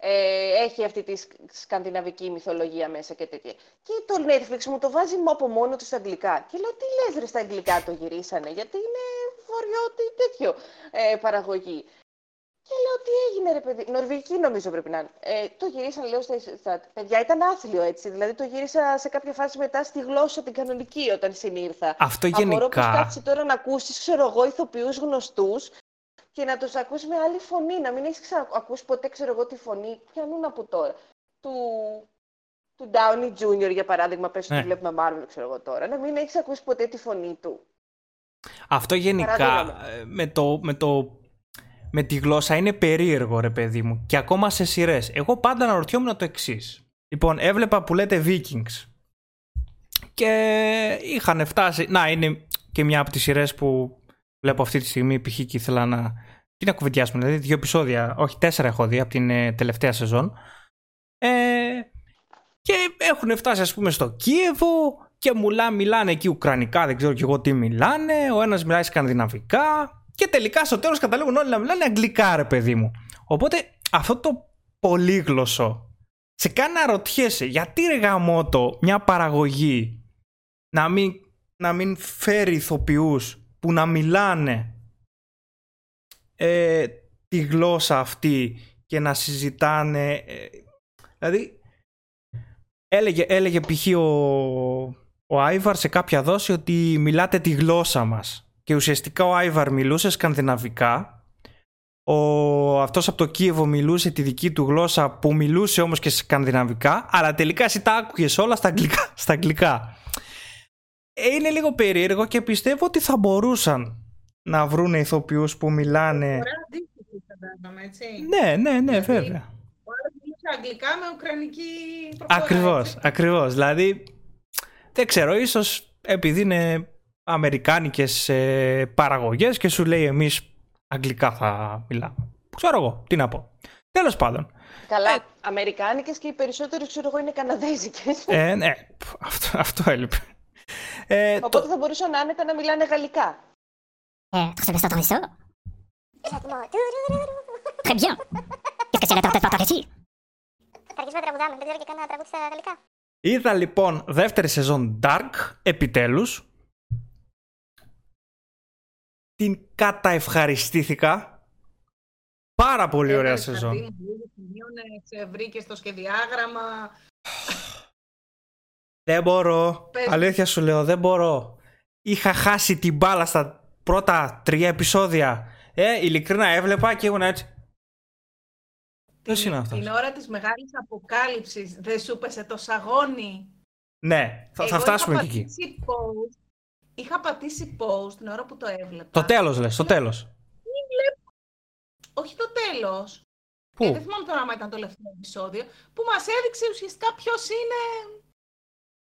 Ε, έχει αυτή τη σκ- σκανδιναβική μυθολογία μέσα και τέτοια. Και το Netflix μου το βάζει μου από μόνο του στα αγγλικά. Και λέω, τι λες ρε στα αγγλικά το γυρίσανε, γιατί είναι βορειότη τέτοιο ε, παραγωγή. Και λέω, τι έγινε ρε παιδί, νορβηγική νομίζω πρέπει να είναι. Ε, το γυρίσανε, λέω, στα, στα... Παιδιά, ήταν άθλιο έτσι, δηλαδή το γύρισα σε κάποια φάση μετά στη γλώσσα την κανονική όταν συνήρθα. Αυτό Απορώ πώς γενικά. κάτσε τώρα να ακούσεις, ξέρω εγώ, ηθοποιούς γνωστούς και να τους ακούς με άλλη φωνή, να μην έχεις ξανακούσει ποτέ, ξέρω εγώ, τη φωνή, πιανούν από τώρα. Του, του Downey Jr. για παράδειγμα, πες Ναι. ότι βλέπουμε Marvel, ξέρω εγώ τώρα, να μην έχεις ακούσει ποτέ τη φωνή του. Αυτό γενικά Παραδείγμα. ε, με, το, με, το, με τη γλώσσα είναι περίεργο ρε παιδί μου και ακόμα σε σειρές. Εγώ πάντα αναρωτιόμουν το εξής. Λοιπόν, έβλεπα που λέτε Vikings και είχαν φτάσει. Να, είναι και μια από τις σειρές που βλέπω αυτή τη στιγμή π.χ. και ήθελα να. Τι να κουβεντιάσουμε, δηλαδή δύο επεισόδια, όχι τέσσερα έχω δει από την ε, τελευταία σεζόν. Ε, και έχουν φτάσει ας πούμε στο Κίεβο και μουλά, μιλάνε εκεί ουκρανικά, δεν ξέρω και εγώ τι μιλάνε, ο ένας μιλάει σκανδιναβικά και τελικά στο τέλος καταλήγουν όλοι να μιλάνε αγγλικά ρε παιδί μου. Οπότε αυτό το πολύγλωσσο σε κάνει να ρωτιέσαι γιατί ρε γαμότο μια παραγωγή να μην, να μην φέρει ηθοποιούς που να μιλάνε ε, τη γλώσσα αυτή και να συζητάνε ε, δηλαδή έλεγε, έλεγε π.χ. ο, ο Άιβαρ σε κάποια δόση ότι μιλάτε τη γλώσσα μας και ουσιαστικά ο Άιβαρ μιλούσε σκανδιναβικά ο, αυτός από το Κίεβο μιλούσε τη δική του γλώσσα που μιλούσε όμως και σκανδιναβικά αλλά τελικά εσύ τα άκουγες όλα στα αγγλικά, στα αγγλικά. Ε, είναι λίγο περίεργο και πιστεύω ότι θα μπορούσαν να βρούνε ηθοποιούς που μιλάνε Ωραία, αντίστοιχη φαντάζομαι, έτσι. ναι ναι ναι Δηλαδή, βέβαια Ο άλλος μιλούσε αγγλικά με ουκρανική προφορά, Ακριβώς, έτσι. ακριβώς. Δηλαδή, δεν ξέρω, ίσως επειδή είναι αμερικάνικες ε, παραγωγές και σου λέει εμείς αγγλικά θα μιλάμε. Ξέρω εγώ, τι να πω. Τέλος πάντων. Καλά, αμερικάνικες και οι περισσότεροι, ξέρω εγώ, είναι καναδέζικες. Ε, ναι, π, αυτό, αυτό έλειπε. Ε, το- Οπότε θα μπορούσαν άνετα να μιλάνε γαλλικά. Euh, très bien, t'entendais ça Exactement. Τουρουρουρουρου. Très bien. Qu'est-ce que tu as peut-être pas par ici; Θα αρχίσουμε να τραγουδάμε. Δεν ξέρω και καν να τραγούδι στα γαλλικά. είδα λοιπόν δεύτερη σεζόν Dark, επιτέλους. Την καταευχαριστήθηκα. Πάρα πολύ ωραία Έβαλες σεζόν. χαρτί μου, λίγες σημείωνες, βρήκες το σχεδιάγραμμα. Δεν μπορώ. Πες. Αλήθεια σου λέω, δεν μπορώ. Είχα χάσει την μπάλα στα πρώτα τρία επεισόδια. Ε, ειλικρινά έβλεπα και ήμουν έτσι. Ποιος είναι αυτός; Την ώρα της μεγάλης αποκάλυψης δεν σου πέσε το σαγόνι. Ναι, θα, θα Εγώ φτάσουμε είχα και εκεί. πατήσει Post, είχα πατήσει post την ώρα που το έβλεπα. Το τέλος λες, το τέλος. Όχι το τέλος. Πού; Ε, δεν θυμάμαι τώρα άμα ήταν το τελευταίο επεισόδιο. Που μας έδειξε ουσιαστικά ποιος είναι...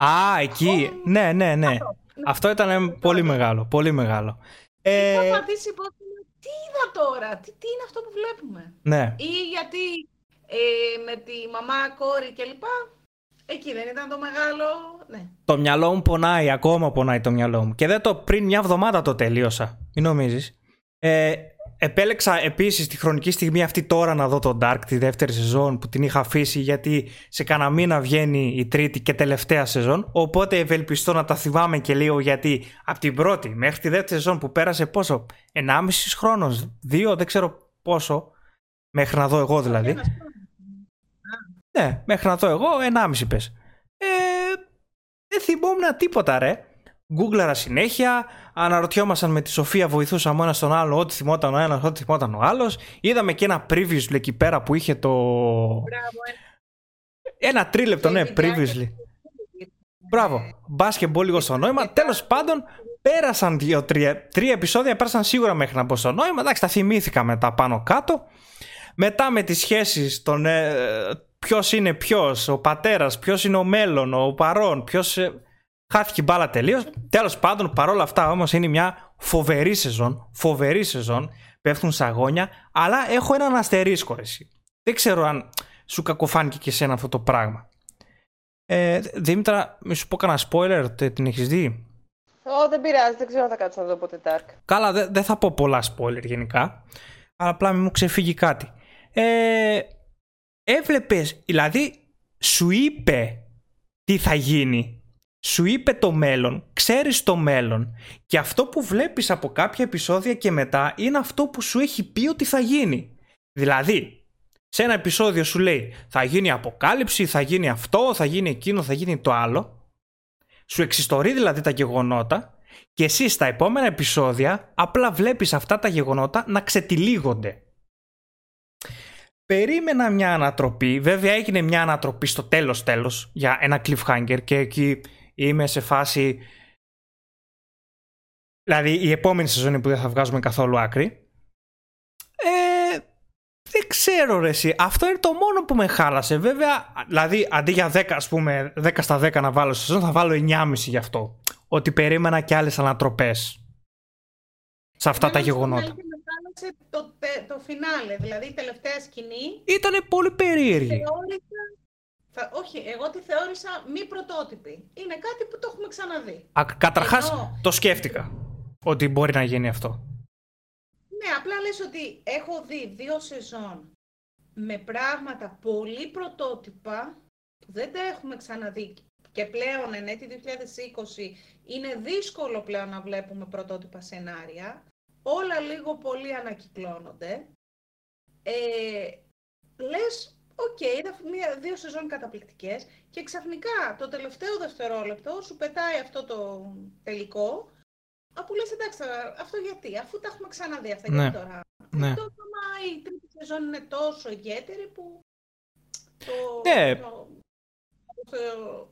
Α, εκεί. Ναι, ναι, ναι. Αυτό ήταν πολύ μεγάλο, πολύ μεγάλο. Ε, Είχα πατήσει post και λέω, τι είδα τώρα, τι, τι είναι αυτό που βλέπουμε; ναι. Ή γιατί ε, με τη μαμά, κόρη κλπ. Εκεί δεν ήταν το μεγάλο. Ναι. Το μυαλό μου πονάει, ακόμα πονάει το μυαλό μου. Και δεν το πριν μια εβδομάδα το τελείωσα. Μην νομίζεις. Ε, επέλεξα επίσης τη χρονική στιγμή αυτή τώρα να δω το Dark, τη δεύτερη σεζόν που την είχα αφήσει γιατί σε κανένα μήνα βγαίνει η τρίτη και τελευταία σεζόν. Οπότε ευελπιστώ να τα θυμάμαι και λίγο γιατί από την πρώτη μέχρι τη δεύτερη σεζόν που πέρασε πόσο, 1,5 χρόνος, δύο, δεν ξέρω πόσο, μέχρι να δω εγώ δηλαδή. Ένας χρόνος. Ναι, μέχρι να δω εγώ, 1,5 πες. Ε, δεν θυμόμουν τίποτα ρε. Γκούγκλαρα συνέχεια, αναρωτιόμασταν με τη Σοφία, βοηθούσαμε ο ένας τον άλλο, ό,τι θυμόταν ο ένας, ό,τι θυμόταν ο άλλος. Είδαμε και ένα previously εκεί πέρα που είχε το. Μπράβο, ε. Ένα τρίλεπτο, ναι, Και βιντεάκια. previously. Μπράβο. Μπάσκετμπολ λίγο στο νόημα. Τέλος πάντων, πέρασαν δύο-τρία τρία επεισόδια, πέρασαν σίγουρα μέχρι να μπω στο νόημα. Εντάξει, τα θυμήθηκα μετά πάνω κάτω. Μετά με τις σχέσεις των ε, ποιος είναι ποιος, ο πατέρας, ποιος είναι ο μέλλον, ο παρόν, ποιος ε, χάθηκε η μπάλα τελείως. Τέλος πάντων, παρόλα αυτά όμως είναι μια φοβερή σεζόν, φοβερή σεζόν, πέφτουν σαγόνια, αλλά έχω έναν αστερίσκο εσύ. Δεν ξέρω αν σου κακοφάνηκε και εσένα αυτό το πράγμα. Ε, Δήμητρα, μη σου πω κανένα spoiler, τε- την έχεις δει; Ω, δεν πειράζει, δεν ξέρω αν θα κάτσω να δω ποτέ Dark. Καλά, δεν δεν θα πω πολλά spoiler γενικά, αλλά απλά μην μου ξεφύγει κάτι. Ε, έβλεπες, δηλαδή σου είπε τι θα γίνει, σου είπε το μέλλον, ξέρεις το μέλλον και αυτό που βλέπεις από κάποια επεισόδια και μετά είναι αυτό που σου έχει πει ότι θα γίνει. Δηλαδή, σε ένα επεισόδιο σου λέει θα γίνει αποκάλυψη, θα γίνει αυτό, θα γίνει εκείνο, θα γίνει το άλλο. Σου εξιστορεί δηλαδή τα γεγονότα και εσύ στα επόμενα επεισόδια απλά βλέπεις αυτά τα γεγονότα να ξετυλίγονται. Περίμενα μια ανατροπή, βέβαια έγινε μια ανατροπή στο τέλος τέλος για ένα cliffhanger και εκεί είμαι σε φάση... Δηλαδή η επόμενη σεζόν που δεν θα βγάζουμε καθόλου άκρη. Ε, δεν ξέρω ρε εσύ. Αυτό είναι το μόνο που με χάλασε. Βέβαια, δηλαδή αντί για 10 ας πούμε, 10 στα 10 να βάλω σεζόν θα βάλω 9,5 γι' αυτό. Ότι περίμενα και άλλες ανατροπές. Σε αυτά τα Εμένα, στην γεγονότα. αλήθεια, με χάλασε το, τε- το φινάλε, δηλαδή η τελευταία σκηνή. Ήτανε πολύ περίεργη. Θεώρησα, θα, όχι, εγώ τη θεώρησα μη πρωτότυπη. Είναι κάτι που το έχουμε ξαναδεί. Α, Καταρχάς Ενώ- το σκέφτηκα ότι μπορεί να γίνει αυτό. Ναι, απλά λες ότι έχω δει δύο σεζόν με πράγματα πολύ πρωτότυπα που δεν τα έχουμε ξαναδεί και πλέον εν έτει 2020 είναι δύσκολο πλέον να βλέπουμε πρωτότυπα σενάρια. Όλα λίγο πολύ ανακυκλώνονται. Ε, λες, ok, okay, μία, δύο σεζόν καταπληκτικές και ξαφνικά το τελευταίο δευτερόλεπτο σου πετάει αυτό το τελικό Αφού λες εντάξει, τώρα, αυτό γιατί, αφού τα έχουμε ξαναδεί αυτά, Ναι. γιατί τώρα. Ναι. Αυτό άμα η τρίτη σεζόν είναι τόσο ιδιαίτερη που το, Ναι. το, το, το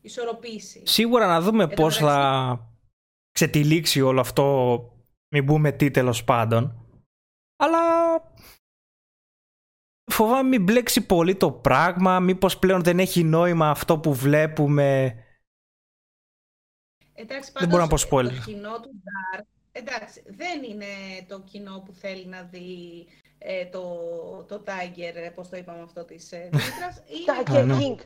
ισορροπήσει. Σίγουρα να δούμε Εν τω πώς θα ξετυλίξει όλο αυτό, μην πούμε τι τέλος πάντων. Αλλά φοβάμαι μην μπλέξει πολύ το πράγμα, μήπως πλέον δεν έχει νόημα αυτό που βλέπουμε. Εντάξει, Δεν μπορώ να πάντως, πω spoiler. Το κοινό του Dark, εντάξει, δεν είναι το κοινό που θέλει να δει ε, το, το Tiger, πώς το είπαμε αυτό, της ε, Δήμητρας. Είναι Tiger ναι. King.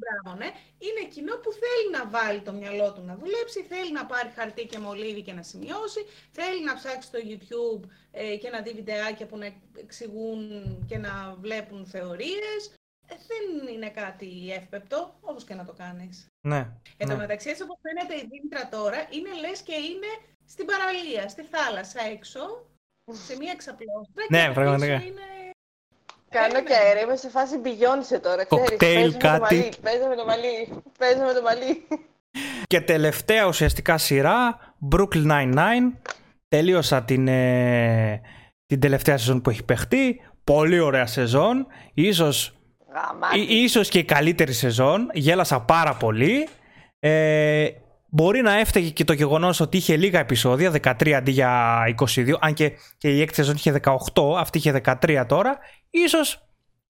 Μπράβο, ναι. Είναι κοινό που θέλει να βάλει το μυαλό του να δουλέψει, θέλει να πάρει χαρτί και μολύβι και να σημειώσει, θέλει να ψάξει στο YouTube ε, και να δει βιντεάκια που να εξηγούν και να βλέπουν θεωρίες. Ε, δεν είναι κάτι εύπεπτο, όπως και να το κάνεις. Ναι, Εν τω ναι. μεταξύ, έτσι όπως φαίνεται η Δήμητρα τώρα, είναι λες και είναι στην παραλία, στη θάλασσα έξω, σε μία ξαπλώστρα Ναι, και από πραγματικά. πίσω είναι... Κάνω και Περίμενε. αέρα, είμαι σε φάση Beyoncé τώρα, ξέρεις. Κοκτέιλ, Παίζω με το κάτι. μαλλί, παίζω με το μαλλί, παίζω με το μαλλί. Και τελευταία ουσιαστικά σειρά, Brooklyn Nine-Nine. Τελείωσα την, ε, την τελευταία σεζόν που έχει παιχτεί. Πολύ ωραία σεζόν. Ίσως Γαμάτι. Ή- ίσως και η καλύτερη σεζόν. Γέλασα πάρα πολύ. Ε, μπορεί να έφταιγε και το γεγονός ότι είχε λίγα επεισόδια, 13 αντί για 22, αν και, και η έκτη σεζόν είχε 18, αυτή είχε 13 τώρα. Ίσως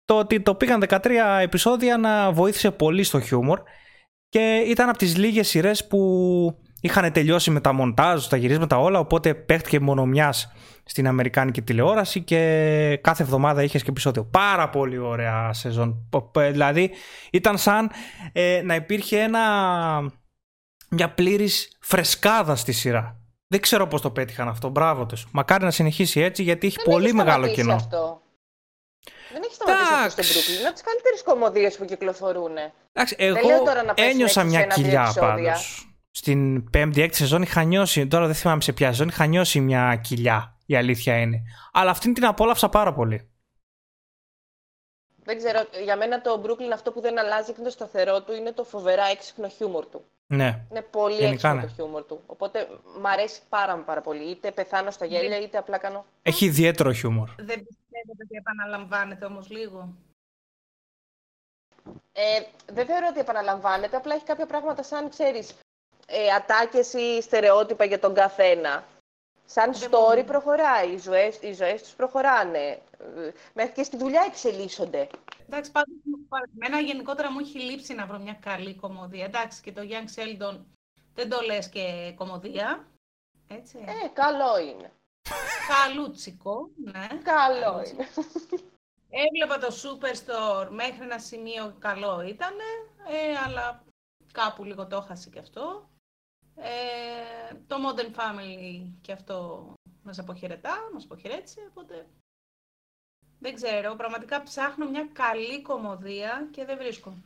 το ότι το πήγαν 13 επεισόδια να βοήθησε πολύ στο χιούμορ και ήταν από τις λίγες σειρές που είχαν τελειώσει με τα μοντάζ, τα γυρίσματα όλα, οπότε παίχτηκε μόνο μιας στην Αμερικάνικη τηλεόραση και κάθε εβδομάδα είχες και επεισόδιο. Πάρα πολύ ωραία σεζόν. Πο- πο- Δηλαδή ήταν σαν ε, να υπήρχε ένα, μια πλήρης φρεσκάδα στη σειρά. Δεν ξέρω πώς το πέτυχαν αυτό. Μπράβο τους. Μακάρι να συνεχίσει έτσι γιατί έχει Δεν πολύ έχει μεγάλο σταματήσει κοινό. Αυτό. Δεν έχεις σταματήσει αυτό Εντάξει. στο Brooklyn. Είναι από τις καλύτερες κομμωδίες που κυκλοφορούν. Εντάξει, λέω εγώ τώρα να πέσουν ένιωσα έξω σε μια ένα-δύο κοιλιά επεισόδια. πάντως. Στην πέμπτη, έκτη σεζόν είχα νιώσει, τώρα δεν θυμάμαι σε ποια σεζόν, είχα νιώσει μια κοιλιά. Η αλήθεια είναι. Αλλά αυτήν την απόλαυσα πάρα πολύ. Δεν ξέρω, για μένα το Brooklyn αυτό που δεν αλλάζει και είναι το σταθερό του είναι το φοβερά έξυπνο χιούμορ του. Ναι. Είναι πολύ Γενικά, έξυπνο ναι. το χιούμορ του. Οπότε μ' αρέσει πάρα μα πάρα πολύ. Είτε πεθάνω στα γέλια, είτε απλά κάνω. Έχει ιδιαίτερο χιούμορ. Δεν πιστεύετε ότι επαναλαμβάνεται όμως λίγο; Ε, δεν θεωρώ ότι επαναλαμβάνεται, απλά έχει κάποια πράγματα σαν, ξέρεις, ε, ατάκες ή στερεότυπα για τον καθένα. Σαν Δεν story μου- προχωράει, οι ζωές, οι ζωές τους προχωράνε. Ε, Μέχρι και στη δουλειά εξελίσσονται. Εντάξει, πάντως, μου- εμένα γενικότερα μου έχει λείψει να βρω μια καλή κομμωδία. Εντάξει, και το Young Sheldon δεν το λες και κομμωδία. Έτσι. Ε, καλό είναι. Καλούτσικο, ναι. Καλό Καλούτσικο. είναι. Έβλεπα το Superstore μέχρι ένα σημείο καλό ήταν, ε, αλλά κάπου λίγο το έχασε και αυτό. Ε, το Modern Family και αυτό μας αποχαιρετά, μας αποχαιρέτησε, οπότε δεν ξέρω. Πραγματικά ψάχνω μια καλή κομμωδία και δεν βρίσκω.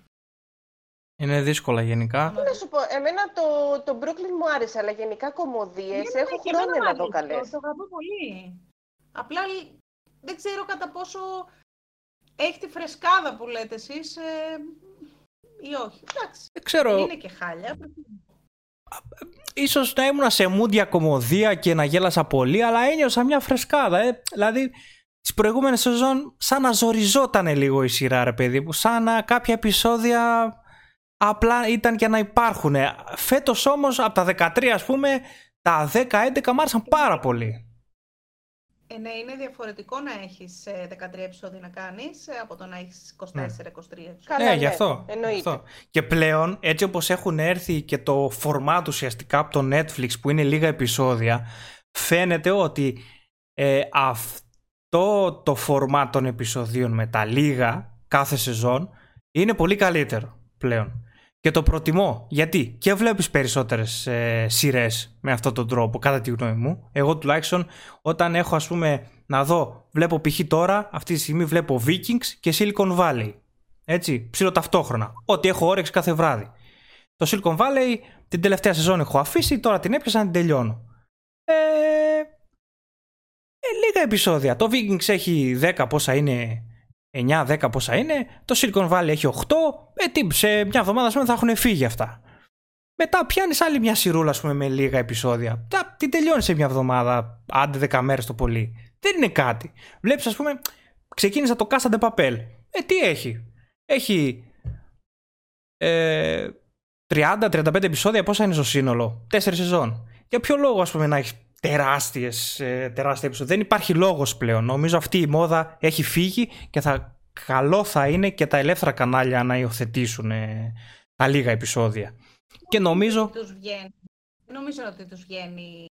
Είναι δύσκολα γενικά. Τι να σου πω, εμένα το, το Brooklyn μου άρεσε, αλλά γενικά κομμωδίες Ναι, έχω και εμένα χρόνια να μου δω άρεσε, καλές. Το, το αγαπώ πολύ. Απλά δεν ξέρω κατά πόσο έχει τη φρεσκάδα που λέτε εσείς ε, ή όχι. Εντάξει, Δεν ξέρω, είναι και χάλια. ίσως να ήμουν σε μούντια κομμωδία και να γέλασα πολύ, αλλά ένιωσα μια φρεσκάδα. Ε. Δηλαδή, τις προηγούμενες σεζόν σαν να ζοριζόταν λίγο η σειρά, ρε παιδί μου. Σαν να κάποια επεισόδια απλά ήταν και να υπάρχουν. Φέτος όμως, από τα 13 ας πούμε, τα 10-11 μ' άρεσαν πάρα πολύ. Ε, ναι, είναι διαφορετικό να έχεις ε, 13 επεισόδια να κάνεις ε, από το να έχεις 24-23 επεισόδια. Καλά, ναι, ναι, γι' αυτό. εννοείται. γι' αυτό. Και πλέον, έτσι όπως έχουν έρθει και το φορμάτ ουσιαστικά από το Netflix που είναι λίγα επεισόδια, φαίνεται ότι ε, αυτό το φορμάτ των επεισοδίων με τα λίγα κάθε σεζόν είναι πολύ καλύτερο πλέον. Και το προτιμώ. Γιατί; Και βλέπεις περισσότερες ε, σειρές με αυτόν τον τρόπο, κατά τη γνώμη μου. Εγώ τουλάχιστον όταν έχω ας πούμε να δω, βλέπω π.χ. τώρα, αυτή τη στιγμή βλέπω Vikings και Silicon Valley. Έτσι, ψήλω ταυτόχρονα. Ό,τι έχω όρεξη κάθε βράδυ. Το Silicon Valley την τελευταία σεζόν έχω αφήσει, τώρα την έπιασα να την τελειώνω. Ε, ε, λίγα επεισόδια. Το Vikings έχει 10 πόσα είναι, 9-10 πόσα είναι. Το Silicon Valley έχει 8. Ε, τι, σε μια εβδομάδα ας πούμε, θα έχουν φύγει αυτά. Μετά πιάνεις άλλη μια σειρούλα ας πούμε, με λίγα επεισόδια. Τα, την τελειώνεις σε μια εβδομάδα, άντε 10 μέρες το πολύ. Δεν είναι κάτι. Βλέπεις, ας πούμε, ξεκίνησα το Casa de Papel. Ε, τι έχει; Έχει ε, 30-35 επεισόδια, πόσα είναι στο σύνολο; 4 σεζόν. Για ποιο λόγο, ας πούμε, να έχεις τεράστιες, ε, τεράστια επεισόδια. Δεν υπάρχει λόγος πλέον. Νομίζω αυτή η μόδα έχει φύγει και θα, καλό θα είναι και τα ελεύθερα κανάλια να υιοθετήσουν ε, τα λίγα επεισόδια. Και νομίζω... Τους βγαίνει. Νομίζω ότι τους βγαίνει.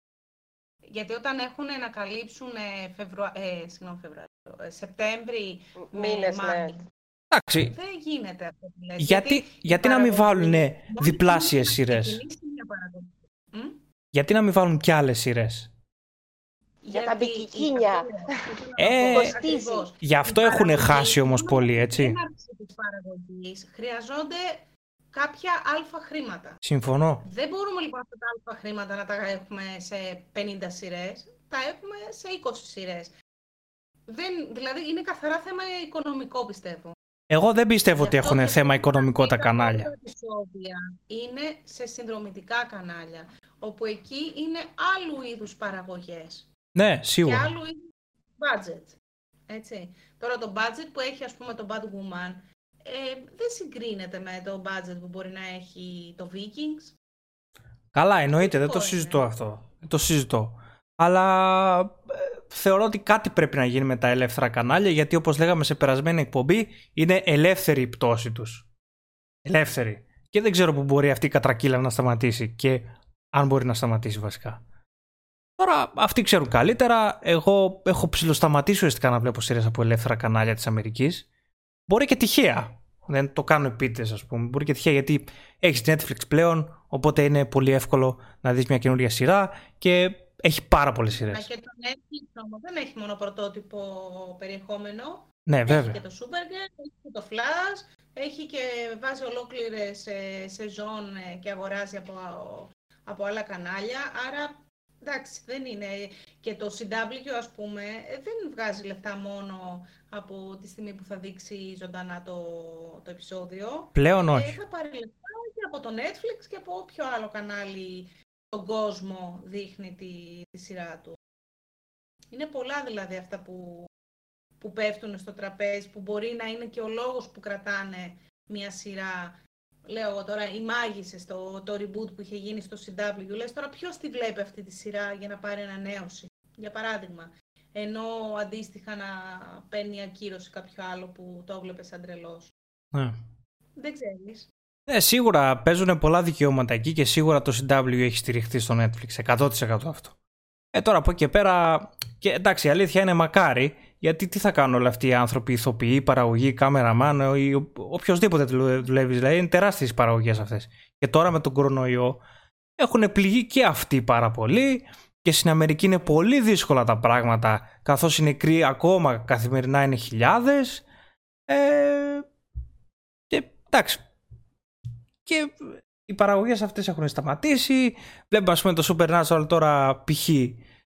Γιατί όταν έχουν να καλύψουν ε, Φεβρουα... ε, συγγνώμη, Φεβρουάριο, ε, Σεπτέμβρη με Μήνες, ναι. Μάρτιο, Εντάξει, δεν γίνεται αυτό που λες. γιατί, γιατί, η να μην παραγωγή- βάλουν μόλις διπλάσιες έχει σειρές; Ξεκινήσει μια παραγωγή. Μμ; Γιατί να μην βάλουν κι άλλες σειρές; Για τα Γιατί μπικικίνια. η- Ε, Κοστίζει. Ακριβώς. Γι' αυτό Η έχουν παραγωγή, χάσει όμως μόνο πολύ, στην έτσι. έναρξη της παραγωγής χρειαζόνται κάποια αλφα χρήματα. Συμφωνώ. Δεν μπορούμε λοιπόν αυτά τα αλφα χρήματα να τα έχουμε σε 50 σειρές, τα έχουμε σε 20 σειρές. Δεν, δηλαδή είναι καθαρά θέμα οικονομικό πιστεύω. Εγώ δεν πιστεύω ότι Γι' αυτό έχουν και θέμα τα οικονομικό τα 10 κανάλια. επεισόδια είναι σε συνδρομητικά κανάλια, όπου εκεί είναι άλλου είδους παραγωγές Ναι, και σίγουρα. άλλου είδους budget. Έτσι. Τώρα το budget που έχει ας πούμε το Bad Woman ε, δεν συγκρίνεται με το budget που μπορεί να έχει το Vikings. Καλά, εννοείται, δεν το είναι. συζητώ αυτό. Δεν το συζητώ. Αλλά ε, θεωρώ ότι κάτι πρέπει να γίνει με τα ελεύθερα κανάλια γιατί όπως λέγαμε σε περασμένη εκπομπή είναι ελεύθερη η πτώση τους. Ελεύθερη. Και δεν ξέρω που μπορεί αυτή η κατρακύλα να σταματήσει και αν μπορεί να σταματήσει βασικά. Τώρα αυτοί ξέρουν καλύτερα. Εγώ έχω ψηλοσταματήσει ουσιαστικά να βλέπω σειρές από ελεύθερα κανάλια της Αμερικής. Μπορεί και τυχαία. Δεν το κάνω επίτηδες ας πούμε. Μπορεί και τυχαία γιατί έχεις Netflix πλέον οπότε είναι πολύ εύκολο να δεις μια καινούργια σειρά και έχει πάρα πολλές Μα σειρές. και το Netflix όμως δεν έχει μόνο πρωτότυπο περιεχόμενο. Ναι Έχει βέβαια. και το Supergirl, έχει και το Flash, έχει και βάζει ολόκληρες ε, σεζόν ε, και αγοράζει από, από άλλα κανάλια. Άρα, εντάξει, δεν είναι. Και το CW, ας πούμε, ε, δεν βγάζει λεφτά μόνο από τη στιγμή που θα δείξει ζωντανά το, το επεισόδιο. Πλέον Ε, όχι. θα πάρει λεφτά και από το Netflix και από όποιο άλλο κανάλι στον κόσμο δείχνει τη, τη σειρά του. Είναι πολλά δηλαδή αυτά που, που πέφτουν στο τραπέζι, που μπορεί να είναι και ο λόγος που κρατάνε μια σειρά. Λέω εγώ τώρα, οι μάγισσες, το, το reboot που είχε γίνει στο CW, λες τώρα ποιος τη βλέπει αυτή τη σειρά για να πάρει ανανέωση, για παράδειγμα. Ενώ αντίστοιχα να παίρνει ακύρωση κάποιο άλλο που το έβλεπε σαν τρελός. Ναι. Δεν ξέρεις. Ναι, σίγουρα παίζουν πολλά δικαιώματα εκεί και σίγουρα το CW έχει στηριχθεί στο Netflix. 100% αυτό. Ε, τώρα από εκεί και πέρα. Και εντάξει, η αλήθεια είναι μακάρι, Γιατί τι θα κάνουν όλοι αυτοί οι άνθρωποι, ηθοποιοί, παραγωγοί, κάμεραμάν ή ο- οποιοδήποτε δουλε- δουλεύεις. Δηλαδή είναι τεράστιες οι παραγωγές αυτές. Και τώρα με τον κορονοϊό έχουν πληγεί και αυτοί πάρα πολύ. Και στην Αμερική είναι πολύ δύσκολα τα πράγματα, καθώς οι νεκροί ακόμα καθημερινά είναι χιλιάδες. Ε, και εντάξει. Και οι παραγωγές αυτές έχουν σταματήσει. Βλέπουμε ας πούμε το Supernatural τώρα π.χ.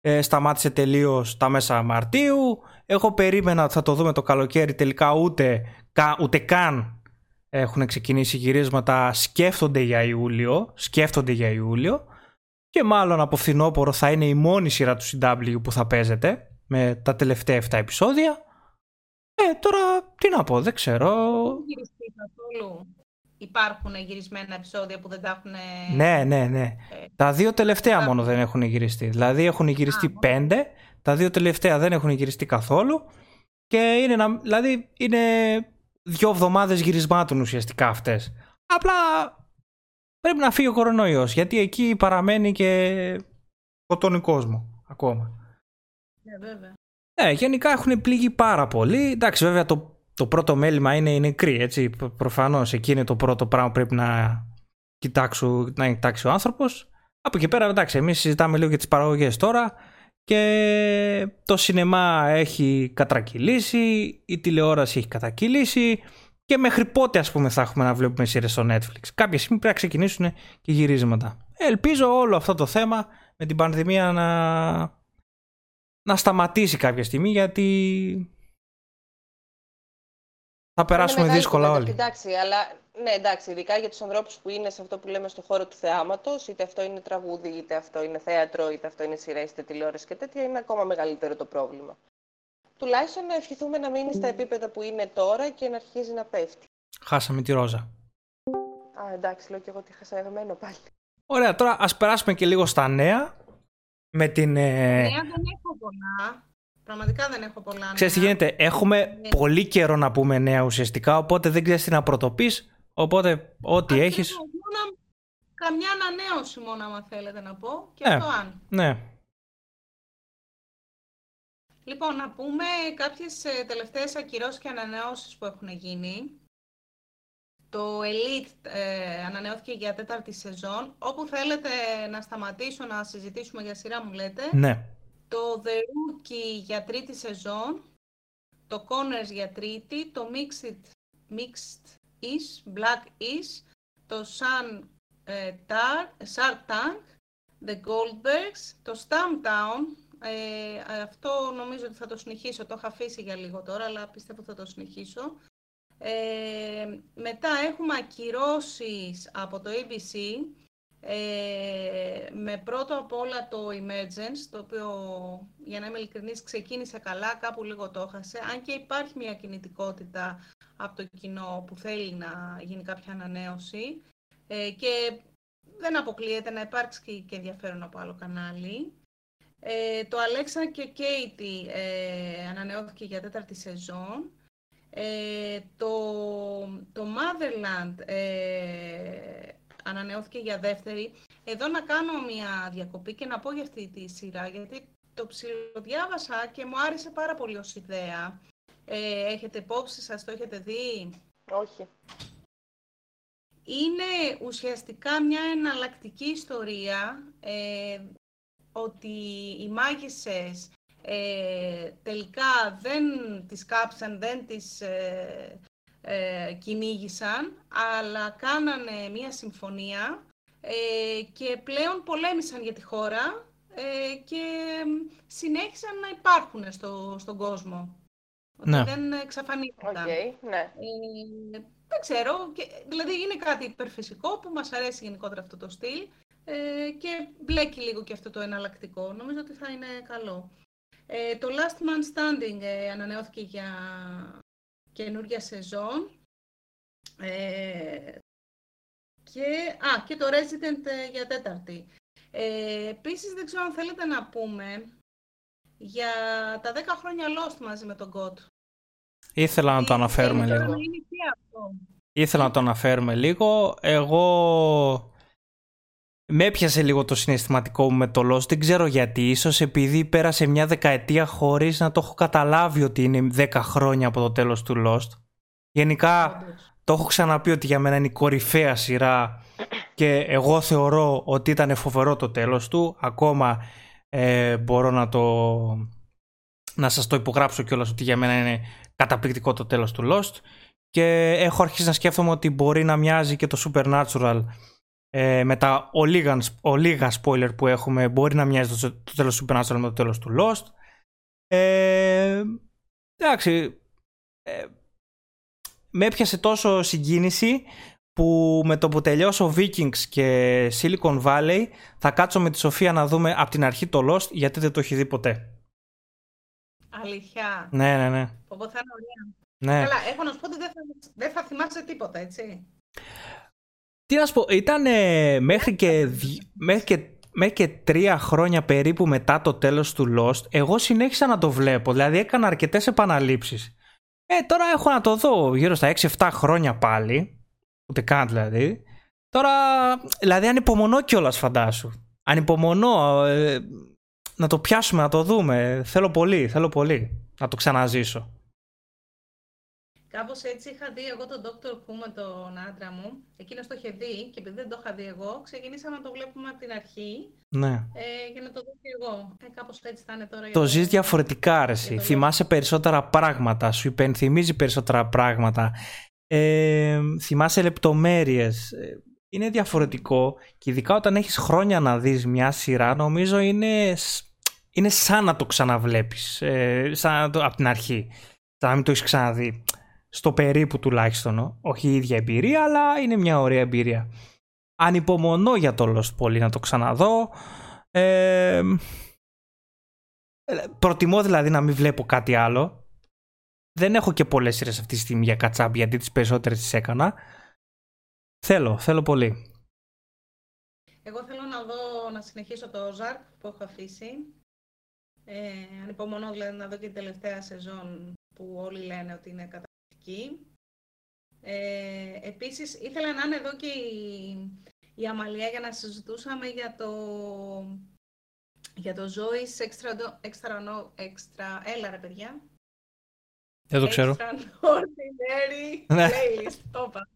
Ε, σταμάτησε τελείως τα μέσα Μαρτίου. Εγώ περίμενα ότι θα το δούμε το καλοκαίρι. Τελικά ούτε, κα, ούτε καν έχουν ξεκινήσει γυρίσματα. Σκέφτονται για Ιούλιο. Σκέφτονται για Ιούλιο. Και μάλλον από φθινόπωρο θα είναι η μόνη σειρά του CW που θα παίζεται. Με τα τελευταία 7 επεισόδια. Ε, τώρα τι να πω, δεν ξέρω. Έχουν γυριστεί καθόλου. Υπάρχουν γυρισμένα επεισόδια που δεν τα έχουν. Ναι, ναι, ναι. Τα δύο τελευταία μόνο δεν έχουν γυριστεί. Δηλαδή έχουν γυριστεί πέντε, τα δύο τελευταία δεν έχουν γυριστεί καθόλου. Και είναι, ένα- δηλαδή είναι δύο εβδομάδες γυρισμάτων ουσιαστικά αυτές. Απλά πρέπει να φύγει ο κορονοϊός, γιατί εκεί παραμένει και σκοτώνει κόσμο ακόμα. Ναι, βέβαια. Ναι, γενικά έχουν πληγεί πάρα πολύ. Εντάξει, βέβαια το, το πρώτο μέλημα είναι οι νεκροί, έτσι. Προ- Προφανώς εκεί είναι το πρώτο πράγμα που πρέπει να, κοιτάξου, να κοιτάξει ο άνθρωπος. Από εκεί πέρα, εντάξει, εμείς συζητάμε λίγο για τις παραγωγές τώρα και το σινεμά έχει κατρακυλήσει, η τηλεόραση έχει κατακυλήσει και μέχρι πότε ας πούμε θα έχουμε να βλέπουμε σειρές στο Netflix. Κάποια στιγμή πρέπει να ξεκινήσουν και γυρίσματα. Ελπίζω όλο αυτό το θέμα με την πανδημία να, να σταματήσει κάποια στιγμή γιατί θα περάσουμε Είναι μεγάλη δύσκολα κουβέντα, όλοι. Εντάξει, αλλά ναι, εντάξει, ειδικά για τους ανθρώπους που είναι σε αυτό που λέμε στο χώρο του θεάματος, είτε αυτό είναι τραγούδι, είτε αυτό είναι θέατρο, είτε αυτό είναι σειρά, είτε τηλεόραση και τέτοια, είναι ακόμα μεγαλύτερο το πρόβλημα. Τουλάχιστον να ευχηθούμε να μείνει στα επίπεδα που είναι τώρα και να αρχίζει να πέφτει. Χάσαμε τη Ρόζα. Α, εντάξει, λέω και εγώ ότι είχα σαγμένο πάλι. Ωραία, τώρα ας περάσουμε και λίγο στα νέα. Με την... Ε... Νέα δεν έχω πολλά. Πραγματικά δεν έχω πολλά. Ξέρεις τι νέα. γίνεται, έχουμε Ναι. πολύ καιρό να πούμε νέα ουσιαστικά, οπότε δεν ξέρεις τι να πρωτοπείς, οπότε ό,τι Ακριβώς, έχεις... μόνο Καμιά ανανέωση μόνο, άμα θέλετε να πω. Και Ε. αυτό αν. Ναι, Λοιπόν, να πούμε κάποιες ε, τελευταίες ακυρώσεις και ανανεώσεις που έχουν γίνει. Το Elite ε, ανανεώθηκε για τέταρτη σεζόν. Όπου θέλετε να σταματήσω να συζητήσουμε για σειρά μου λέτε. ναι. Το The Rookie για τρίτη σεζόν. Το Connors για τρίτη. Το Mixed, Mixed Is, Black Is. Το Sun ε, Tar, Shark Tank. The Goldbergs. Το Stumptown. Ε, αυτό νομίζω ότι θα το συνεχίσω. Το έχω αφήσει για λίγο τώρα, αλλά πιστεύω θα το συνεχίσω. Ε, μετά έχουμε ακυρώσεις από το ABC ε, με πρώτο απ' όλα το Emergence, το οποίο για να είμαι ειλικρινής ξεκίνησε καλά, κάπου λίγο το έχασε, αν και υπάρχει μια κινητικότητα από το κοινό που θέλει να γίνει κάποια ανανέωση ε, και δεν αποκλείεται να υπάρξει και- και ενδιαφέρον από άλλο κανάλι. Ε, το Alexa και Katie ε, ανανεώθηκε για τέταρτη σεζόν. Ε, το, το Motherland ε, ανανεώθηκε για δεύτερη. Εδώ να κάνω μια διακοπή και να πω για αυτή τη σειρά, γιατί το ψιλοδιάβασα και μου άρεσε πάρα πολύ ως ιδέα. Ε, έχετε υπόψη σας, το έχετε δει; Όχι. Είναι ουσιαστικά μια εναλλακτική ιστορία ε, ότι οι μάγισσες ε, τελικά δεν τις κάψαν, δεν τις ε, ε, κυνήγησαν, αλλά κάνανε μια συμφωνία ε, και πλέον πολέμησαν για τη χώρα ε, και συνέχισαν να υπάρχουν στο, στον κόσμο. Ότι Ναι. δεν εξαφανίστηκαν. Οκ, ναι. Ε, δεν ξέρω, και, δηλαδή είναι κάτι υπερφυσικό που μας αρέσει γενικότερα αυτό το στυλ ε, και μπλέκει λίγο και αυτό το εναλλακτικό. Νομίζω ότι θα είναι καλό. Ε, το Last Man Standing ε, ανανεώθηκε για καινούργια σεζόν. Ε, και, α, και το Resident ε, για τέταρτη. Ε, επίσης δεν ξέρω αν θέλετε να πούμε για τα 10 χρόνια Lost μαζί με τον God. Ήθελα να το αναφέρουμε Θέλω λίγο. να είναι και αυτό. Ήθελα να το αναφέρουμε λίγο. Εγώ με έπιασε λίγο το συναισθηματικό μου με το Lost. Δεν ξέρω γιατί. Ίσως επειδή πέρασε μια δεκαετία χωρίς να το έχω καταλάβει ότι είναι 10 χρόνια από το τέλος του Lost. Γενικά το έχω ξαναπεί ότι για μένα είναι η κορυφαία σειρά και εγώ θεωρώ ότι ήταν φοβερό το τέλος του. Ακόμα ε, μπορώ να το να σας το υπογράψω κιόλας ότι για μένα είναι καταπληκτικό το τέλος του Lost και έχω αρχίσει να σκέφτομαι ότι μπορεί να μοιάζει και το Supernatural ε, με τα ολίγα, spoiler που έχουμε μπορεί να μοιάζει το, το τέλος του Supernatural με το τέλος του Lost ε, εντάξει ε, με έπιασε τόσο συγκίνηση που με το που τελειώσω Vikings και Silicon Valley θα κάτσω με τη Σοφία να δούμε από την αρχή το Lost γιατί δεν το έχει δει ποτέ. Αλήθεια. Ναι, ναι, ναι. Πω, θα είναι ωραία. ναι. Καλά, έχω να σου πω ότι δεν θα, δεν θα θυμάσαι τίποτα, έτσι. Τι να σου πω, ήταν μέχρι, και, δυ- μέχρι, και, μέχρι και τρία χρόνια περίπου μετά το τέλος του Lost, εγώ συνέχισα να το βλέπω, δηλαδή έκανα αρκετές επαναλήψεις. Ε, τώρα έχω να το δω γύρω στα 6-7 χρόνια πάλι, ούτε καν δηλαδή. Τώρα, δηλαδή ανυπομονώ κιόλας φαντάσου. Ανυπομονώ ε, να το πιάσουμε, να το δούμε. Θέλω πολύ, θέλω πολύ να το ξαναζήσω. Κάπως έτσι είχα δει εγώ τον Dr. Who με τον άντρα μου. Εκείνος το είχε δει και επειδή δεν το είχα δει εγώ, ξεκινήσαμε να το βλέπουμε από την αρχή Ναι. ε, για να το δω και εγώ. Ε, Κάπως έτσι θα είναι τώρα. για Το ζεις διαφορετικά, ρε, εσύ. για το Θυμάσαι περισσότερα πράγματα, σου υπενθυμίζει περισσότερα πράγματα. Ε, θυμάσαι λεπτομέρειες. Ε, Είναι διαφορετικό και ειδικά όταν έχεις χρόνια να δεις μια σειρά, νομίζω είναι, σ- είναι σαν να το ξαναβλέπεις. Ε, σαν να το, από την αρχή. Σαν να μην το έχεις ξαναδεί. Στο περίπου τουλάχιστον. ο. Όχι η ίδια εμπειρία, αλλά είναι μια ωραία εμπειρία. Ανυπομονώ για το Lost πολύ να το ξαναδώ. Ε, ε, Προτιμώ δηλαδή να μην βλέπω κάτι άλλο. Δεν έχω και πολλές σειρές αυτή τη στιγμή για κατσάμπ γιατί τις περισσότερες τις έκανα. Θέλω, θέλω πολύ. Εγώ θέλω να δω, να συνεχίσω το Ozark που έχω αφήσει. Ε, ανυπομονώ δηλαδή να δω και την τελευταία σεζόν που όλοι λένε ότι είναι καταπληκτική. Ε, επίσης ήθελα να είναι εδώ και η, η Αμαλία για να συζητούσαμε για το για το Zoe's Extra, extra, no, extra, έλα ρε παιδιά. Δεν το ξέρω. Extraordinary Ναι. playlist, το είπα.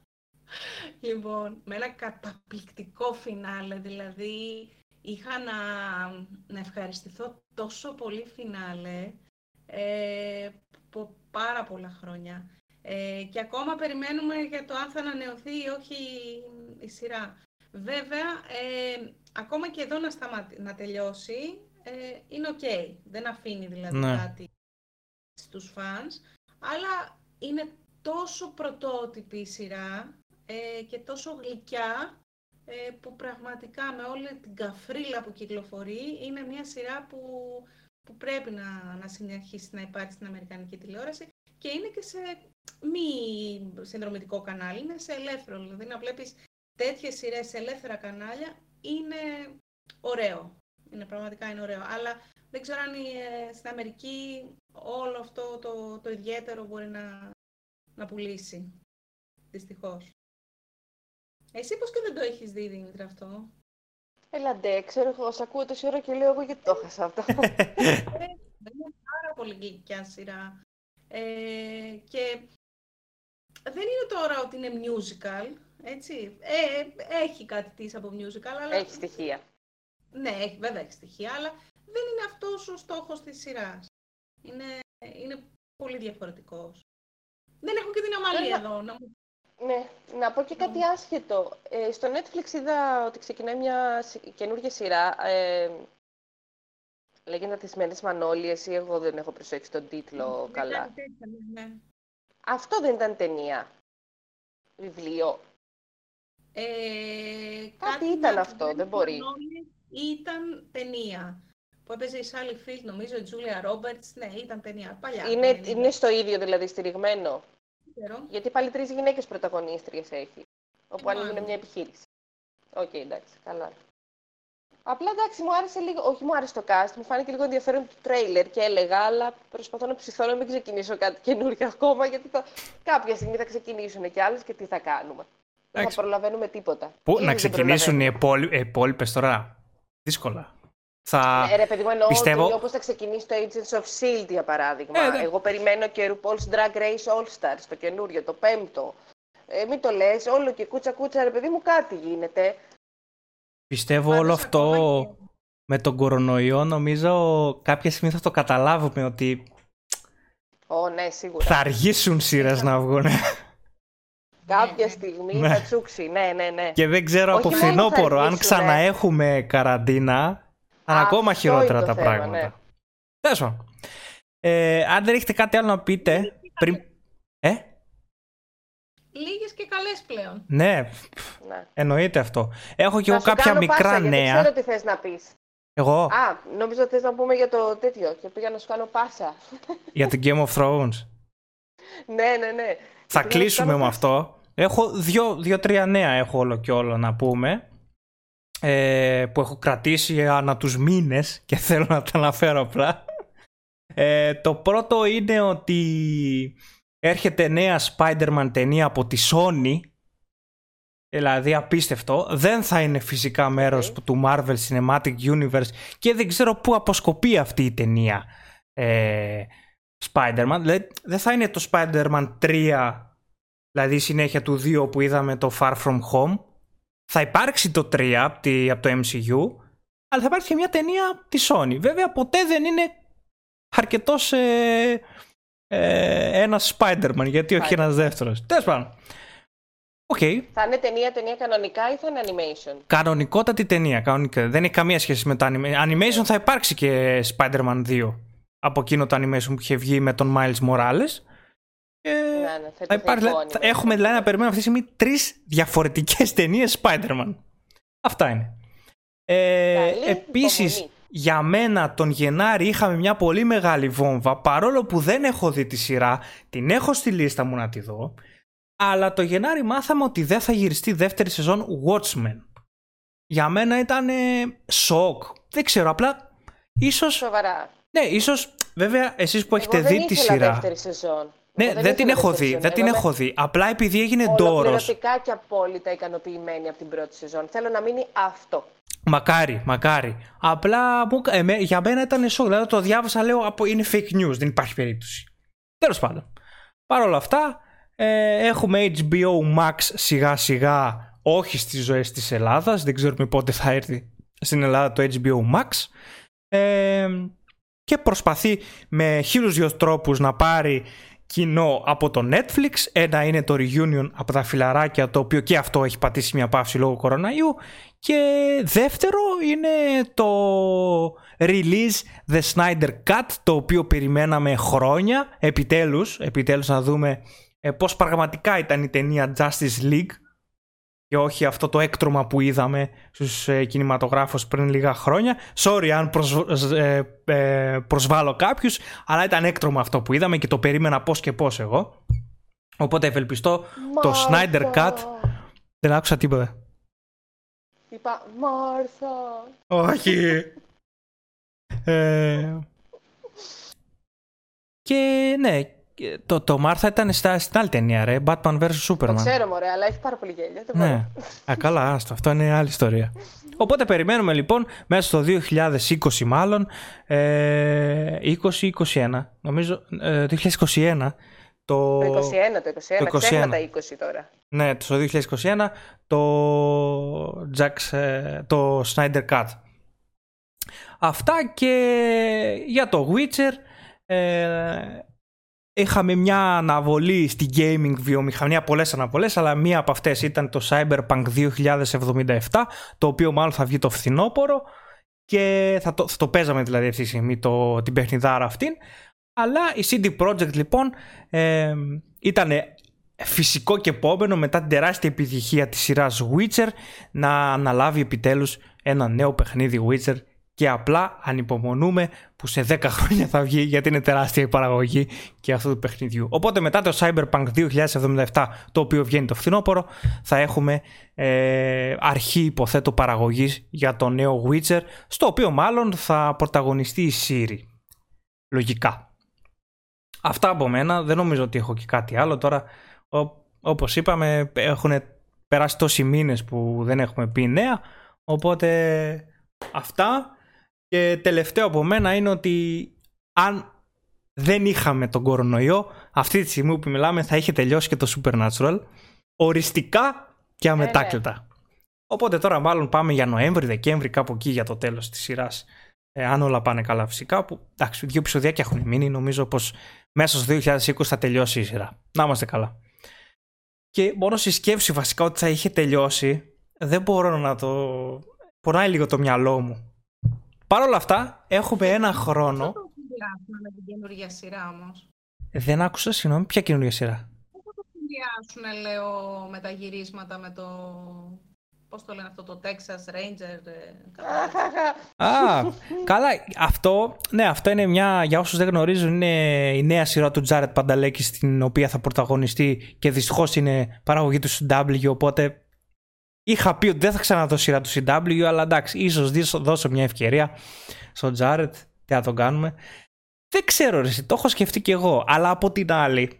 λοιπόν, με ένα καταπληκτικό φινάλε, δηλαδή είχα να, να ευχαριστηθώ τόσο πολύ φινάλε ε, από πάρα πολλά χρόνια. Ε, και ακόμα περιμένουμε για το αν θα ανανεωθεί ή όχι η σειρά. Βέβαια, ε, ακόμα και εδώ να, σταματ... να τελειώσει, ε, είναι οκ. Δεν αφήνει δηλαδή Ναι. κάτι στους φανς, αλλά είναι τόσο πρωτότυπη η σειρά ε, και τόσο γλυκιά ε, που πραγματικά με όλη την καφρίλα που κυκλοφορεί είναι μια σειρά που, που πρέπει να, να συνεχίσει να υπάρχει στην Αμερικανική τηλεόραση και είναι και σε μη συνδρομητικό κανάλι, είναι σε ελεύθερο. Δηλαδή να βλέπεις τέτοιες σειρές σε ελεύθερα κανάλια είναι ωραίο. Είναι πραγματικά είναι ωραίο. Αλλά δεν ξέρω αν ε, στην Αμερική όλο αυτό το, το ιδιαίτερο μπορεί να, να πουλήσει. Δυστυχώς. Εσύ πώς και δεν το έχεις δει, Δήμητρα, αυτό; Έλα ντε, ξέρω εγώ, σ' ακούω τόση ώρα και λέω εγώ γιατί το έχασα αυτό; Ε, είναι πάρα πολύ γλυκιά σειρά. Ε, και δεν είναι τώρα ότι είναι musical, έτσι. Ε, έχει κάτι της από musical, αλλά... Έχει στοιχεία. Ναι, έχει, βέβαια έχει στοιχεία, αλλά δεν είναι αυτός ο στόχος της σειράς. Είναι, είναι πολύ διαφορετικός. Δεν έχω και την αμαλία Βέβαια. εδώ. Να μου... Ναι, να πω και κάτι άσχετο. Ε, στο Netflix είδα ότι ξεκινάει μια σι- καινούργια σειρά. Ε, λέγεται τις Μένες Μανώλιες ή εγώ δεν έχω προσέξει τον τίτλο καλά. Κάτι τέτοια, ναι, ναι. Αυτό δεν ήταν ταινία. Βιβλίο. Ε, Κάτι με ήταν τις αυτό, δεν Μένες μπορεί. Μανόλιες Ήταν ταινία. Που έπαιζε η Σάλι Φιλντ, νομίζω, η Τζούλια Ρόμπερτς. Ναι, ήταν ταινία. Παλιά. Είναι, δεν είναι στο ίδιο δηλαδή στηριγμένο. Ξέρω. Γιατί πάλι τρεις γυναίκες πρωταγωνίστριες έχει. Όπου Μάλιστα. ανοίγουν μια επιχείρηση. Οκ, εντάξει, καλά. Απλά εντάξει, μου άρεσε λίγο, όχι μου άρεσε το cast, μου φάνηκε λίγο ενδιαφέρον το τρέιλερ και έλεγα, αλλά προσπαθώ να ψηθώ να μην ξεκινήσω κάτι καινούργιο ακόμα, γιατί θα... κάποια στιγμή θα ξεκινήσουν κι άλλες και τι θα κάνουμε. Δεν Εντάξει. θα προλαβαίνουμε τίποτα. Πού, Ήδη να δεν ξεκινήσουν οι προλαβαίνουμε. υπόλοιπες τώρα; Δύσκολα. Θα... Ναι, ρε παιδί μου, εννοώ πιστεύω- ότι όπως θα ξεκινήσει το Agents of S.H.I.E.L.D. για παράδειγμα. Ε, ναι. Εγώ περιμένω και RuPaul's Drag Race All Stars, το καινούριο, το πέμπτο. Ε, μην το λες, όλο και κούτσα κούτσα, ρε παιδί μου, κάτι γίνεται. Πιστεύω Πάντως όλο ακόμα αυτό με τον κορονοϊό νομίζω κάποια στιγμή θα το καταλάβουμε ότι Ω, ναι, σίγουρα. θα αργήσουν σειρές να βγουν. Κάποια στιγμή Ναι. θα τσούξει, ναι, ναι, ναι. Και δεν ξέρω Όχι από μόνο θα φθινόπωρο αν αργήσουν, ξαναέχουμε καραντίνα θα είναι Αυτό ακόμα χειρότερα είναι τα το θέμα, πράγματα. ναι. Τέλος πάντων. Ε, αν δεν έχετε κάτι άλλο να πείτε πριν... Ε, Λίγες και καλές πλέον. ναι, ναι. εννοείται αυτό. Έχω κι Να εγώ σου κάποια κάνω μικρά πάσα, γιατί νέα. ξέρω τι θες να πεις. Εγώ, Α, νόμιζα ότι θες να πούμε για το τέτοιο και πήγα να σου κάνω πάσα. για την Game of Thrones. ναι, ναι, ναι. Θα Πήγα να σου κλείσουμε κάνω με πάσα. αυτό. Έχω δύο- δύο-τρία νέα έχω όλο και όλο να πούμε. Ε, που έχω κρατήσει ανά τους μήνες και θέλω να τα αναφέρω απλά. Ε, το πρώτο είναι ότι έρχεται νέα Spider-Man ταινία από τη Sony. Δηλαδή απίστευτο. Δεν θα είναι φυσικά μέρος του Marvel Cinematic Universe και δεν ξέρω πού αποσκοπεί αυτή η ταινία ε, Spider-Man. Δηλαδή δεν θα είναι το Spider-Man 3 δηλαδή η συνέχεια του 2 που είδαμε το Far From Home. Θα υπάρξει το 3 από, τη- από το MCU, αλλά θα υπάρξει και μια ταινία από της Sony. Βέβαια ποτέ δεν είναι αρκετός ε, ε, ένας Spider-Man, γιατί όχι Spider-Man. ένας δεύτερος. Τέλος πάντων. Οκ. Θα είναι ταινία, ταινία κανονικά ή θα είναι animation; Κανονικότατη ταινία. Κανονικά. Δεν έχει καμία σχέση με το animation. Animation θα υπάρξει και Spider-Man 2. Από εκείνο το animation που είχε βγει με τον Miles Morales. Και Ναι, ναι, θα θα το υπάρχει, θετικό θα- animation. έχουμε δηλαδή να περιμένουμε αυτή τη στιγμή τρεις διαφορετικές ταινίες Spider-Man. Αυτά είναι. Ε, Καλή επίσης, υπομονή. για μένα τον Γενάρη είχαμε μια πολύ μεγάλη βόμβα, παρόλο που δεν έχω δει τη σειρά, την έχω στη λίστα μου να τη δω, αλλά το Γενάρη μάθαμε ότι δεν θα γυριστεί δεύτερη σεζόν Watchmen. Για μένα ήταν ε, σοκ. Δεν ξέρω, απλά ίσως, Σοβαρά. ναι, ίσως, βέβαια, εσείς που έχετε Εγώ δει δεν τη ήθελα σειρά. δεύτερη σεζόν. Ναι, Εγώ δεν, την ήθελα έχω δεύτερη δει, σεζόν. δεν την Εγώ έχω δει. Απλά επειδή έγινε ντόρος, Ολοκληρωτικά και απόλυτα ικανοποιημένη από την πρώτη σεζόν. Θέλω να μείνει αυτό. Μακάρι, μακάρι. Απλά μου- εμέ- για μένα ήταν σοκ. Δηλαδή το διάβασα, λέω από είναι fake news, δεν υπάρχει περίπτωση. Τέλος πάντων. Παρ' όλα αυτά, ε, έχουμε HBO Max σιγά σιγά, όχι στις ζωές της Ελλάδας. Δεν ξέρουμε πότε θα έρθει στην Ελλάδα το HBO Max. Ε, και προσπαθεί με χίλιους δυο τρόπους να πάρει κοινό από το Netflix. Ένα είναι το reunion από τα φιλαράκια, το οποίο και αυτό έχει πατήσει μια παύση λόγω κοροναϊού. Και δεύτερο είναι το release The Snyder Cut, το οποίο περιμέναμε χρόνια. Επιτέλους, επιτέλους να δούμε ε, πώς πραγματικά ήταν η ταινία Justice League και όχι αυτό το έκτρωμα που είδαμε στους ε, κινηματογράφους πριν λίγα χρόνια. Sorry αν προσβ- ε, ε, προσβάλλω κάποιους, αλλά ήταν έκτρωμα αυτό που είδαμε και το περίμενα πώς και πώς εγώ. Οπότε ευελπιστώ το Snyder Cut... Μάρθα. Δεν άκουσα τίποτα. Είπα Μάρθα. Όχι. ε, και ναι, και το, το Μάρθα ήταν στα, στην άλλη ταινία, ρε. Batman vs. Το Superman. ξέρω, μωρέ, αλλά έχει πάρα πολύ γέλιο. Δεν μπορώ. Ναι. Α, καλά, άστο. Αυτό είναι άλλη ιστορία. Οπότε περιμένουμε λοιπόν μέσα στο 2020 μάλλον ε, 2021 νομίζω ε, 2021 το, Το 21, το 21. Το 21. Ξέχνα τα 20 τώρα. ναι, το 2021 το, Jack's, ε, το Snyder Cut. Αυτά και για το Witcher ε, είχαμε μια αναβολή στη gaming βιομηχανία, πολλές αναβολές, αλλά μία από αυτές ήταν το Cyberpunk 2077, το οποίο μάλλον θα βγει το φθινόπωρο και θα το, θα το παίζαμε δηλαδή αυτή τη στιγμή το, την παιχνιδάρα αυτήν. Αλλά η CD Projekt λοιπόν ε, ήταν φυσικό και επόμενο μετά την τεράστια επιτυχία της σειράς Witcher να αναλάβει επιτέλους ένα νέο παιχνίδι Witcher και απλά ανυπομονούμε που σε 10 χρόνια θα βγει γιατί είναι τεράστια η παραγωγή και αυτού του παιχνιδιού. Οπότε μετά το Cyberpunk 2077 το οποίο βγαίνει το φθινόπωρο θα έχουμε ε, αρχή υποθέτω παραγωγής για το νέο Witcher στο οποίο μάλλον θα πρωταγωνιστεί η Siri. Λογικά. Αυτά από μένα. Δεν νομίζω ότι έχω και κάτι άλλο τώρα. Ο, όπως είπαμε έχουν περάσει τόσοι μήνες που δεν έχουμε πει νέα. Οπότε αυτά. Και τελευταίο από μένα είναι ότι αν δεν είχαμε τον κορονοϊό, αυτή τη στιγμή που μιλάμε θα είχε τελειώσει και το Supernatural. Οριστικά και αμετάκλητα. Οπότε τώρα μάλλον πάμε για Νοέμβρη, Δεκέμβρη, κάπου εκεί για το τέλος της σειράς. Ε, αν όλα πάνε καλά φυσικά, που εντάξει, δύο επεισοδιάκια έχουν μείνει, νομίζω πως μέσα στο 2020 θα τελειώσει η σειρά. Να είμαστε καλά. Και μόνο στη σκέψη βασικά ότι θα είχε τελειώσει, δεν μπορώ να το... Πονάει λίγο το μυαλό μου. Παρ' όλα αυτά, έχουμε ένα χρόνο... Δεν το συνδυάσουμε με την καινούργια σειρά όμως. Δεν άκουσα, συγγνώμη, ποια καινούργια σειρά; Δεν θα το συνδυάσουν, λέω, με τα γυρίσματα, με το... Πώς το λένε αυτό, το Texas Ranger. ε, κατά- Α, καλά. Αυτό, ναι, αυτό είναι μια, για όσους δεν γνωρίζουν, είναι η νέα σειρά του Τζάρετ Πανταλέκη στην οποία θα πρωταγωνιστεί και δυστυχώς είναι παραγωγή του CW, οπότε είχα πει ότι δεν θα ξαναδώ σειρά του CW, αλλά εντάξει, ίσως δώσω- δώσω μια ευκαιρία στον Τζάρετ, τι θα τον κάνουμε. Δεν ξέρω ρε, εσύ, το έχω σκεφτεί κι εγώ, αλλά από την άλλη,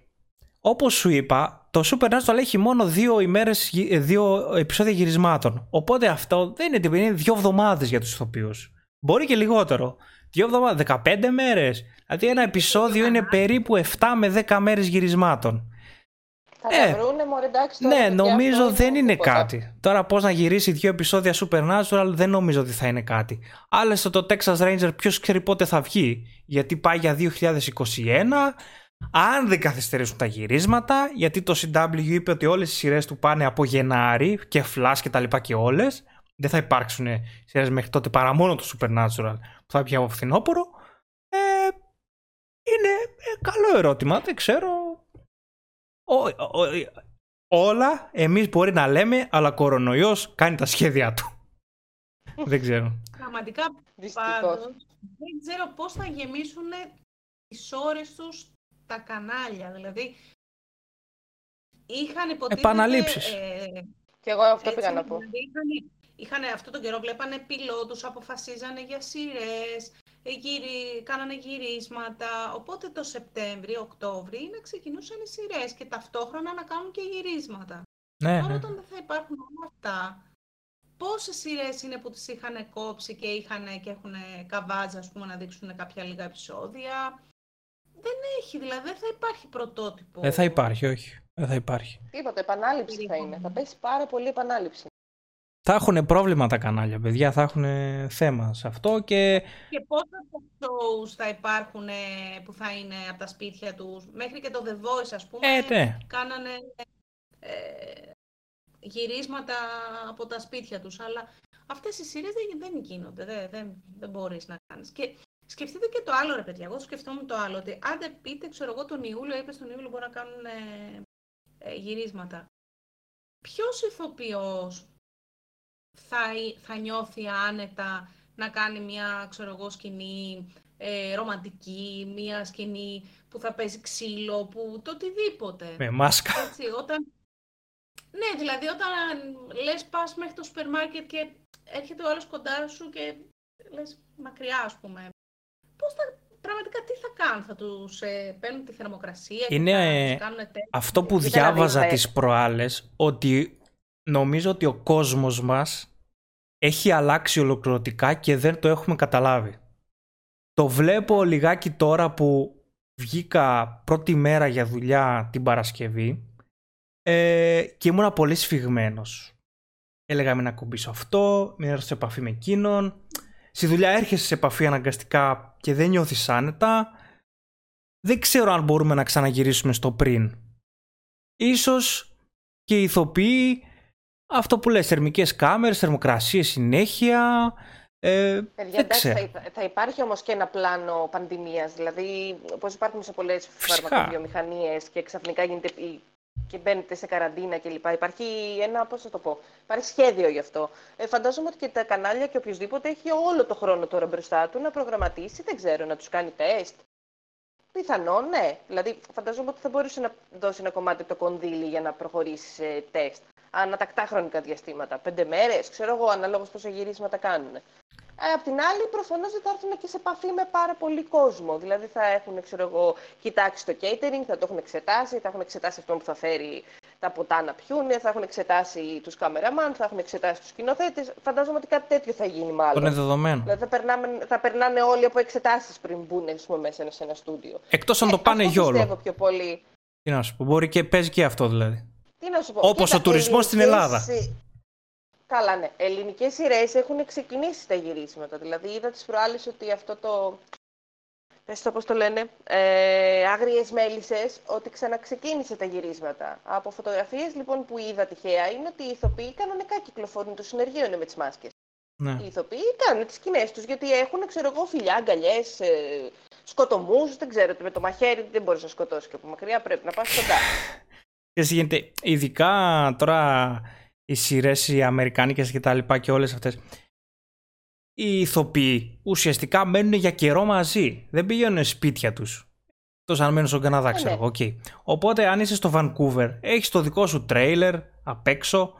όπως σου είπα, το Supernatural έχει μόνο δύο, ημέρες, γυ- ε, δύο επεισόδια γυρισμάτων. Οπότε αυτό δεν είναι τίποτα, είναι δύο εβδομάδες για τους ηθοποιούς. Μπορεί και λιγότερο. Δύο εβδομάδες, 15 μέρες. Δηλαδή ένα επεισόδιο είναι περίπου 7 με 10 μέρες γυρισμάτων. Θα Ε, τα βρούνε, μωρέ, εντάξει. τώρα, Ναι, παιδιά, νομίζω αυτό δεν είναι τίποτα. κάτι. Τώρα πώς να γυρίσει δύο επεισόδια Supernatural δεν νομίζω ότι θα είναι κάτι. Άλλωστε το Texas Ranger ποιος ξέρει πότε θα βγει. Γιατί πάει για 2021. Αν δεν καθυστερήσουν τα γυρίσματα, γιατί το CW είπε ότι όλες οι σειρές του πάνε από Γενάρη και Flash και τα λοιπά και όλες. Δεν θα υπάρξουν σειρές μέχρι τότε παρά μόνο το Supernatural που θα βγει από φθινόπωρο. Ε, είναι ε, καλό ερώτημα, δεν ξέρω. Ο- ο- ο- όλα εμείς μπορεί να λέμε, αλλά κορονοϊός κάνει τα σχέδιά του. δεν ξέρω. Πραγματικά Δυστυχώς. πάντως δεν ξέρω πώς θα γεμίσουν τις ώρες τους τα κανάλια. Δηλαδή είχαν υποτίθεται... Επαναλήψεις. ε, Και εγώ αυτό έτσι, πήγα να πω. Δηλαδή είχαν, είχαν αυτό τον καιρό, βλέπανε πιλότους, αποφασίζανε για σειρές, ε, γύρι, κάνανε γυρίσματα. Οπότε το Σεπτέμβριο, Οκτώβριο να ξεκινούσαν οι σειρές και ταυτόχρονα να κάνουν και γυρίσματα. Ναι, Τώρα ναι. όταν δεν θα υπάρχουν όλα αυτά, πόσες σειρές είναι που τις είχαν κόψει και, είχαν, και έχουν καβάτζα, ας πούμε, να δείξουν κάποια λίγα επεισόδια; Δεν έχει, δηλαδή δεν θα υπάρχει πρωτότυπο. Δεν θα υπάρχει, όχι. Δεν θα υπάρχει. Τίποτα, επανάληψη θα είναι. Θα πέσει πάρα πολύ επανάληψη. Θα έχουν πρόβλημα τα κανάλια, παιδιά. Θα έχουν θέμα σε αυτό και Και πόσα shows θα υπάρχουν ε, που θα είναι από τα σπίτια τους; Μέχρι και το The Voice, ας πούμε, Ε, ναι. κάνανε ε, γυρίσματα από τα σπίτια τους. Αλλά αυτές οι σειρές δεν, δεν γίνονται, δεν, δεν, δεν μπορείς να κάνεις. Και σκεφτείτε και το άλλο ρε παιδιά, εγώ σκεφτόμουν το άλλο, ότι άντε πείτε, ξέρω εγώ, τον Ιούλιο, είπες τον Ιούλιο μπορεί να κάνουν ε, ε, γυρίσματα. Ποιος ηθοποιός θα, θα νιώθει άνετα να κάνει μια, ξέρω εγώ, σκηνή ε, ρομαντική, μια σκηνή που θα παίζει ξύλο, που το οτιδήποτε. με μάσκα. Έτσι, όταν... Ναι, δηλαδή όταν λες πας μέχρι το σούπερ μάρκετ και έρχεται ο άλλος κοντά σου και λες μακριά ας πούμε. Πώς θα, πραγματικά τι θα κάνουν, θα τους ε, παίρνουν τη θερμοκρασία Είναι, και θα ε, τους κάνουν τεστ. Αυτό που Ήταν να διάβαζα δει, τις προάλλες, ότι νομίζω ότι ο κόσμος μας έχει αλλάξει ολοκληρωτικά και δεν το έχουμε καταλάβει. Το βλέπω λιγάκι τώρα που βγήκα πρώτη μέρα για δουλειά την Παρασκευή ε, και ήμουνα πολύ σφιγμένος. Έλεγα μην ακουμπήσω αυτό, μην έρθω σε επαφή με εκείνον. Στη δουλειά έρχεσαι σε επαφή αναγκαστικά και δεν νιώθεις άνετα. Δεν ξέρω αν μπορούμε να ξαναγυρίσουμε στο πριν. Ίσως και οι ηθοποιοί αυτό που λες, θερμικές κάμερες, θερμοκρασίες συνέχεια. Ε, Παιδιά, δεν εντάξει, ξέρω. θα, θα υπάρχει όμως και ένα πλάνο πανδημίας. Δηλαδή, όπως υπάρχουν σε πολλές Φυσικά. φαρμακοβιομηχανίες και ξαφνικά γίνεται η- και μπαίνετε σε καραντίνα κλπ. Υπάρχει ένα, πώς θα το πω, υπάρχει σχέδιο γι' αυτό. Ε, φαντάζομαι ότι και τα κανάλια και οποιοδήποτε έχει όλο το χρόνο τώρα μπροστά του να προγραμματίσει, δεν ξέρω, να τους κάνει τεστ. Πιθανόν, ναι. Δηλαδή, φαντάζομαι ότι θα μπορούσε να δώσει ένα κομμάτι από το κονδύλι για να προχωρήσει σε τεστ. Ανατακτά χρονικά διαστήματα. Πέντε μέρες, ξέρω εγώ, αναλόγω πόσα γυρίσματα κάνουν. Ε, απ' την άλλη, προφανώς δεν θα έρθουν και σε επαφή με πάρα πολύ κόσμο. Δηλαδή, θα έχουν, ξέρω εγώ, κοιτάξει το catering, θα το έχουν εξετάσει, θα έχουν εξετάσει αυτό που θα φέρει τα ποτά να πιούνε, θα έχουν εξετάσει τους καμεραμάν, θα έχουν εξετάσει τους σκηνοθέτες. Φαντάζομαι ότι κάτι τέτοιο θα γίνει μάλλον. Το είναι δεδομένο. Δηλαδή θα, περνάμε, θα περνάνε όλοι από εξετάσεις πριν μπουν ας πούμε, μέσα σε ένα στούντιο. Εκτός αν το πάνε αυτό γιόλο. πιστεύω πιο πολύ. Τι να σου πω, μπορεί και παίζει και αυτό δηλαδή. Τι να σου πω. Όπως κοίτα, ο τουρισμός στην ελληνικές Ελλάδα. σι- Καλά, ναι. Ελληνικές σειρές έχουν ξεκινήσει τα γυρίσματα. Δηλαδή, είδα τις προάλλες ότι αυτό το... Πες το πώς το λένε, ε, άγριες μέλισσες, ότι ξαναξεκίνησε τα γυρίσματα. Από φωτογραφίες λοιπόν που είδα τυχαία είναι ότι οι ηθοποιοί κανονικά κυκλοφορούν το συνεργείο είναι με τις μάσκες. Ναι. Οι ηθοποιοί κάνουν τις σκηνές τους γιατί έχουν, ξέρω εγώ, φιλιά, αγκαλιές, ε, σκοτωμούς, δεν ξέρω, με το μαχαίρι δεν μπορείς να σκοτώσεις και από μακριά πρέπει να πας κοντά. Ξέρεις τι γίνεται, ειδικά τώρα οι σειρές οι αμερικάνικες και τα λοιπά και όλες αυτές οι ηθοποιοί ουσιαστικά μένουν για καιρό μαζί. Δεν πηγαίνουν σπίτια τους. Τόσο αν μένουν στον Καναδά, Ε, ξέρω ναι. εγώ. οκ. Οπότε αν είσαι στο Vancouver, έχεις το δικό σου τρέιλερ απ' έξω,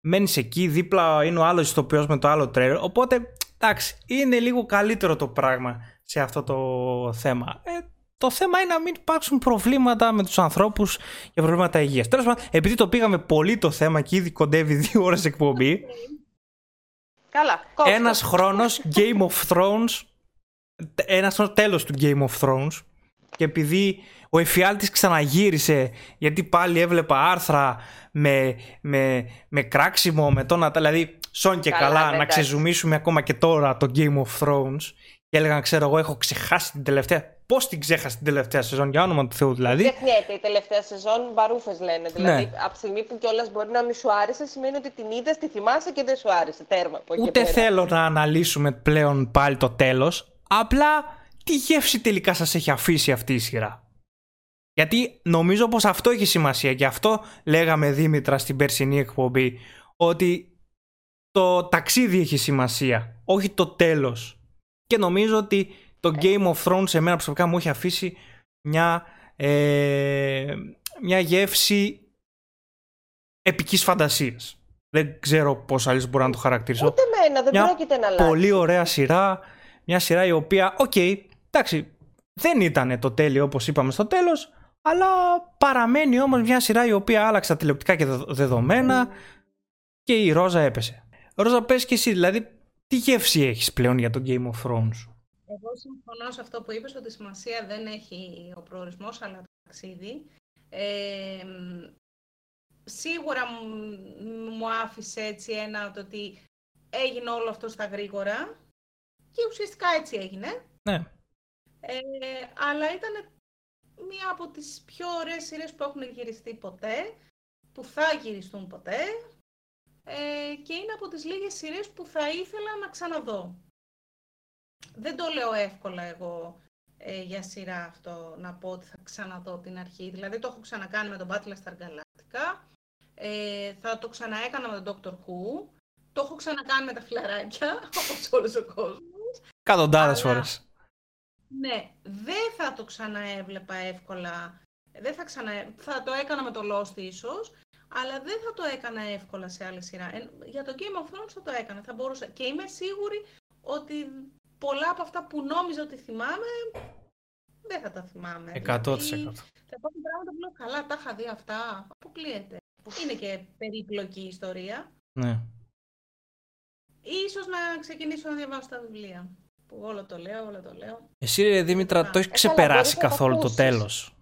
μένεις εκεί, δίπλα είναι ο άλλος ηθοποιός με το άλλο τρέιλερ. Οπότε, εντάξει, είναι λίγο καλύτερο το πράγμα σε αυτό το θέμα. Ε, το θέμα είναι να μην υπάρξουν προβλήματα με τους ανθρώπους για προβλήματα υγείας. Τέλος πάντων, επειδή το πήγαμε πολύ το θέμα και ήδη κοντεύει δύο ώρες εκπομπή, Καλά, κόψτε. ένας χρόνος Game of Thrones, ένας χρόνος τέλος του Game of Thrones και επειδή ο εφιάλτης ξαναγύρισε γιατί πάλι έβλεπα άρθρα με, με, με κράξιμο, με το να... Δηλαδή, σόν και Καλά, καλά, ναι, να εντάξει. ξεζουμίσουμε ακόμα και τώρα το Game of Thrones και έλεγαν, ξέρω εγώ, έχω ξεχάσει την τελευταία... Πώς την ξέχασα την τελευταία σεζόν, για όνομα του Θεού δηλαδή. Ξεχνιέται η τελευταία σεζόν, μπαρούφες λένε. Δηλαδή, Ναι. από τη στιγμή που κιόλας μπορεί να μην σου άρεσε, σημαίνει ότι την είδες, τη θυμάσαι και δεν σου άρεσε. Τέρμα. Από εκεί Ούτε πέρα. θέλω να αναλύσουμε πλέον πάλι το τέλος. Απλά τι γεύση τελικά σας έχει αφήσει αυτή η σειρά; Γιατί νομίζω πως αυτό έχει σημασία και αυτό λέγαμε Δήμητρα στην περσινή εκπομπή ότι το ταξίδι έχει σημασία, όχι το τέλος. Και νομίζω ότι το Game of Thrones εμένα προσωπικά μου έχει αφήσει μια, ε, μια γεύση επικής φαντασίας. Δεν ξέρω πώς αλλιώς μπορώ να το χαρακτηρίσω Ούτε εμένα, δεν Μια πρόκειται να αλλάξει. πολύ ωραία σειρά. Μια σειρά η οποία, οκ, εντάξει, δεν ήταν το τέλειο όπως είπαμε στο τέλος, αλλά παραμένει όμως μια σειρά η οποία άλλαξε τα τηλεοπτικά και δεδο- δεδομένα και η Ρόζα έπεσε. Ρόζα, πες και εσύ, δηλαδή, τι γεύση έχεις πλέον για το Game of Thrones; Εγώ συμφωνώ σε αυτό που είπες ότι σημασία δεν έχει ο προορισμός αλλά το ταξίδι. Ε, μ, σίγουρα μου, μου άφησε έτσι ένα το ότι έγινε όλο αυτό στα γρήγορα και ουσιαστικά έτσι έγινε. Ναι, Ε, αλλά ήταν μία από τις πιο ωραίες σειρές που έχουν γυριστεί ποτέ, που θα γυριστούν ποτέ ε, και είναι από τις λίγες σειρές που θα ήθελα να ξαναδώ. Δεν το λέω εύκολα εγώ ε, για σειρά αυτό να πω ότι θα ξαναδώ την αρχή. Δηλαδή το έχω ξανακάνει με τον Battle στα Galactica, ε, θα το ξαναέκανα με τον Doctor Who, το έχω ξανακάνει με τα φιλαράκια, όπως όλος ο κόσμος. εκατοντάδες Αλλά- φορές. Ναι, δεν θα το ξαναέβλεπα εύκολα. Δεν θα, ξανα... θα το έκανα με το Lost ίσως, αλλά δεν θα το έκανα εύκολα σε άλλη σειρά. Ε, για το Game of Thrones θα το έκανα, θα μπορούσα. Και είμαι σίγουρη ότι πολλά από αυτά που νόμιζα ότι θυμάμαι, δεν θα τα θυμάμαι. 100%. Δηλαδή, θα υπάρχουν πράγματα που λέω καλά, τα είχα δει αυτά, αποκλείεται. Είναι και περίπλοκη η ιστορία. Ναι. Ίσως να ξεκινήσω να διαβάσω τα βιβλία. Που όλο το λέω, όλο το λέω. Εσύ, ρε Δήμητρα, το έχεις Ε, καλά, ξεπεράσει μπορείς να το καθόλου το ακούσεις. τέλος.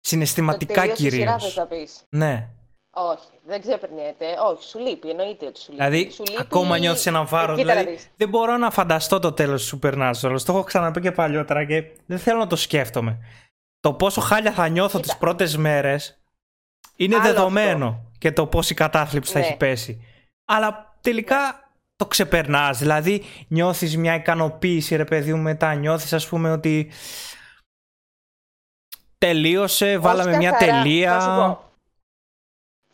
Συναισθηματικά Τελείωσε η σειρά, θες κυρίως. να πεις. Ναι. Όχι, δεν ξεπερνιέται. Όχι, σου λείπει, εννοείται ότι σου λείπει. Δηλαδή, Σου λείπει- ακόμα νιώθεις ένα βάρο. Κοίτα να Δηλαδή, δεις. δεν μπορώ να φανταστώ το τέλος του Supernatural. Το έχω ξαναπεί και παλιότερα και δεν θέλω να το σκέφτομαι. Το πόσο χάλια θα νιώθω Κοίτα. τις πρώτες μέρες είναι Άλλο δεδομένο και το πόση κατάθλιψη θα Ναι. έχει πέσει. Αλλά τελικά το ξεπερνάς. Δηλαδή, νιώθεις μια ικανοποίηση, ρε παιδί μου, μετά. Νιώθεις, ας πούμε, ότι τελείωσε, βάλαμε Όχι μια καθαρά, θα σου τελεία.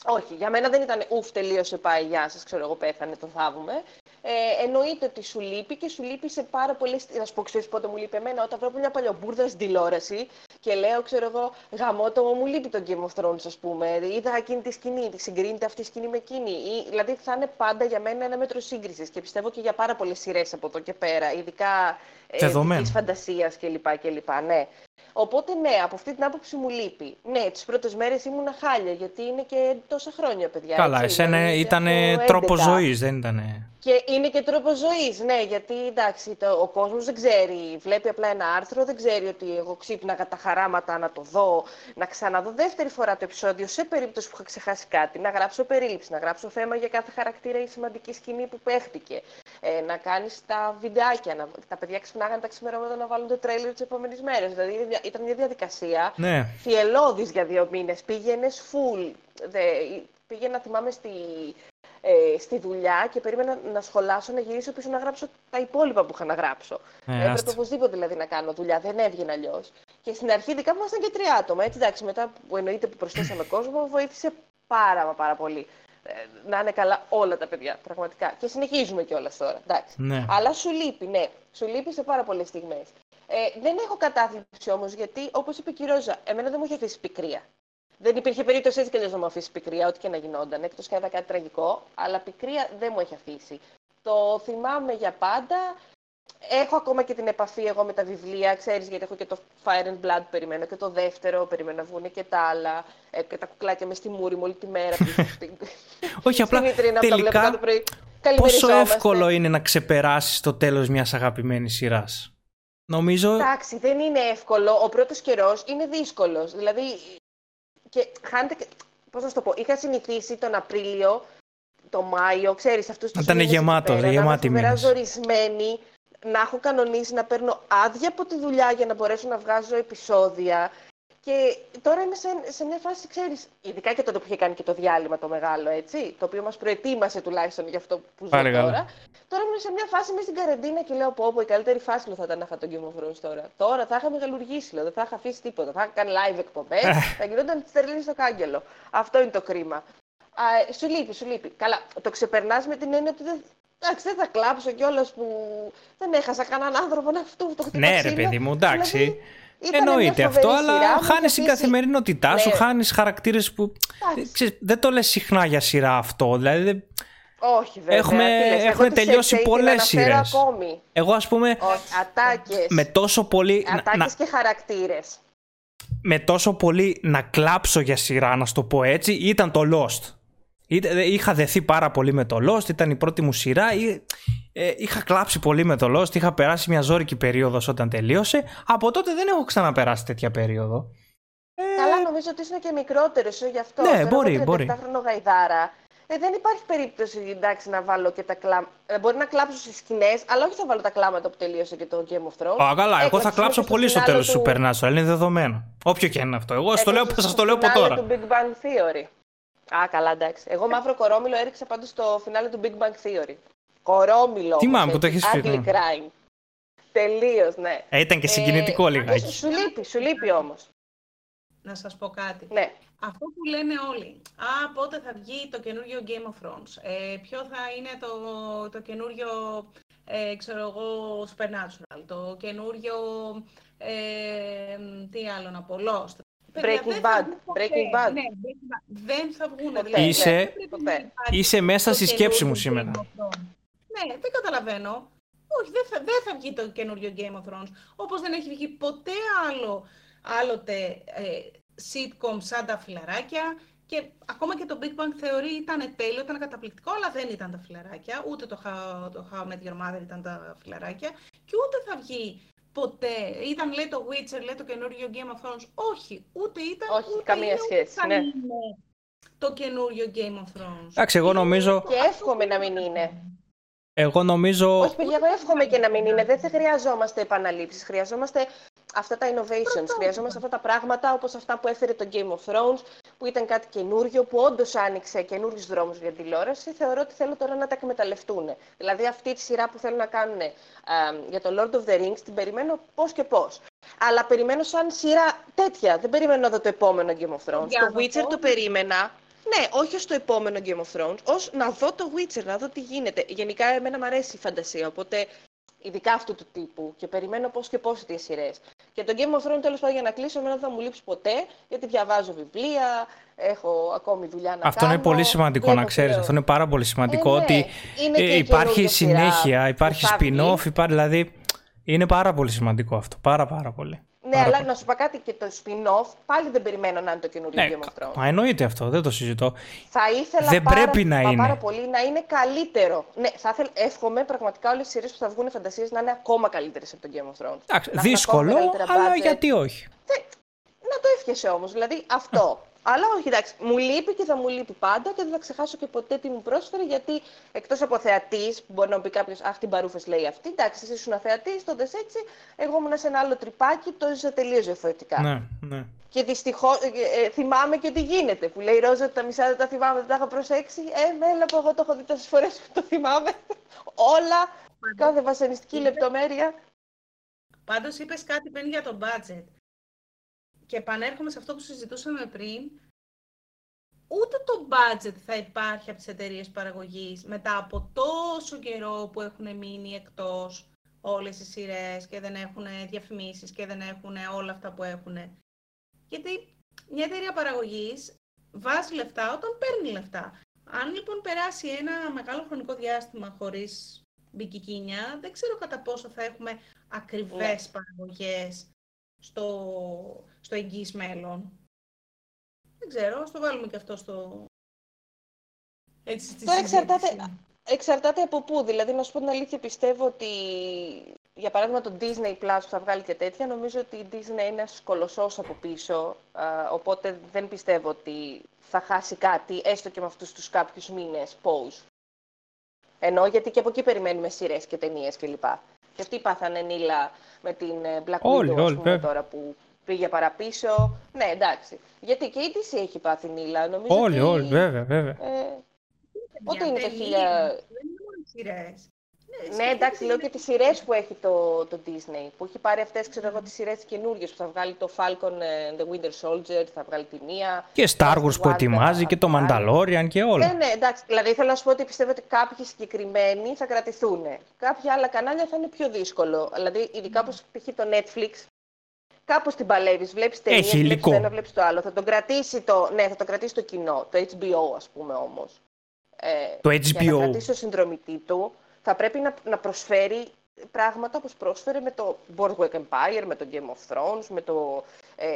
Πω. Όχι, για μένα δεν ήταν ουφ, τελείωσε, πάει, γεια σας, ξέρω εγώ, πέθανε, το θάβουμε. Ε, εννοείται ότι σου λείπει και σου λείπει σε πάρα πολλές. Να σου πω, ξέρεις πότε μου λείπει εμένα, όταν βλέπω μια παλιομπούρδα στην τηλεόραση και λέω, ξέρω εγώ, γαμώτο μου, μου λείπει το Game of Thrones, ας πούμε. Είδα εκείνη τη σκηνή, τη συγκρίνεται αυτή η σκηνή με εκείνη. Ή, δηλαδή θα είναι πάντα για μένα ένα μέτρο σύγκρισης και πιστεύω και για πάρα πολλές σειρές από εδώ και πέρα, ειδικά ε, Δεδομένο. της φαντασίας κλπ. κλπ. Ναι. Οπότε ναι, από αυτή την άποψη μου λείπει. Ναι, τις πρώτες μέρες ήμουν χάλια, γιατί είναι και τόσα χρόνια, παιδιά. Καλά, έτσι, εσένα δηλαδή, ήταν από τρόπος 11. ζωής, δεν ήταν. Και είναι και τρόπος ζωής, ναι, γιατί εντάξει, το, ο κόσμος δεν ξέρει. Βλέπει απλά ένα άρθρο, δεν ξέρει ότι εγώ ξύπναγα τα χαράματα να το δω, να ξαναδώ δεύτερη φορά το επεισόδιο σε περίπτωση που είχα ξεχάσει κάτι, να γράψω περίληψη, να γράψω θέμα για κάθε χαρακτήρα ή σημαντική σκηνή που παίχτηκε. Ε, να κάνεις τα βιντεάκια, να, τα παιδιά ξυπνάγανε τα ξημερώματα να βάλουν το τρέλερ τις επόμενες μέρες. Δηλαδή είναι μια- ήταν μια διαδικασία Ναι. θυελώδης για δύο μήνες. Πήγαινες full. Δε, πήγαινα, θυμάμαι, στη, ε, στη δουλειά και περίμενα να σχολάσω, να γυρίσω πίσω να γράψω τα υπόλοιπα που είχα να γράψω. Ε, Έπρεπε άστα. οπωσδήποτε δηλαδή να κάνω δουλειά, δεν έβγαινε αλλιώς. Και στην αρχή, ειδικά που ήμασταν και τρία άτομα. Έτσι, εντάξει, μετά που εννοείται που προσθέσαμε κόσμο, βοήθησε πάρα μα πάρα πολύ. Ε, να είναι καλά όλα τα παιδιά, πραγματικά. Και συνεχίζουμε κιόλας τώρα. Εντάξει. Ναι. Αλλά σου λείπει, ναι. Σου λείπει σε πάρα πολλές στιγμές. Ε, δεν έχω κατάθλιψη όμως, γιατί όπως είπε και η Ρόζα, εμένα δεν μου έχει αφήσει πικρία. Δεν υπήρχε περίπτωση έτσι κι αλλιώς να μου αφήσει πικρία, ό,τι και να γινόταν, εκτός και αν ήταν κάτι τραγικό. Αλλά πικρία δεν μου έχει αφήσει. Το θυμάμαι για πάντα. Έχω ακόμα και την επαφή εγώ με τα βιβλία, ξέρεις, γιατί έχω και το Fire and Blood, περιμένω και το δεύτερο, περιμένω να βγουν και τα άλλα, ε, και τα κουκλάκια μες στη μούρη μου όλη τη μέρα. πίσω στην- Όχι, απλά στην βιτρίνα που τα βλέπω τελικά κάθε πρωί. πόσο Καλημεριζόμαστε. εύκολο είναι να ξεπεράσεις το τέλος μιας αγαπημένης σειράς; Νομίζω. Εντάξει, δεν είναι εύκολο. Ο πρώτος καιρός είναι δύσκολος. Δηλαδή, και χάνεται... και- Πώς να σου το πω, είχα συνηθίσει τον Απρίλιο, τον Μάιο, ξέρεις, αυτούς τους Ήταν μήνες εκεί γεμάτος, πέρα, γεμάτοι να είμαι μήνες. φοβερά ζορισμένη, να έχω κανονίσει να παίρνω άδεια από τη δουλειά για να μπορέσω να βγάζω επεισόδια. Και τώρα είμαι σε, σε μια φάση, ξέρεις, ειδικά και τότε που είχε κάνει και το διάλειμμα το μεγάλο, έτσι, το οποίο μας προετοίμασε τουλάχιστον για αυτό που ζω Πάλι καλά. τώρα. Τώρα ήμουν σε μια φάση μέσα στην καραντίνα και λέω: Πω, πω, η καλύτερη φάση λέω, θα ήταν να είχα τον Game of Thrones τώρα. Τώρα θα είχα μεγαλουργήσει, λέω, δεν θα είχα αφήσει τίποτα. Θα είχα κάνει live εκπομπές, θα γινόταν τη στερλίνη στο κάγκελο. Αυτό είναι το κρίμα. Α, ε, σου λείπει, σου λείπει. Καλά, το ξεπερνάς με την έννοια ότι δεν, εντάξει, δεν θα κλάψω κιόλας που δεν έχασα κανέναν άνθρωπο να αυτό που το χτυπήσει. Ναι, ρε παιδί μου, εντάξει. ήταν μια Εννοείται αυτό, φοβερή σειρά, αλλά μου χάνεις είχε την αφήσει- καθημερινότητά σου, Ναι. χάνεις χαρακτήρες που. Εντάξει. Ξέρεις, δεν το λες συχνά για σειρά αυτό. Δηλαδή, δεν- Όχι, βέβαια. Έχουμε- τι λες, έχουν εγώ τις τελειώσει Cersei την πολλές αναφέρω σειρές. ακόμη. εγώ ας πούμε. Όχι, ατάκες. Με τόσο πολύ. να- Ατάκες να- και χαρακτήρες. με τόσο πολύ να κλάψω για σειρά, να σου το πω έτσι, ήταν το Lost. Ήταν- Είχα δεθεί πάρα πολύ με το Lost, ήταν η πρώτη μου σειρά. Εί- ε, είχα κλάψει πολύ με το Lost, είχα περάσει μια ζώρικη περίοδος όταν τελείωσε. Από τότε δεν έχω ξαναπεράσει τέτοια περίοδο. Καλά, νομίζω ότι είσαι και μικρότερος σου γι' αυτό. Ναι, Τώρα μπορεί, εγώ μπορεί. 37χρονο γαϊδάρα. Ε, δεν υπάρχει περίπτωση εντάξει, να βάλω και τα κλάματα. Ε, μπορεί να κλάψω στι σκηνές, αλλά όχι θα βάλω τα κλάματα που τελείωσε και το Game of Thrones. Α, καλά, εγώ θα Έκλαψα κλάψω και πολύ στο φινάλε τέλος του Supernatural, είναι δεδομένο. Όποιο και είναι αυτό. Εγώ στο λέω, Έκλαψα σας στο το λέω από φινάλε τώρα. του Big Bang Theory. Α, καλά, εντάξει. Εγώ μαύρο κορόμιλο έριξα πάντως στο φινάλε του Big Bang Theory. Κορόμιλο. Θυμάμαι όμως, που το έτσι, έχεις πει, Ugly ναι. crime. Τελείως, ναι. Ε, ήταν και συγκινητικό Ε, λιγάκι. Σου λείπει, σου λείπει όμως. Να σας πω κάτι. Ναι. Αυτό που λένε όλοι. Α, πότε θα βγει το καινούριο Game of Thrones; Ε, ποιο θα είναι το, το καινούριο, ε, ξέρω εγώ, Supernatural. Το καινούριο, ε, τι άλλο να πω, Lost. Παιδιά, Breaking δεν θα Bad. βγουν ποτέ. Breaking Bad. Ναι, Breaking Bad. Δεν θα βγουν. Ποτέ, δηλαδή, Είσαι- δεν πρέπει να ποτέ. υπάρχει Είσαι μέσα το στη σκέψη μου καινούριο σήμερα. Game of Thrones. Ναι, δεν καταλαβαίνω. Όχι, δεν θα, δεν θα βγει το καινούριο Game of Thrones. Όπως δεν έχει βγει ποτέ άλλο, άλλοτε ε, sitcom σαν τα φιλαράκια. Και ακόμα και το Big Bang Theory ήταν τέλειο, ήταν καταπληκτικό, αλλά δεν ήταν τα φιλαράκια. Ούτε το How, το How I Met Your Mother ήταν τα φιλαράκια. Και ούτε θα βγει ποτέ. Ήταν, λέει, το Witcher, λέει, το καινούριο Game of Thrones. Όχι, ούτε ήταν, Όχι, ούτε καμία είναι, ούτε σχέση, θα ναι. είναι το καινούριο Game of Thrones. Εντάξει, εγώ νομίζω. Και εύχομαι να μην είναι. Εγώ νομίζω. Όχι, παιδιά, εγώ εύχομαι και να μην είναι. Δεν θα χρειαζόμαστε επαναλήψεις. Χρειαζόμαστε αυτά τα innovations. Χρειαζόμαστε αυτά τα πράγματα όπως αυτά που έφερε το Game of Thrones, που ήταν κάτι καινούριο, που όντως άνοιξε καινούριους δρόμους για τηλεόραση. Θεωρώ ότι θέλω τώρα να τα εκμεταλλευτούν. Δηλαδή, αυτή τη σειρά που θέλουν να κάνουν ε, για το Lord of the Rings, την περιμένω πώς και πώς. Αλλά περιμένω σαν σειρά τέτοια. Δεν περιμένω να δω το επόμενο Game of Thrones. Για Το να Witcher πω. το περίμενα. Ναι, όχι ως το επόμενο Game of Thrones, ως να δω το Witcher, να δω τι γίνεται. Γενικά, εμένα μου αρέσει η φαντασία, οπότε ειδικά αυτού του τύπου και περιμένω πώς και πώς τις σειρές. Και το Game of Thrones, τέλος πάντων, για να κλείσω, εμένα δεν θα μου λείψει ποτέ, γιατί διαβάζω βιβλία, έχω ακόμη δουλειά να Αυτό κάνω. είναι πολύ σημαντικό βλέπω να ξέρεις. τηλεο- Αυτό είναι πάρα πολύ σημαντικό Ε, ναι. ότι Είναι και ε, η υπάρχει καινούργια σειρά συνέχεια, που υπάρχει θα βγει. spin-off, υπάρχει, δηλαδή είναι πάρα πολύ σημαντικό αυτό. Πάρα πάρα πολύ. Ναι, Ναι, Πάρα αλλά πολύ. να σου πω κάτι και το spin-off πάλι δεν περιμένω να είναι το καινούριο Ναι, Game of Thrones. μα εννοείται αυτό, δεν το συζητώ. Θα ήθελα Δεν πάρα, πρέπει να μα είναι. πάρα πολύ να είναι καλύτερο. Ναι, θα ήθελα, εύχομαι πραγματικά όλες οι σειρές που θα βγουν φαντασίες να είναι ακόμα καλύτερες από το Game of Thrones. Εντάξει, Να έχουν δύσκολο, ακόμα μεγαλύτερα αλλά budget. γιατί όχι. Να το εύχεσαι όμως, δηλαδή αυτό. Αλλά όχι, εντάξει, μου λείπει και θα μου λείπει πάντα και δεν θα ξεχάσω και ποτέ τι μου πρόσφερε γιατί εκτός από θεατής, που μπορεί να μου πει κάποιος Αχ, την παρούφε λέει αυτή, εντάξει, εσύ ήσουν θεατή, τότε έτσι. Εγώ ήμουν σε ένα άλλο τρυπάκι, το έζησα τελείω διαφορετικά. Ναι, ναι. Και δυστυχώς θυμάμαι και τι γίνεται. Που λέει η Ρόζα ότι τα μισά δεν τα θυμάμαι, δεν τα είχα προσέξει. Ε, μέλα που εγώ το έχω δει τόσες φορές που το θυμάμαι. Όλα, κάθε βασανιστική λεπτομέρεια. Πάντως είπες κάτι πριν για το budget. Και επανέρχομαι σε αυτό που συζητούσαμε πριν. Ούτε το budget θα υπάρχει από τις εταιρείες παραγωγής μετά από τόσο καιρό που έχουν μείνει εκτός όλες οι σειρές και δεν έχουν διαφημίσεις και δεν έχουν όλα αυτά που έχουν. Γιατί μια εταιρεία παραγωγής βάζει λεφτά όταν παίρνει λεφτά. Αν λοιπόν περάσει ένα μεγάλο χρονικό διάστημα χωρίς μπικικίνια, δεν ξέρω κατά πόσο θα έχουμε ακριβές παραγωγές στο, στο εγγύς μέλλον. Δεν ξέρω, ας το βάλουμε και αυτό στο... Έτσι, στη Τώρα εξαρτάται- συζήτηση. Εξαρτάται από πού. Δηλαδή, να σου πω την αλήθεια, πιστεύω ότι για παράδειγμα το Disney Plus που θα βγάλει και τέτοια, νομίζω ότι η Disney είναι ένας κολοσσός από πίσω. α, οπότε δεν πιστεύω ότι θα χάσει κάτι, έστω και με αυτούς τους κάποιους μήνες pause. Ενώ γιατί και από εκεί περιμένουμε σειρές και ταινίες κλπ. Και αυτοί πάθανε νύλα με την ε, Black Όλοι, Widow, ας όλοι, πούμε, βέβαια. τώρα που πήγε παραπίσω. Ναι, εντάξει. Γιατί και η DC έχει πάθει νύλα. Νομίζω Όλοι, ότι, όλοι, βέβαια, βέβαια. Ε, Πότε Για είναι το ταινίες, χίλια- Δεν είναι μόνος σειρές. Ναι, σκεφτείτε εντάξει, τι λέω είναι και τις σειρές που έχει το, το Disney. Που έχει πάρει αυτές, ξέρω εγώ, τις σειρές καινούριε που θα βγάλει το Falcon and the Winter Soldier, θα βγάλει τη μία. Και Star Wars που Wanda ετοιμάζει και το θα βγάλει. Mandalorian και Ναι, όλα. ναι, εντάξει. Δηλαδή θέλω να σου πω ότι πιστεύω ότι κάποιοι συγκεκριμένοι θα κρατηθούν. Κάποια άλλα κανάλια θα είναι πιο δύσκολο. Δηλαδή, ειδικά όπως π.χ. το Netflix, κάπως την παλεύεις. Βλέπεις ταινίες, Έχει βλέπεις υλικό. το ένα, βλέπεις το άλλο. Θα τον κρατήσει το, ναι, θα τον κρατήσει το κοινό, το HBO, ας πούμε όμως. Ε, Το Για να HBO. κρατήσει το συνδρομητή του, θα πρέπει να, να προσφέρει πράγματα όπως πρόσφερε με το Boardwalk Empire, με το Game of Thrones, με το ε,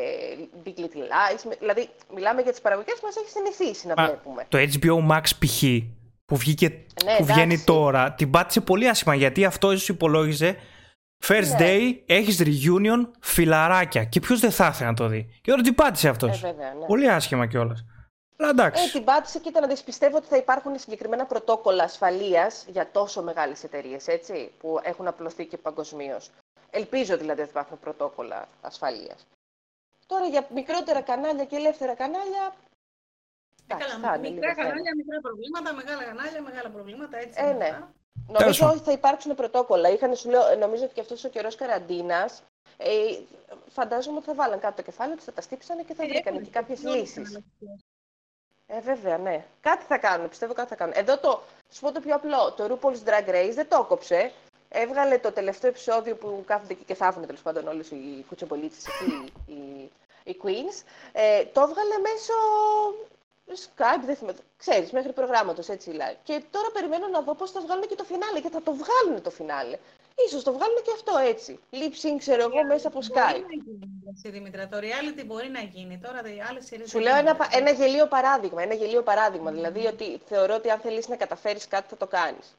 Big Little Lies. με- δηλαδή, μιλάμε για τις παραγωγές που μας έχει συνηθίσει να Μα, βλέπουμε. το HBO Max π.χ. που, βγήκε, Ναι, που βγαίνει εντάξει. τώρα, την πάτησε πολύ άσχημα γιατί αυτό ίσως υπολόγιζε First Ναι. day, έχεις reunion, φιλαράκια. Και ποιος δεν θα ήθελε να το δει. Και τώρα την πάτησε Ε, αυτός. βέβαια, ναι. Πολύ άσχημα κιόλας. Αλλά εντάξει. Ε, την πάτησε, κοίτα να δεις, πιστεύω ότι θα υπάρχουν συγκεκριμένα πρωτόκολλα ασφαλείας για τόσο μεγάλες εταιρείες, έτσι, που έχουν απλωθεί και παγκοσμίως. Ελπίζω δηλαδή ότι θα υπάρχουν πρωτόκολλα ασφαλείας. Τώρα για μικρότερα κανάλια και ελεύθερα κανάλια, Ε, εντάξει, καλά, θα είναι μικρά λίγο θέμα. κανάλια, μικρά προβλήματα, μεγάλα κανάλια, μεγάλα προβλήματα, έτσι. Ε, είναι ναι. αυτά. Τέλος Νομίζω πάντων. ότι θα υπάρξουν πρωτόκολλα. Είχαν, σου λέω, ε, νομίζω ότι και αυτός ο καιρός καραντίνας. Ε, φαντάζομαι ότι θα βάλαν κάτω το κεφάλι τους, θα τα στύψανε και θα βρήκαν Έχουν και κάποιες και όλοι λύσει. Καναλακίες. Ε, βέβαια, ναι. Κάτι θα κάνουν, πιστεύω κάτι θα κάνουν. Εδώ το, σου πω το πιο απλό, το RuPaul's Drag Race δεν το έκοψε. Έβγαλε το τελευταίο επεισόδιο που κάθονται εκεί και θαύουν τέλος πάντων όλες οι κουτσομπολίτες εκεί, οι, οι queens. Ε, το έβγαλε μέσω Skype, δεν θυμάμαι. Ξέρεις, μέχρι προγράμματος έτσι live. Και τώρα περιμένω να δω πώς θα βγάλουν και το φινάλε. Και θα το βγάλουν το φινάλε. Ίσως το βγάλουν και αυτό έτσι. Lip sync, ξέρω εγώ, μέσα από Μπορεί Skype. να γίνει, εσύ, Δήμητρα. Το reality μπορεί να γίνει. Τώρα οι άλλες σειρές Σου δεν λέω ένα, γίνονται. πα- ένα γελίο παράδειγμα. Ένα γελίο παράδειγμα. Δηλαδή ότι θεωρώ ότι αν θέλεις να καταφέρεις κάτι θα το κάνεις.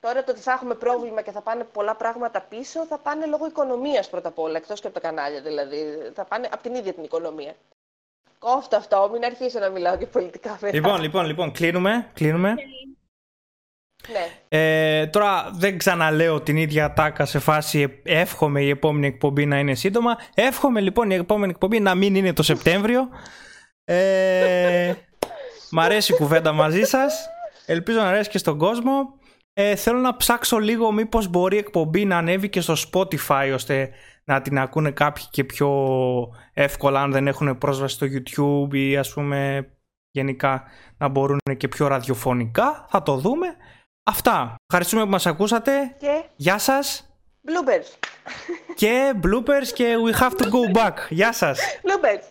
Τώρα το ότι θα έχουμε πρόβλημα και θα πάνε πολλά πράγματα πίσω, θα πάνε λόγω οικονομίας πρώτα απ' όλα, εκτός και από τα κανάλια δηλαδή. Θα πάνε από την ίδια την οικονομία. Κόφτω αυτό, μην αρχίσω να μιλάω και πολιτικά μετά. Λοιπόν, λοιπόν, λοιπόν, κλείνουμε. κλείνουμε. Ναι. Ε, τώρα δεν ξαναλέω την ίδια τάκα σε φάση ε, εύχομαι η επόμενη εκπομπή να είναι σύντομα. Εύχομαι λοιπόν η επόμενη εκπομπή να μην είναι το Σεπτέμβριο. Ε, μ' αρέσει η κουβέντα μαζί σας. Ελπίζω να αρέσει και στον κόσμο. Ε, θέλω να ψάξω λίγο μήπως μπορεί η εκπομπή να ανέβει και στο Spotify ώστε να την ακούνε κάποιοι και πιο εύκολα αν δεν έχουν πρόσβαση στο YouTube ή ας πούμε γενικά να μπορούν και πιο ραδιοφωνικά. Θα το δούμε. Αυτά. Ευχαριστούμε που μας ακούσατε. Και Γεια σας. bloopers. Και bloopers και we have to go back. Γεια σας. bloopers.